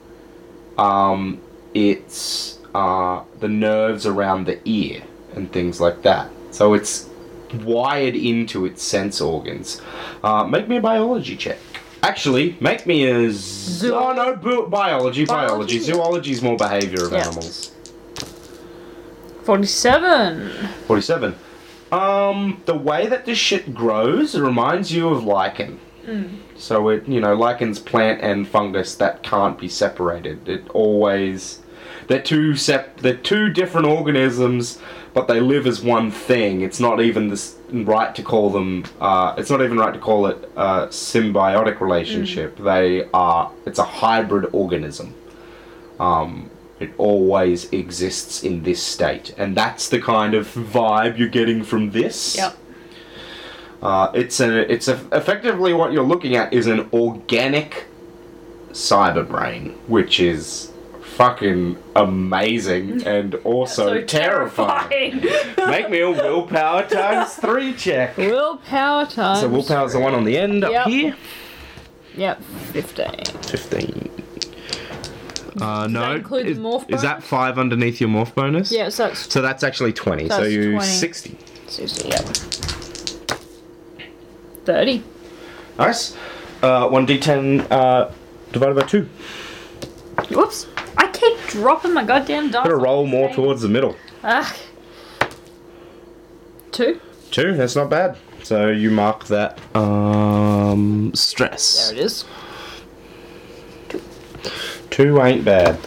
um, it's uh, the nerves around the ear and things like that. So it's wired into its sense organs. Uh, make me a biology check. Actually, make me a z- oh no, bu- biology, biology. Biology? Zoology is more behavior of Yeah. animals. Forty-seven. Forty-seven. Um, the way that this shit grows it reminds you of lichen. So it, you know, lichens, plant and fungus that can't be separated. It always, they're two sep, they're two different organisms, but they live as one thing. It's not even this right to call them. Uh, it's not even right to call it a symbiotic relationship. They are. It's a hybrid organism. Um, it always exists in this state, and that's the kind of vibe you're getting from this. Yep. Uh, it's a, it's a, effectively what you're looking at is an organic cyber brain, which is fucking amazing and also So terrifying. terrifying. Make me a willpower times three check. willpower time. So willpower's the one on the end up here. Yep. Fifteen. Fifteen. Uh, no. is, that five underneath your morph bonus? Yeah. So that's So that's actually twenty. so That's you 20. sixty. sixty. Yep. Thirty. Nice. Uh, one d10 uh, divided by two. Whoops. I dropping my goddamn dice. Gotta roll more towards the middle. Ah. Two. Two, that's not bad. So you mark that um stress. There it is. Two ain't bad.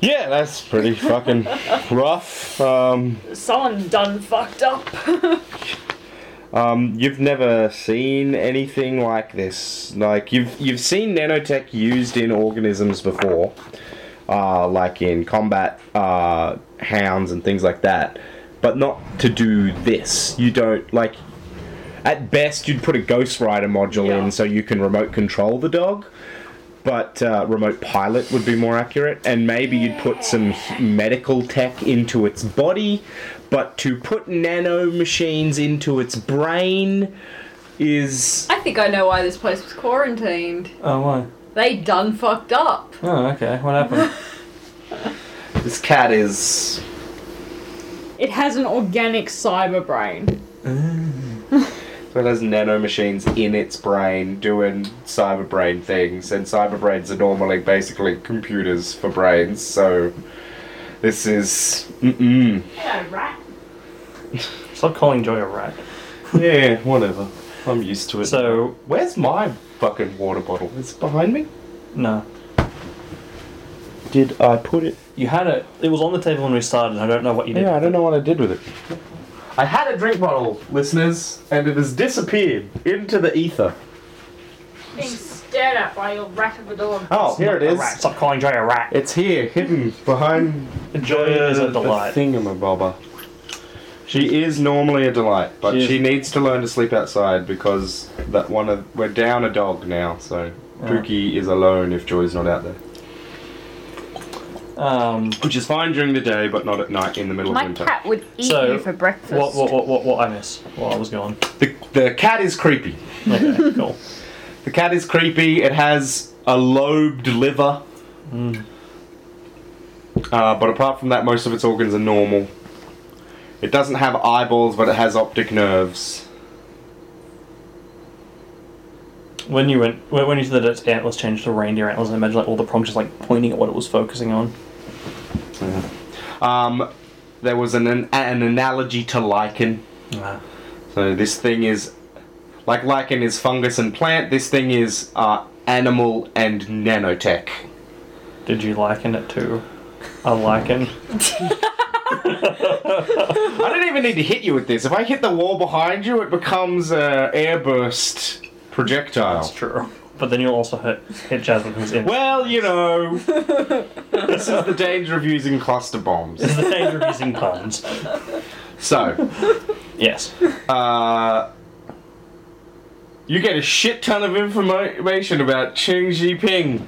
Yeah, that's pretty fucking rough. Um, Someone done fucked up. um, you've never seen anything like this. Like you've you've seen nanotech used in organisms before, uh, like in combat uh, hounds and things like that, but not to do this. You don't like. At best, you'd put a Ghost Rider module Yeah. in so you can remote control the dog. but uh, remote pilot would be more accurate, and maybe you'd put some medical tech into its body, but to put nano machines into its brain is I think I know why this place was quarantined. Oh, why? They done fucked up. Oh, okay. What happened? this cat is It has an organic cyber brain. so it has nano machines in its brain doing cyber brain things, and cyber brains are normally basically computers for brains. So this is mm-mm. Hello, rat. Stop calling Joy a rat. yeah, whatever. I'm used to it. So, where's my fucking water bottle? Is it behind me? no. Did I put it? You had it. It was on the table when we started. I don't know what you did. Yeah, I don't know what I did with it. I had a drink bottle, listeners, and it has disappeared into the ether. Being stared at by your rat of a dog. Oh, here it is. Rat. Stop calling Joy a rat. It's here, hidden behind Joy is a delight. Thingamabobber. She is normally a delight, but She she, needs to learn to sleep outside because that one of we're down a dog now. So Pookie is alone if Joy's not out there. Um, Which is fine during the day, but not at night in the middle My of winter. cat would eat So, you for breakfast. what, what, what, what, what I miss while I was gone? The, the cat is creepy. Okay, cool. The cat is creepy. It has a lobed liver. Uh, but apart from that, most of its organs are normal. It doesn't have eyeballs, but it has optic nerves. When you went, when when you said that its antlers changed to reindeer antlers, I imagine like all the prongs just like pointing at what it was focusing on. Yeah. Um, there was an, an, an analogy to lichen. Ah. So this thing is like lichen is fungus and plant. This thing is uh, animal and nanotech. Did you liken it to a lichen? I don't even need to hit you with this. If I hit the wall behind you, it becomes a airburst projectile. That's true. But then you'll also hit hit Jasmine who's in. Well, you know, this is the danger of using cluster bombs. This is the danger of using puns. So, Yes. uh, you get a shit ton of information about Xi Jinping.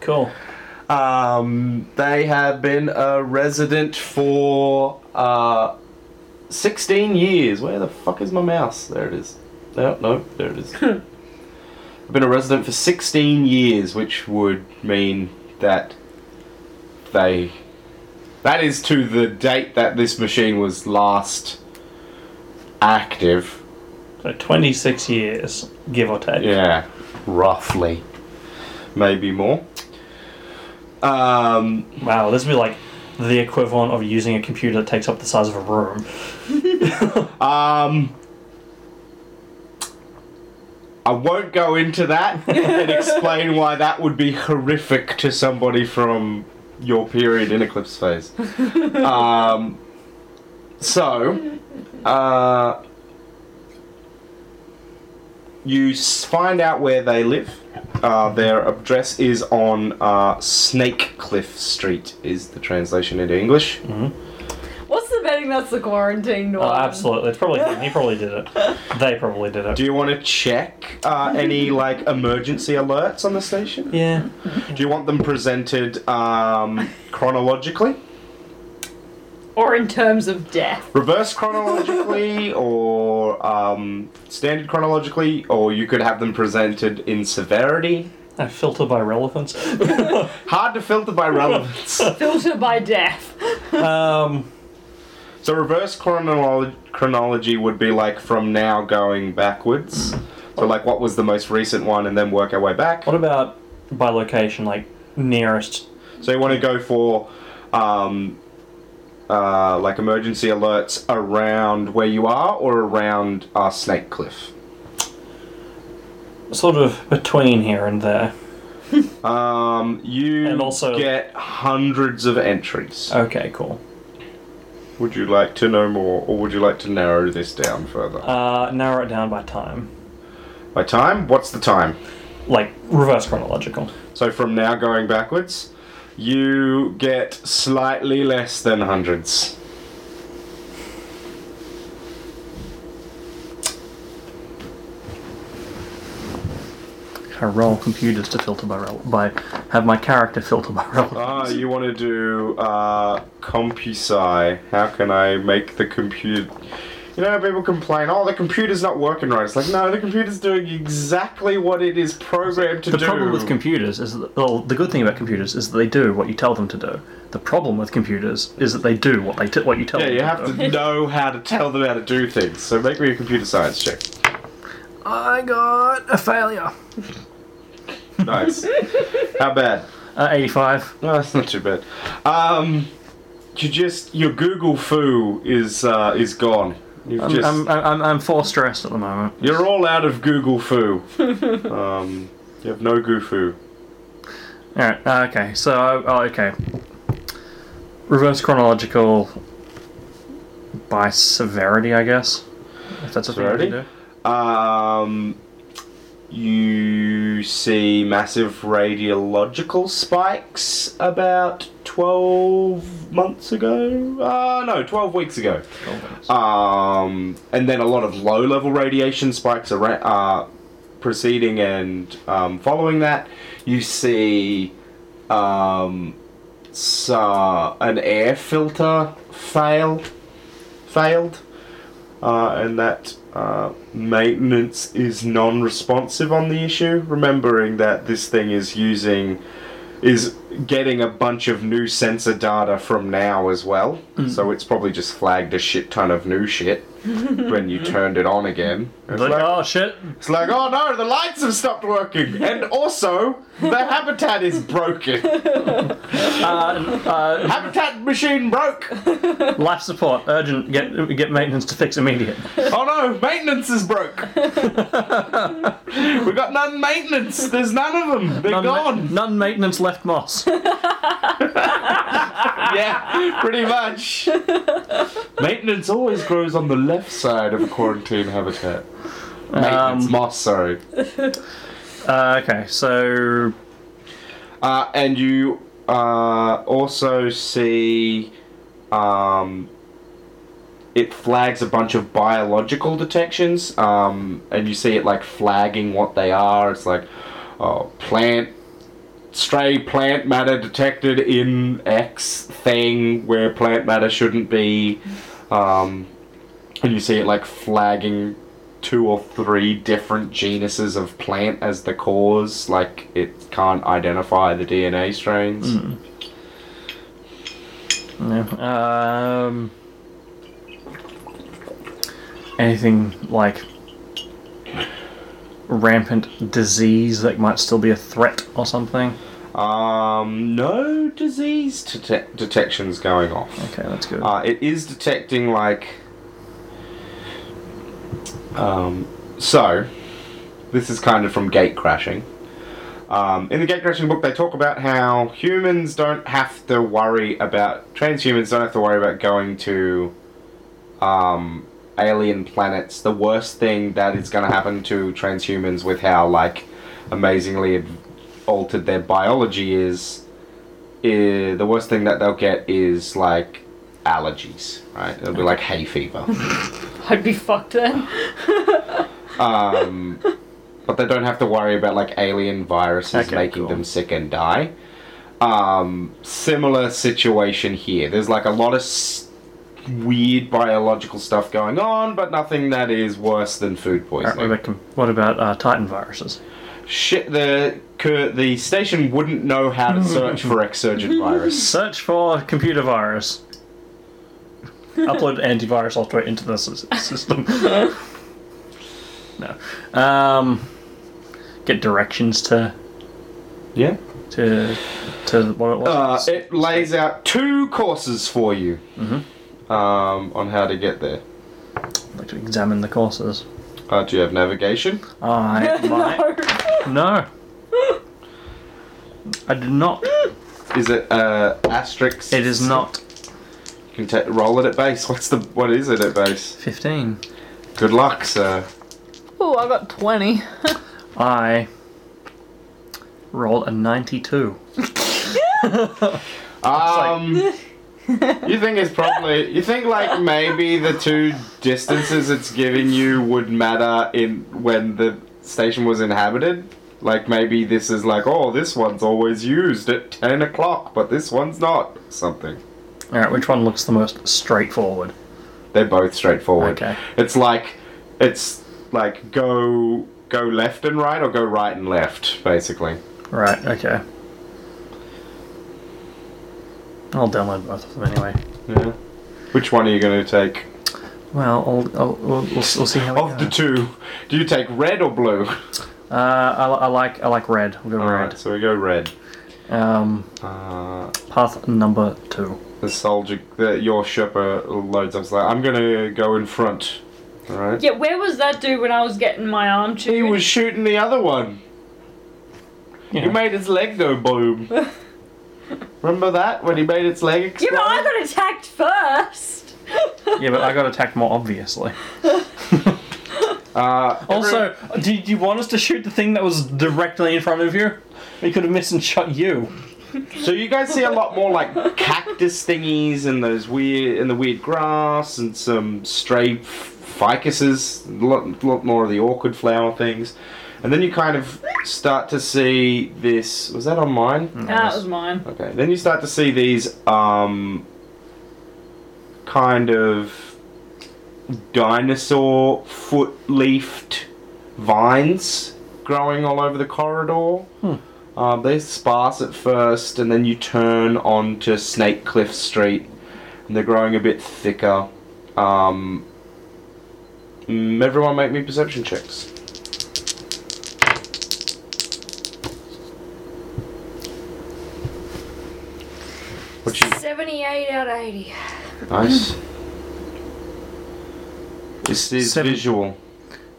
Cool. Um, they have been a resident for uh, 16 years. Where the fuck is my mouse? There it is. No, no, there it is. I've been a resident for 16 years, which would mean that they. That is to the date that this machine was last active. So 26 years, give or take. Yeah, roughly. Maybe more. Um, Wow, this would be like the equivalent of using a computer that takes up the size of a room. Um, I won't go into that and explain why that would be horrific to somebody from your period in Eclipse phase. Um, so, uh, you find out where they live. Uh, their address is on uh, Snake Cliff Street, is the translation into English. What's the betting that's the quarantine one? Oh, absolutely. It's probably him. He probably did it. They probably did it. Do you want to check uh, any like emergency alerts on the station? yeah. Do you want them presented um, chronologically, or in terms of death. reverse chronologically, or um, standard chronologically, or you could have them presented in severity? I filter by relevance. Hard to filter by relevance. Filter by death. um, so reverse chronolo- chronology would be like from now going backwards. So like what was the most recent one, and then work our way back. what about by location, like nearest? So you want to go for um, uh, like emergency alerts around where you are or around uh, Snake Cliff? Sort of between here and there. Um, you And also- get hundreds of entries. Okay, cool. Would you like to know more, or would you like to narrow this down further? Uh, narrow it down by time. By time, what's the time? Like, reverse chronological. So from now going backwards, you get slightly less than hundreds. I roll computers to filter by rel- by have my character filter by relevance. Ah, you want to do uh, CompuSci. How can I make the computer? You know, people complain, oh, the computer's not working right. It's like, no, the computer's doing exactly what it is programmed to the do. The problem with computers is that, well, the good thing about computers is that they do what you tell them to do. The problem with computers is that they do what they t- what you tell them. yeah, them you have do. to know how to tell them how to do things. So make me a computer science check. I got a failure. Nice. how bad? Uh, 85. No, that's not too bad. Um, you just your Google fu is uh, is gone. You've I'm, just I'm, I'm, I'm for stressed at the moment. you're all out of Google fu. um, you have no goo foo. Alright, uh, okay, so, oh, okay. Reverse chronological by severity, I guess. If that's a thing Severity? you can do. Um, you see massive radiological spikes about 12 months ago. Uh, no, 12 weeks ago. Um, and then a lot of low level radiation spikes around, uh, proceeding and um, following that, you see um, so, an air filter fail failed, uh, and that uh, maintenance is non-responsive on the issue. Remembering that this thing is using is getting a bunch of new sensor data from now as well, so it's probably just flagged a shit ton of new shit when you turned it on again. It's Like, like, oh shit! it's like, oh no, the lights have stopped working, and also the habitat is broken. Uh, uh, habitat machine broke. life support, urgent. Get get maintenance to fix immediate. Oh no, maintenance is broke. we got none maintenance. There's none of them. They're None, gone. none maintenance left moss. Yeah, pretty much. maintenance always grows on the left side of a quarantine habitat. Maintenance Um, moss, sorry. Uh, okay, so Uh, and you uh, also see um, it flags a bunch of biological detections, um, and you see it like flagging what they are. It's like, oh, plant, stray plant matter detected in X thing where plant matter shouldn't be, um, and you see it like flagging two or three different genuses of plant as the cause, like it can't identify the DNA strains. yeah. Um, anything like rampant disease that might still be a threat or something. Um, no disease dete- detections going off. Okay, that's good. Uh, it is detecting like. Um, so, this is kind of from gate crashing. Um, in the gate crashing book, they talk about how humans don't have to worry about transhumans don't have to worry about going to um, alien planets. The worst thing that is going to happen to transhumans with how like amazingly altered their biology is, is the worst thing that they'll get is like allergies. Right? It'll be like hay fever. I'd be fucked then. Um, but they don't have to worry about like alien viruses Okay, making cool. them sick and die. Um, similar situation here. There's like a lot of s- weird biological stuff going on, but nothing that is worse than food Alright, what poisoning. what about uh, Titan viruses? Shit, the the station wouldn't know how to search for Exsurgent virus. Search for computer virus. Upload antivirus software into the system. no. Um, get directions to Yeah. to to what it Uh, was. it lays out two courses for you um, on how to get there. I'd like to examine the courses. Uh, do you have navigation? I might. No. I did not. Is it uh, asterisk? It is not You can ta- roll it at base. What's the what is it at base? 15. Good luck, sir. Oh, I got 20. I rolled a 92. Um, you think it's probably you think like maybe the two distances it's giving you would matter in when the station was inhabited. Like maybe this is like oh this one's always used at ten o'clock, but this one's not. Something. Alright, which one looks the most straightforward? They're both straightforward. Okay. It's like it's like go go left and right or go right and left, basically. Right, okay. I'll download both of them anyway. Yeah. Which one are you going to take? Well, I'll, I'll, we'll, we'll, we'll see how we Of go. the two, do you take red or blue? Uh, I, I like I like red. We'll go Alright, red. so we go red. Um, Uh, path number two. the soldier, the, your Sherpa loads up. Like, I'm gonna go in front. Alright. Yeah, where was that dude when I was getting my arm chewed? He was shooting the other one. Yeah. He made his leg go boom. Remember that when he made its leg Yeah, explode? but I got attacked first. yeah, but I got attacked more obviously. Uh, every- Also, did you want us to shoot the thing that was directly in front of you? We could have missed and shot you. So you guys see a lot more like cactus thingies and those weird and the weird grass and some stray f- ficuses, a lot, lot more of the awkward flower things. And then you kind of start to see this. Was that on mine? That was mine. Okay. Then you start to see these um, kind of dinosaur foot leafed vines growing all over the corridor. Um, they're sparse at first, and then you turn onto Snake Cliff Street, and they're growing a bit thicker. Um, mm, everyone, make me perception checks. What you? 78 out of 80. Nice. This is Seven. visual.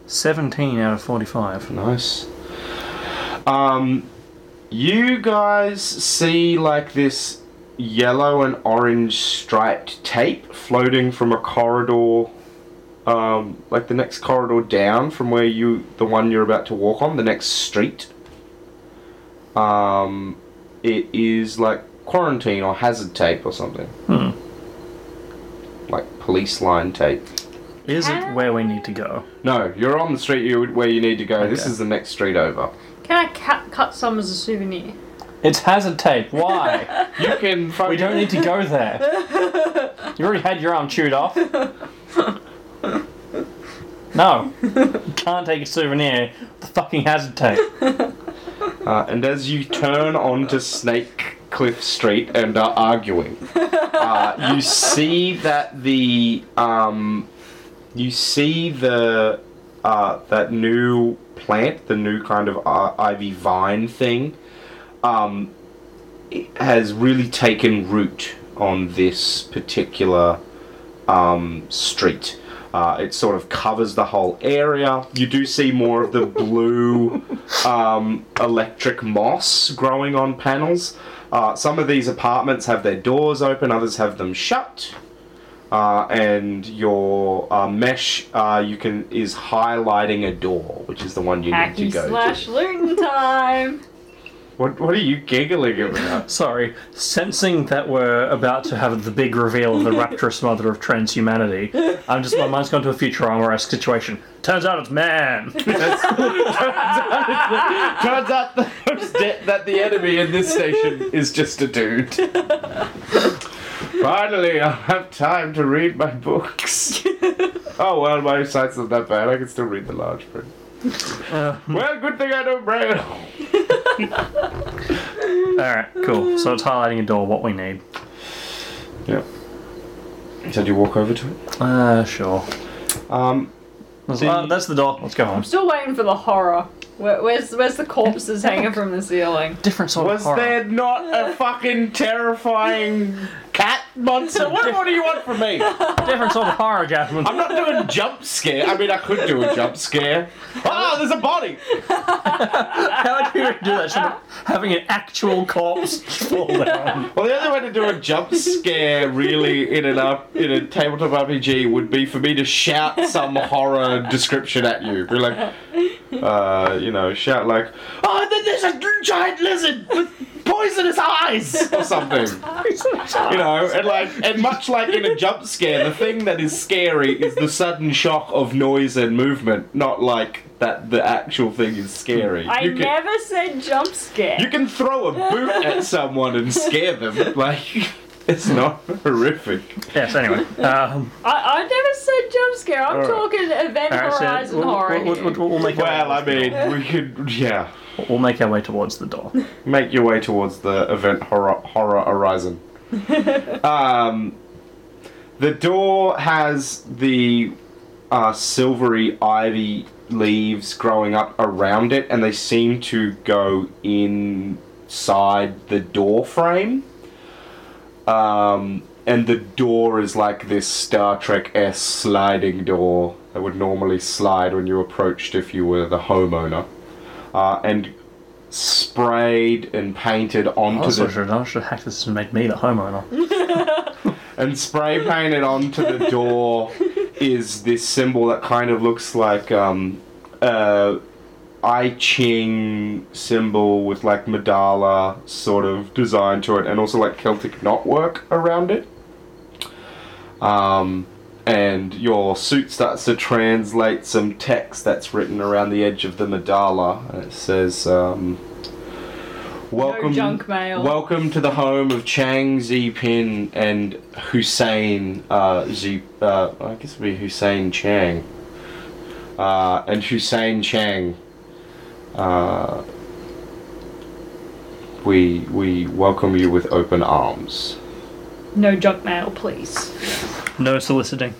17 out of 45. Nice. Um, you guys see like this yellow and orange striped tape floating from a corridor, um, like the next corridor down from where you, the one you're about to walk on, the next street. Um, it is like quarantine or hazard tape or something. Hmm. Like police line tape. Is it where we need to go? No, you're on the street you, where you need to go. This is the next street over. Can I cut, cut some as a souvenir? It's hazard tape. Why? You can. we don't need to go there. You already had your arm chewed off. No. You can't take a souvenir. The fucking hazard tape. Uh, and as you turn onto Snake Cliff Street and are arguing, uh, you see that the um, you see the uh, that new plant, the new kind of uh, ivy vine thing, um, has really taken root on this particular um, street. Uh, it sort of covers the whole area. You do see more of the blue um, electric moss growing on panels. Uh, some of these apartments have their doors open, others have them shut. Uh, and your uh, mesh uh, you can is highlighting a door, which is the one you need to Hacky go slash to. time. What What are you giggling about? Sorry, sensing that we're about to have the big reveal of the rapturous mother of transhumanity, I'm just my mind's gone to a Futurama-esque situation. Turns out it's man. Turns out the, that the enemy in this station is just a dude. Finally, I'll have time to read my books. oh well, my sight's not that bad. I can still read the large print. Uh, Well, good thing I don't braille. all right, cool. So it's highlighting a door. What we need. Yeah. Did you walk over to it? Uh, sure. Um, See- Uh, that's the door. Let's go home. I'm still waiting for the horror. Where, where's where's the corpses hanging from the ceiling? Different sort was of horror. Was there not a fucking terrifying cat monster? What more do you want from me? Different sort of horror, Jasmine. I'm not doing jump scare. I mean, I could do a jump scare. Oh, there's a body. How would you do that? Sort of having an actual corpse fall down. Well, the only way to do a jump scare really in an up in a tabletop RPG would be for me to shout some horror description at you. Be like, uh, you know, shout like, "Oh, then there's a giant lizard with poisonous eyes" or something. You know, and like, and much like in a jump scare, the thing that is scary is the sudden shock of noise and movement, not like that the actual thing is scary. I You can- never said jump scare. you can throw a boot at someone and scare them. Like, it's not horrific. Yes. Anyway. Um, I, I never said jump scare. I'm Alright. talking Event Alright, so Horizon we'll, horror. we'll, here. we'll, we'll make our Well, I mean, we could, yeah. we'll make our way towards the door. Make your way towards the event horror, horror horizon. um, the door has the uh, silvery ivy leaves growing up around it, and they seem to go inside the door frame. Um, and the door is like this Star Trek S sliding door that would normally slide when you approached if you were the homeowner. Uh, and sprayed and painted I onto also the should, I should hack this and make me the homeowner. and spray painted onto the door is this symbol that kind of looks like um uh I Ching symbol with like Mandala sort of design to it and also like Celtic knotwork around it. Um and your suit starts to translate some text that's written around the edge of the mandala. And it says, um, "Welcome, mail." welcome to the home of Chang Zipin and Hussein uh, Z. Uh, I guess it'd be Hussein Chang, uh, and Hussein Chang." Uh, we we welcome you with open arms. No junk mail, please. No soliciting.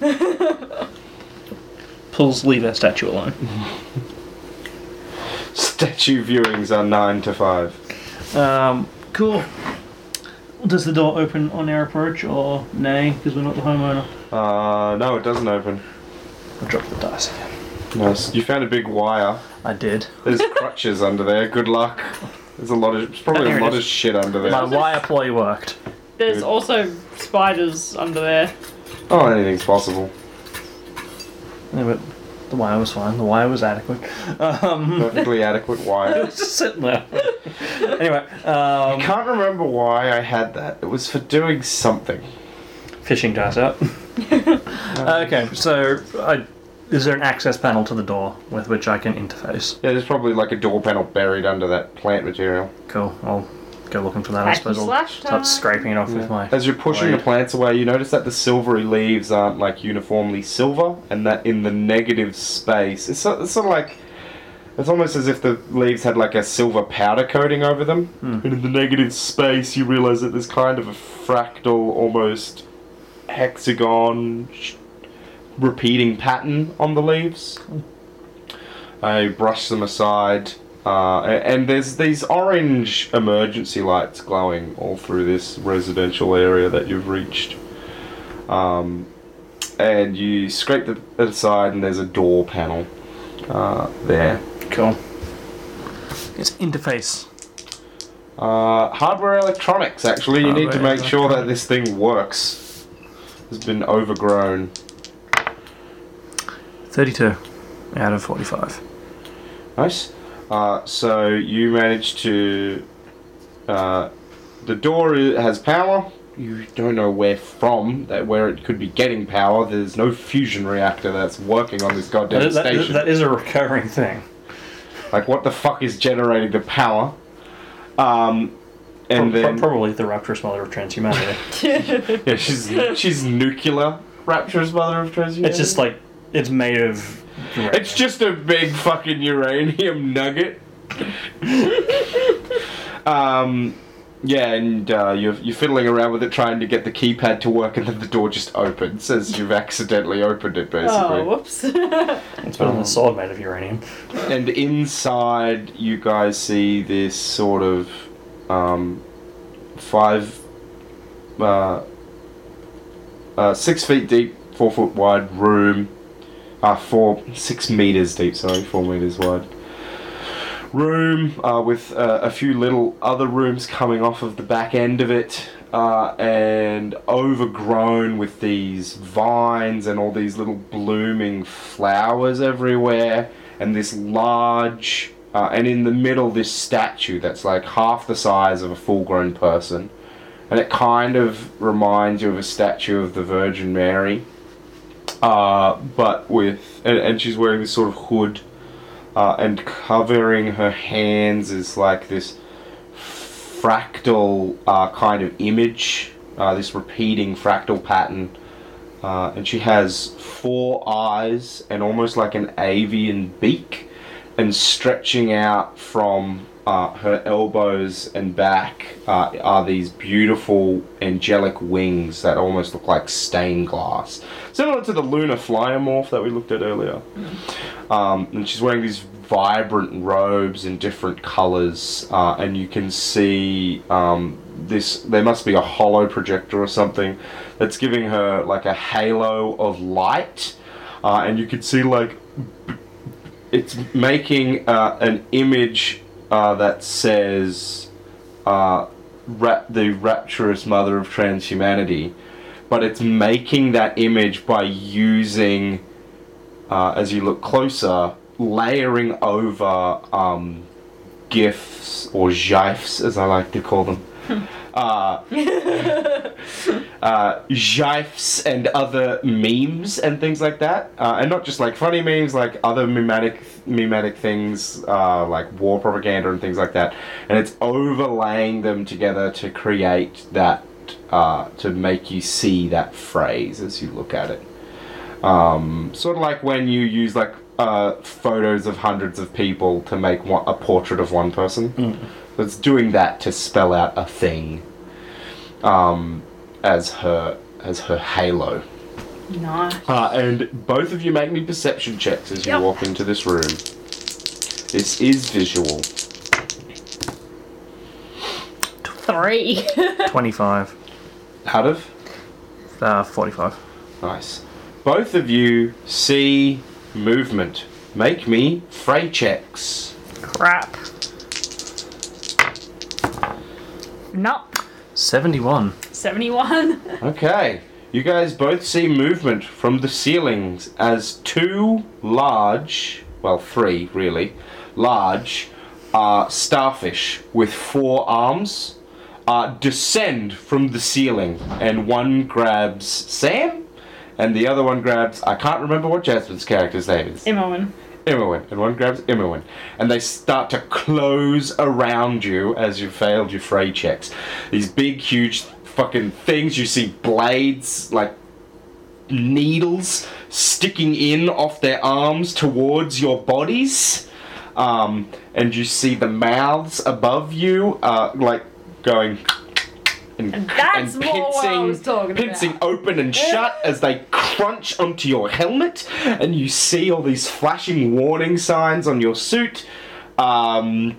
Please leave our statue alone. Statue viewings are nine to five. Um, cool. Does the door open on our approach or nay? Because we're not the homeowner. Uh, no, it doesn't open. I dropped the dice again. Nice. You found a big wire. I did. There's crutches under there. Good luck. There's a lot of. There's probably a lot of shit under there. My wire ploy worked. There's Good. also spiders under there. Oh, anything's possible. Yeah, but the wire was fine. The wire was adequate. Um, Perfectly adequate wire. it was just sitting there. anyway, um, Can't remember why I had that. It was for doing something. fishing dice out. okay, so I, is there an access panel to the door with which I can interface? Yeah, there's probably like a door panel buried under that plant material. Cool. I'll go looking for that. I Hacky suppose I'll slash start time. scraping it off with my. As you're pushing the blade. plants away, you notice that the silvery leaves aren't like uniformly silver, and that in the negative space, it's sort, it's sort of like it's almost as if the leaves had like a silver powder coating over them. Hmm. And in the negative space, you realize that there's kind of a fractal, almost hexagon, sh- repeating pattern on the leaves. I brush them aside. Uh, and there's these orange emergency lights glowing all through this residential area that you've reached. Um, and you scrape the it aside, and there's a door panel uh, there. Cool. It's interface. Uh, hardware electronics, actually. You need to make sure that this thing works. It's been overgrown. 32 out of 45. Nice. Uh, so you managed to. Uh, the door has power. You don't know where from, that where it could be getting power. There's no fusion reactor that's working on this goddamn That, that- station. that is a recurring thing. like, what the fuck is generating the power? Um, and Pro- then probably the rapturous mother of transhumanity. yeah, she's she's nuclear. Rapturous mother of transhumanity. it's just like it's made of. It's just a big fucking uranium nugget. um, yeah, and uh, you're, you're fiddling around with it, trying to get the keypad to work, and then the door just opens as you've accidentally opened it, basically. Oh, whoops. It's been on the sword made of uranium. And inside, you guys see this sort of um, five, uh, uh, six feet deep, four foot wide room. Uh, four, six meters deep, sorry, four meters wide. Room uh, with uh, a few little other rooms coming off of the back end of it, uh, and overgrown with these vines and all these little blooming flowers everywhere, and this large, uh, and in the middle, this statue that's like half the size of a full grown person. And it kind of reminds you of a statue of the Virgin Mary uh, but with and, and she's wearing this sort of hood, uh, and covering her hands is like this fractal uh, kind of image, uh, this repeating fractal pattern, uh, and she has four eyes and almost like an avian beak, and stretching out from uh, her elbows and back uh, are these beautiful angelic wings that almost look like stained glass, similar to the lunar flyomorph that we looked at earlier. Um, and she's wearing these vibrant robes in different colors, uh, and you can see um, this. There must be a holo projector or something that's giving her like a halo of light, uh, and you can see like it's making uh, an image uh, that says uh, ra- the rapturous mother of transhumanity, but it's making that image by using, uh, as you look closer, layering over um, gifs or gifs, as I like to call them. uh, uh, gifs and other memes and things like that, uh, and not just like funny memes, like other mimetic mimetic things uh, like war propaganda and things like that, and it's overlaying them together to create that uh, to make you see that phrase as you look at it. Um, sort of like when you use like uh, photos of hundreds of people to make one, a portrait of one person. So it's doing that to spell out a thing um, as her as her halo. Nice. Uh, and both of you make me perception checks as you Yep. walk into this room. This is visual. Three. 25. Out of Uh, 45. nice. Both of you see movement. Make me fray checks. Crap. Nope. 71. 71. Okay. You guys both see movement from the ceilings as two large, well, three really, large uh, starfish with four arms uh, descend from the ceiling, and one grabs Sam, and the other one grabs, I can't remember what Jasmine's character's name is. Imowen. Immerwin, and one grabs Immerwin, and they start to close around you as you failed your fray checks. These big, huge fucking things. You see blades, like needles, sticking in off their arms towards your bodies, um, and you see the mouths above you, uh, like going. And, That's more what I was talking pincing about. open and shut as they crunch onto your helmet, and you see all these flashing warning signs on your suit, um,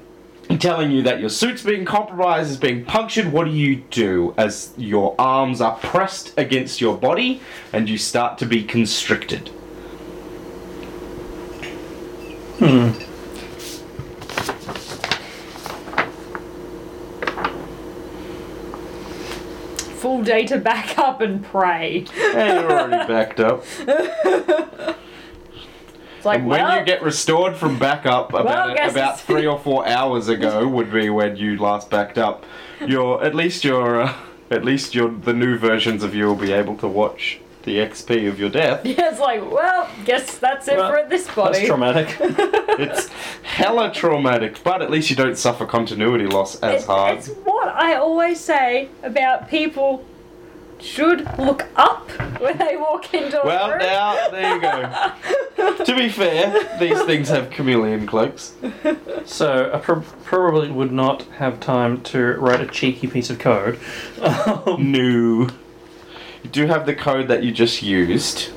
telling you that your suit's being compromised, is being punctured. What do you do as your arms are pressed against your body and you start to be constricted? Full day to back up and pray. And you're already backed up. It's like, And when well, you get restored from backup, about guess about three or four hours ago would be when you last backed up. You're at least you're uh, at least you're the new versions of you will be able to watch the XP of your death. Yeah, it's like, well, guess that's it Well, for this body. That's traumatic. It's hella traumatic, but at least you don't suffer continuity loss as It's, hard. it's what I always say about people should look up when they walk into a Well, room. now there you go. to be fair, these things have chameleon cloaks. so I prob probably would not have time to write a cheeky piece of code. Um, No. You do have the code that you just used.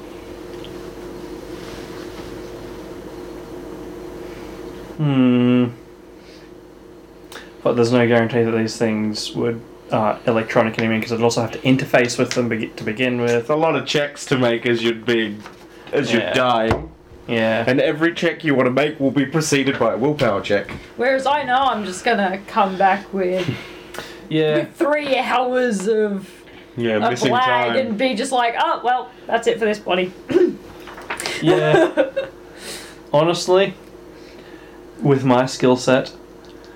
Hmm. But there's no guarantee that these things would uh, electronic anymore because I'd also have to interface with them be- to begin with. It's a lot of checks to make as you're being as you're Yeah. dying. Yeah. And every check you want to make will be preceded by a willpower check. Whereas I know I'm just gonna come back with Yeah. three hours of Yeah, a missing blag time. and be just like, oh well, that's it for this body. Yeah. Honestly, with my skill set,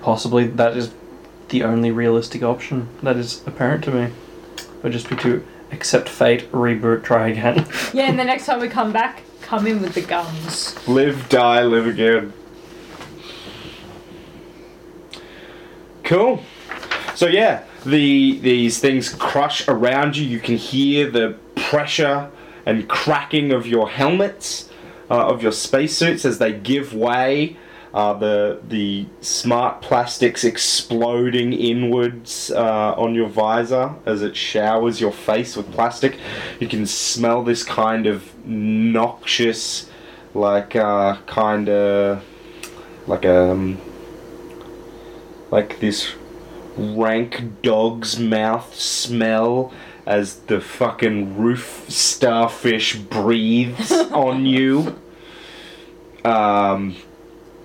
possibly that is the only realistic option that is apparent to me. Would just be to accept fate, reboot, try again. Yeah, and the next time we come back, come in with the guns. Live, die, live again. Cool. So yeah, the these things crush around you. You can hear the pressure and cracking of your helmets, uh, of your spacesuits as they give way. Uh, the the smart plastics exploding inwards uh, on your visor as it showers your face with plastic. You can smell this kind of noxious, like uh, kind of like um like this rank dog's mouth smell as the fucking roof starfish breathes on you. Um,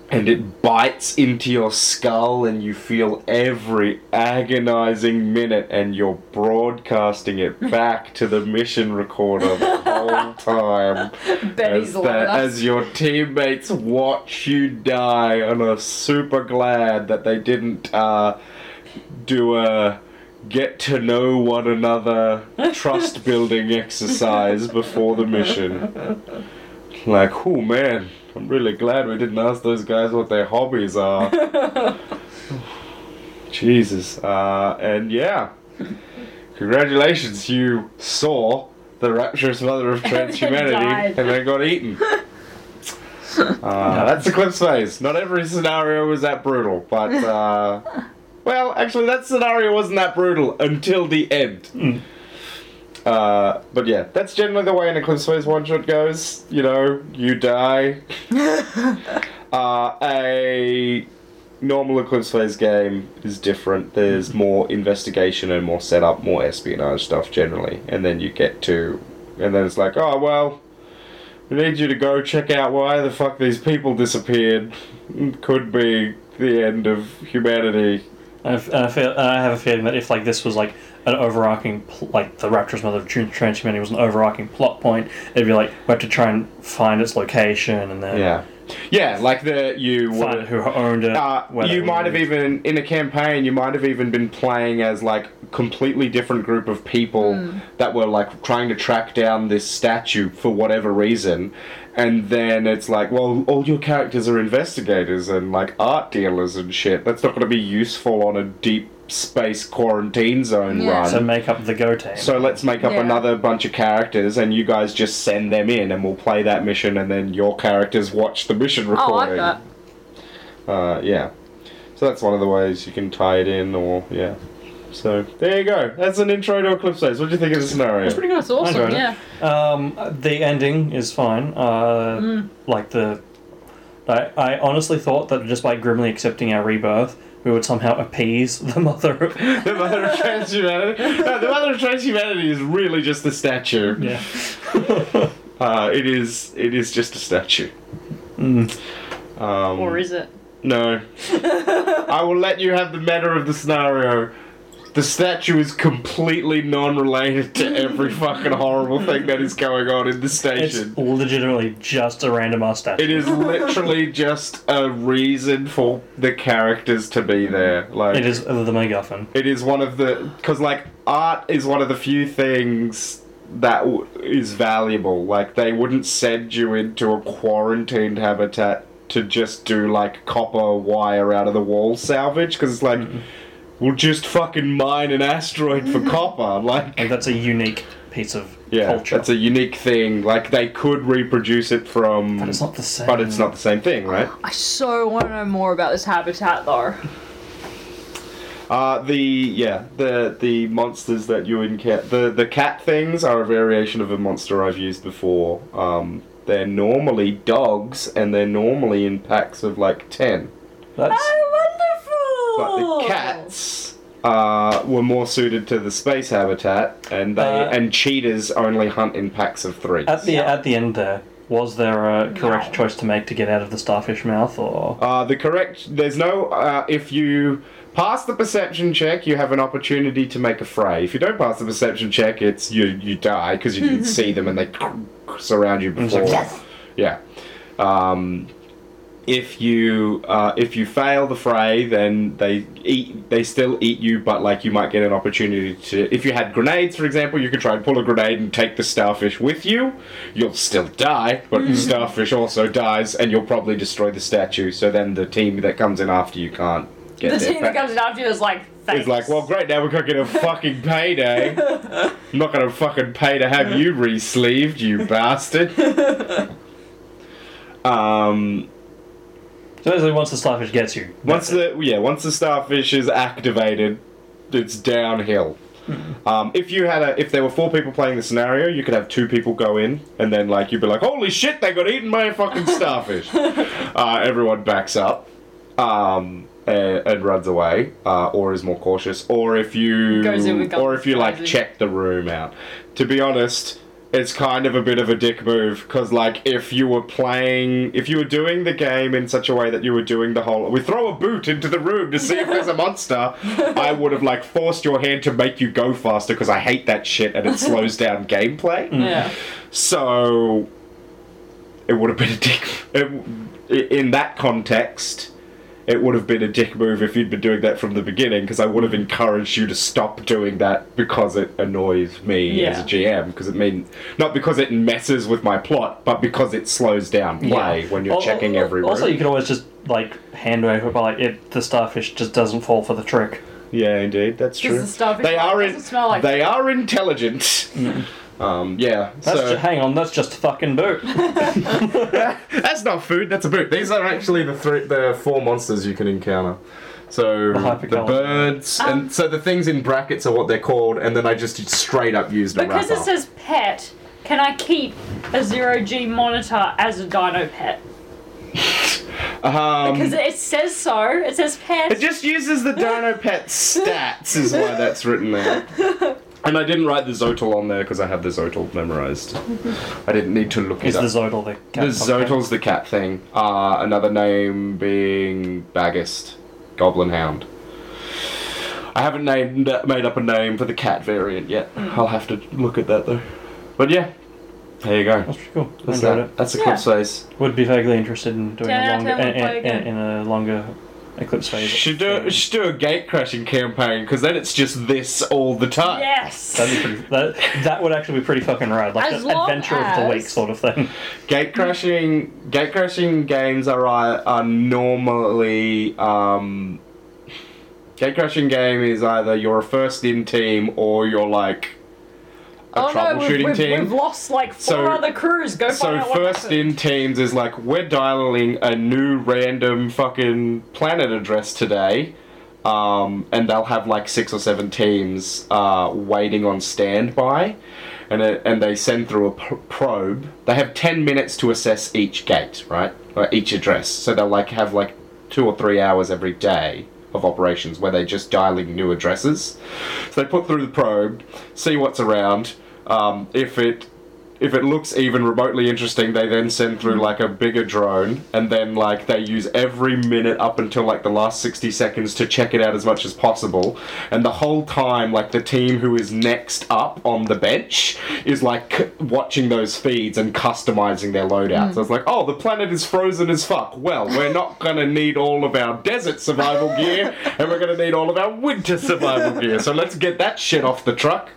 and it bites into your skull, and you feel every agonizing minute, and you're broadcasting it back to the mission recorder the whole time. As, us. as your teammates watch you die and are super glad that they didn't uh, do a get to know one another trust building exercise before the mission. Like, oh man, I'm really glad we didn't ask those guys what their hobbies are. Jesus. Uh, and yeah. Congratulations, you saw the rapturous mother of transhumanity Died. and then got eaten. Uh, that's Eclipse Phase. Not every scenario was that brutal, but uh, well, actually, that scenario wasn't that brutal until the end. Uh, but yeah, that's generally the way an Eclipse Phase one shot goes. You know, you die. uh, a normal Eclipse Phase game is different. There's more investigation and more setup, more espionage stuff generally, and then you get to, and then it's like, oh well, we need you to go check out why the fuck these people disappeared. Could be the end of humanity. And I f- and I, feel, I have a feeling that if like this was like an overarching, pl- like the Rapturous Mother of Tran- Transhumanity was an overarching plot point, it'd be like we have to try and find its location and then Yeah, yeah, like the you find would. who owned it. Uh, you might have even in a campaign. You might have even been playing as like completely different group of people that were like trying to track down this statue for whatever reason, and then it's like, well, all your characters are investigators and like art dealers and shit. That's not going to be useful on a deep space quarantine zone Yeah. run. So make up the Go team. So let's make up Yeah. another bunch of characters, and you guys just send them in, and we'll play that mission, and then your characters watch the mission Oh, I like recording. that. Uh, yeah. So that's one of the ways you can tie it in, or yeah. So there you go. That's an intro to Eclipse Phase. What do you think of the scenario? That's pretty good. That's awesome. enjoyed it. Yeah. Um, the ending is fine. Uh, Mm. Like the, I, I honestly thought that just by grimly accepting our rebirth, we would somehow appease the mother. Of, the mother of transhumanity. No, the mother of transhumanity is really just a statue. yeah. Uh, it is. It is just a statue. Mm. Um, Or is it? No. I will let you have the matter of the scenario. The statue is completely non-related to every fucking horrible thing that is going on in the station. It's legitimately just a random ass statue. It is literally just a reason for the characters to be there. Like It is the MacGuffin. it is one of the because like art is one of the few things that w- is valuable. Like they wouldn't send you into a quarantined habitat to just do like copper wire out of the wall salvage because it's like we'll just fucking mine an asteroid for copper. Like Like that's a unique piece of yeah, culture. that's a unique thing. Like they could reproduce it from, but it's not the same. but it's not the same thing, right? I so want to know more about this habitat, though. Uh, the yeah the the monsters that you encounter the the cat things are a variation of a monster I've used before. Um, they're normally dogs and they're normally in packs of like ten. That's Oh, But the cats uh, were more suited to the space habitat, and they Uh, and cheetahs only hunt in packs of three. at the at the end there. Was there a correct No. choice to make to get out of the starfish mouth, or Uh, the correct. There's no. Uh, if you pass the perception check, you have an opportunity to make a fray. If you don't pass the perception check, it's you you die because you didn't see them and they surround you It's like, before. "Yes." yeah. Um, if you uh, if you fail the fray, then they eat. They still eat you, but like you might get an opportunity to. If you had grenades, for example, you could try and pull a grenade and take the starfish with you. You'll still die, but the starfish also dies, and you'll probably destroy the statue. So then the team that comes in after you can't get there. The their team that comes in after you is like, thanks. it's like, well, great, now we're gonna get a fucking payday. I'm not gonna fucking pay to have you re-sleeved, you bastard. Um, so basically once the starfish gets you, once the yeah, once the starfish is activated, it's downhill. Um, if you had a, if there were four people playing the scenario, you could have two people go in, and then like you'd be like, "Holy shit, they got eaten by a fucking starfish!" uh, everyone backs up, um, and, and runs away, uh, or is more cautious, or if you, Goes in with guns or if you like blazing. check the room out. To be honest, it's kind of a bit of a dick move because like if you were playing, if you were doing the game in such a way that you were doing the whole, we throw a boot into the room to see if there's a monster. I would have like forced your hand to make you go faster because I hate that shit and it slows down gameplay. Mm. yeah. So it would have been a dick. It, in that context, it would have been a dick move if you'd been doing that from the beginning because I would have mm. encouraged you to stop doing that because it annoys me as a GM because it mean not because it messes with my plot but because it slows down play when you're Al- checking al- every Also, you could always just like hand over by like it, the starfish just doesn't fall for the trick. Yeah, indeed, that's true. the starfish they are in, smell like- they are intelligent. Mm. Um, yeah, That's so ju- hang on, that's just fucking boot. that's not food. That's a boot. These are actually the three, the four monsters you can encounter. So The the, birds, Um, and so the things in brackets are what they're called, and then I just straight up used a Because it says pet, can I keep a zero G monitor as a dino pet? um, Because it says so. It says pet. It just uses the Dino Pet stats, is why that's written there. And I didn't write the Zotal on there because I have the Zotal memorized. I didn't need to look Is it the up. Zodal the Zotal The cat? Thing? The Zotal's the cat thing. Uh, another name being Bagist, Goblin Hound. I haven't named made up a name for the cat variant yet. I'll have to look at that though. But yeah, there you go. That's pretty cool. That's Enjoyed that. it. That's Eclipse Phase. Would be vaguely interested in doing Ten a longer ten, we'll in, in, again. in a longer eclipse phase. Should do should do a gate crashing campaign because then it's just this all the time. yes. That'd be pretty. That, that would actually be pretty fucking rad, like As an long adventure of the as- week sort of thing. Gate crashing, gate crashing games are are normally um, gate crashing game is either you're a first in team or you're like oh no, we've, troubleshooting team. we've lost like four So- other crews. Go so first in teams is like we're dialing a new random fucking planet address today. Um, and they'll have like six or seven teams uh, waiting on standby, and it, and they send through a pr- probe. They have ten minutes to assess each gate, right, or each address. So they'll like have like two or three hours every day of operations where they're just dialing new addresses. So they put through the probe, see what's around. Um, if it if it looks even remotely interesting, they then send through like a bigger drone, and then like they use every minute up until like the last sixty seconds to check it out as much as possible. And the whole time, like the team who is next up on the bench is like c- watching those feeds and customizing their loadouts. So it's like, oh, the planet is frozen as fuck. Well, we're not gonna need all of our desert survival gear, and we're gonna need all of our winter survival gear. So let's get that shit off the truck.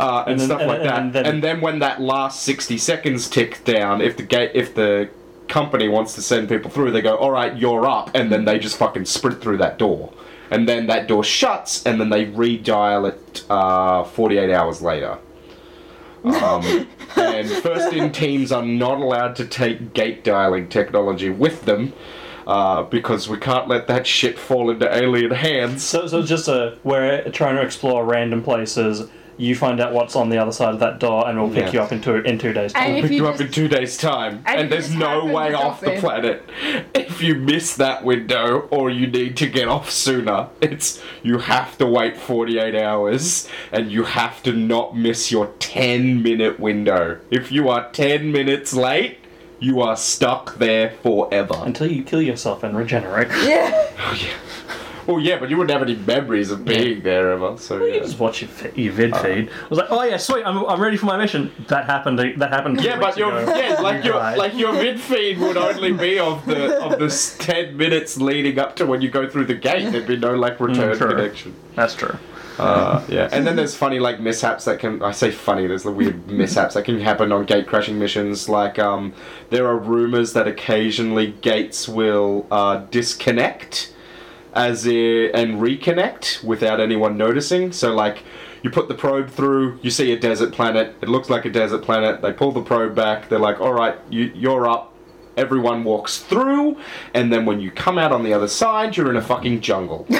Uh, and, then- stuff and- like that. and then- and then when that last 60 seconds tick down, if the gate, if the company wants to send people through, they go, "All right, you're up," and then they just fucking sprint through that door, and then that door shuts, and then they redial it uh, 48 hours later. Um, and first in teams are not allowed to take gate dialing technology with them. Uh, because we can't let that shit fall into alien hands. So, so it's just a we're trying to explore random places. You find out what's on the other side of that door, and we'll pick Yeah. you up in two in two days. And time. if pick you you up just- in two days' time, and and, you there's just no happen way to off jump the in. planet. If you miss that window, or you need to get off sooner, it's you have to wait 48 hours, and you have to not miss your 10 minute window. If you are 10 minutes late, you are stuck there forever. Until you kill yourself and regenerate. Yeah. Oh Yeah. Well, yeah, but you wouldn't have any memories of being there ever. So You yeah. just watch your, your vid feed. I was like, oh yeah, sweet, I'm, I'm ready for my mission. That happened. That happened. two Yeah, but weeks your ago. yeah, like You your died. like your mid feed would only be of the of the s- ten minutes leading up to when you go through the gate. There'd be no like return Mm, true. connection. That's true. Uh, yeah, and then there's funny like mishaps that can I say funny. There's the weird mishaps that can happen on gate crashing missions. Like um, there are rumors that occasionally gates will uh, disconnect as i and reconnect without anyone noticing. So like you put the probe through, you see a desert planet. It looks like a desert planet. They pull the probe back. They're like, "All right, you, you're up." Everyone walks through, and then when you come out on the other side, you're in a fucking jungle.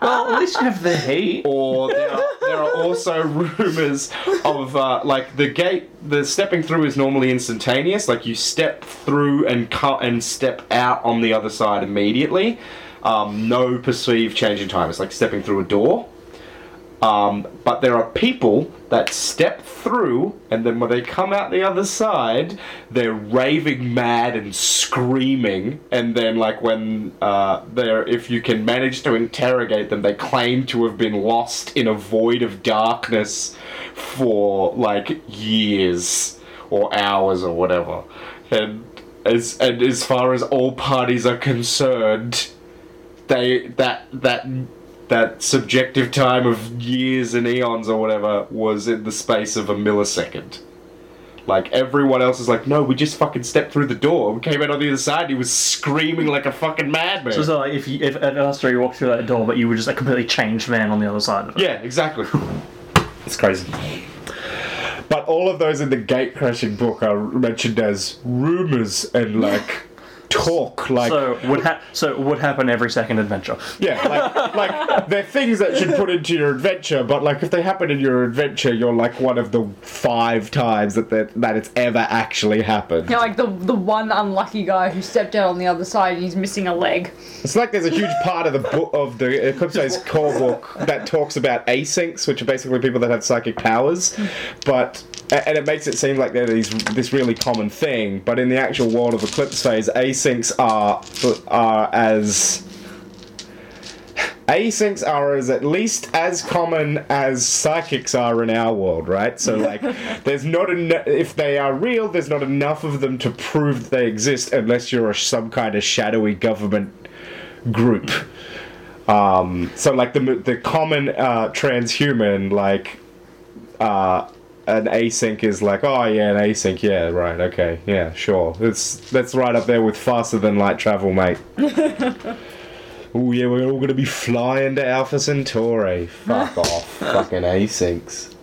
Well, at least you have the heat. or there are, there are also rumors of uh, like the gate the stepping through is normally instantaneous like you step through and cut and step out on the other side immediately um, no perceived change in time it's like stepping through a door um, but there are people that step through, and then when they come out the other side, they're raving mad and screaming. And then, like when uh, they're, if you can manage to interrogate them, they claim to have been lost in a void of darkness for like years or hours or whatever. And as and as far as all parties are concerned, they that that that subjective time of years and eons or whatever was in the space of a millisecond. Like everyone else is like, no, we just fucking stepped through the door. We came out on the other side. And he was screaming like a fucking madman. So, so like if you, if at us you walked through that door, but you were just a completely changed man on the other side of it. Yeah, exactly. it's crazy. But all of those in the gate crashing book are mentioned as rumors and like talk, like So would ha- so would happen every second adventure. yeah, like like they're things that should put into your adventure. But like if they happen in your adventure, you're like one of the five times that that, that it's ever actually happened. You know, like the the one unlucky guy who stepped out on the other side and he's missing a leg. It's like there's a huge part of the book of the Eclipse's core book that talks about asyncs, which are basically people that have psychic powers, but and it makes it seem like they're these this really common thing. But in the actual world of Eclipse Phase, asyncs are are as asyncs are as at least as common as psychics are in our world, right? So like, there's not enough. If they are real, there's not enough of them to prove that they exist, unless you're a, some kind of shadowy government group. Um, so like the the common uh, transhuman, like uh, an async is like, oh yeah, an async, yeah, right, okay, yeah, sure. It's that's right up there with faster than light travel, mate. oh yeah, we're all gonna be flying to Alpha Centauri. Fuck off, fucking asyncs.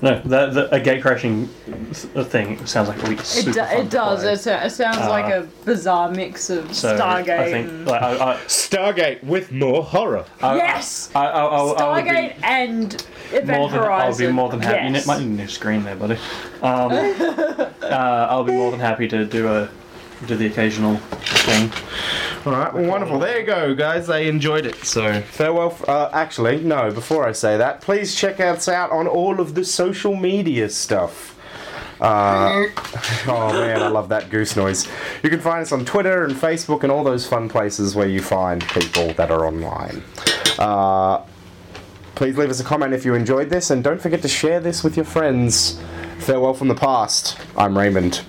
No, the, the, a gate crashing thing sounds like a really It, do, it does. It, it sounds Uh, like a bizarre mix of So Stargate I think and like, I, I, Stargate with more horror. I, yes, I, I, I, I Stargate be and Event more than, Horizon. I'll be more than happy. You Yes. might need a new screen there, buddy. Um, uh, I'll be more than happy to do a do the occasional thing. All right, well, wonderful. There you go, guys. They enjoyed it. So farewell. F- uh, actually, no. Before I say that, please check us out on all of the social media stuff. Uh, oh man, I love that goose noise. You can find us on Twitter and Facebook and all those fun places where you find people that are online. Uh, please leave us a comment if you enjoyed this, and don't forget to share this with your friends. Farewell from the past. I'm Raymond.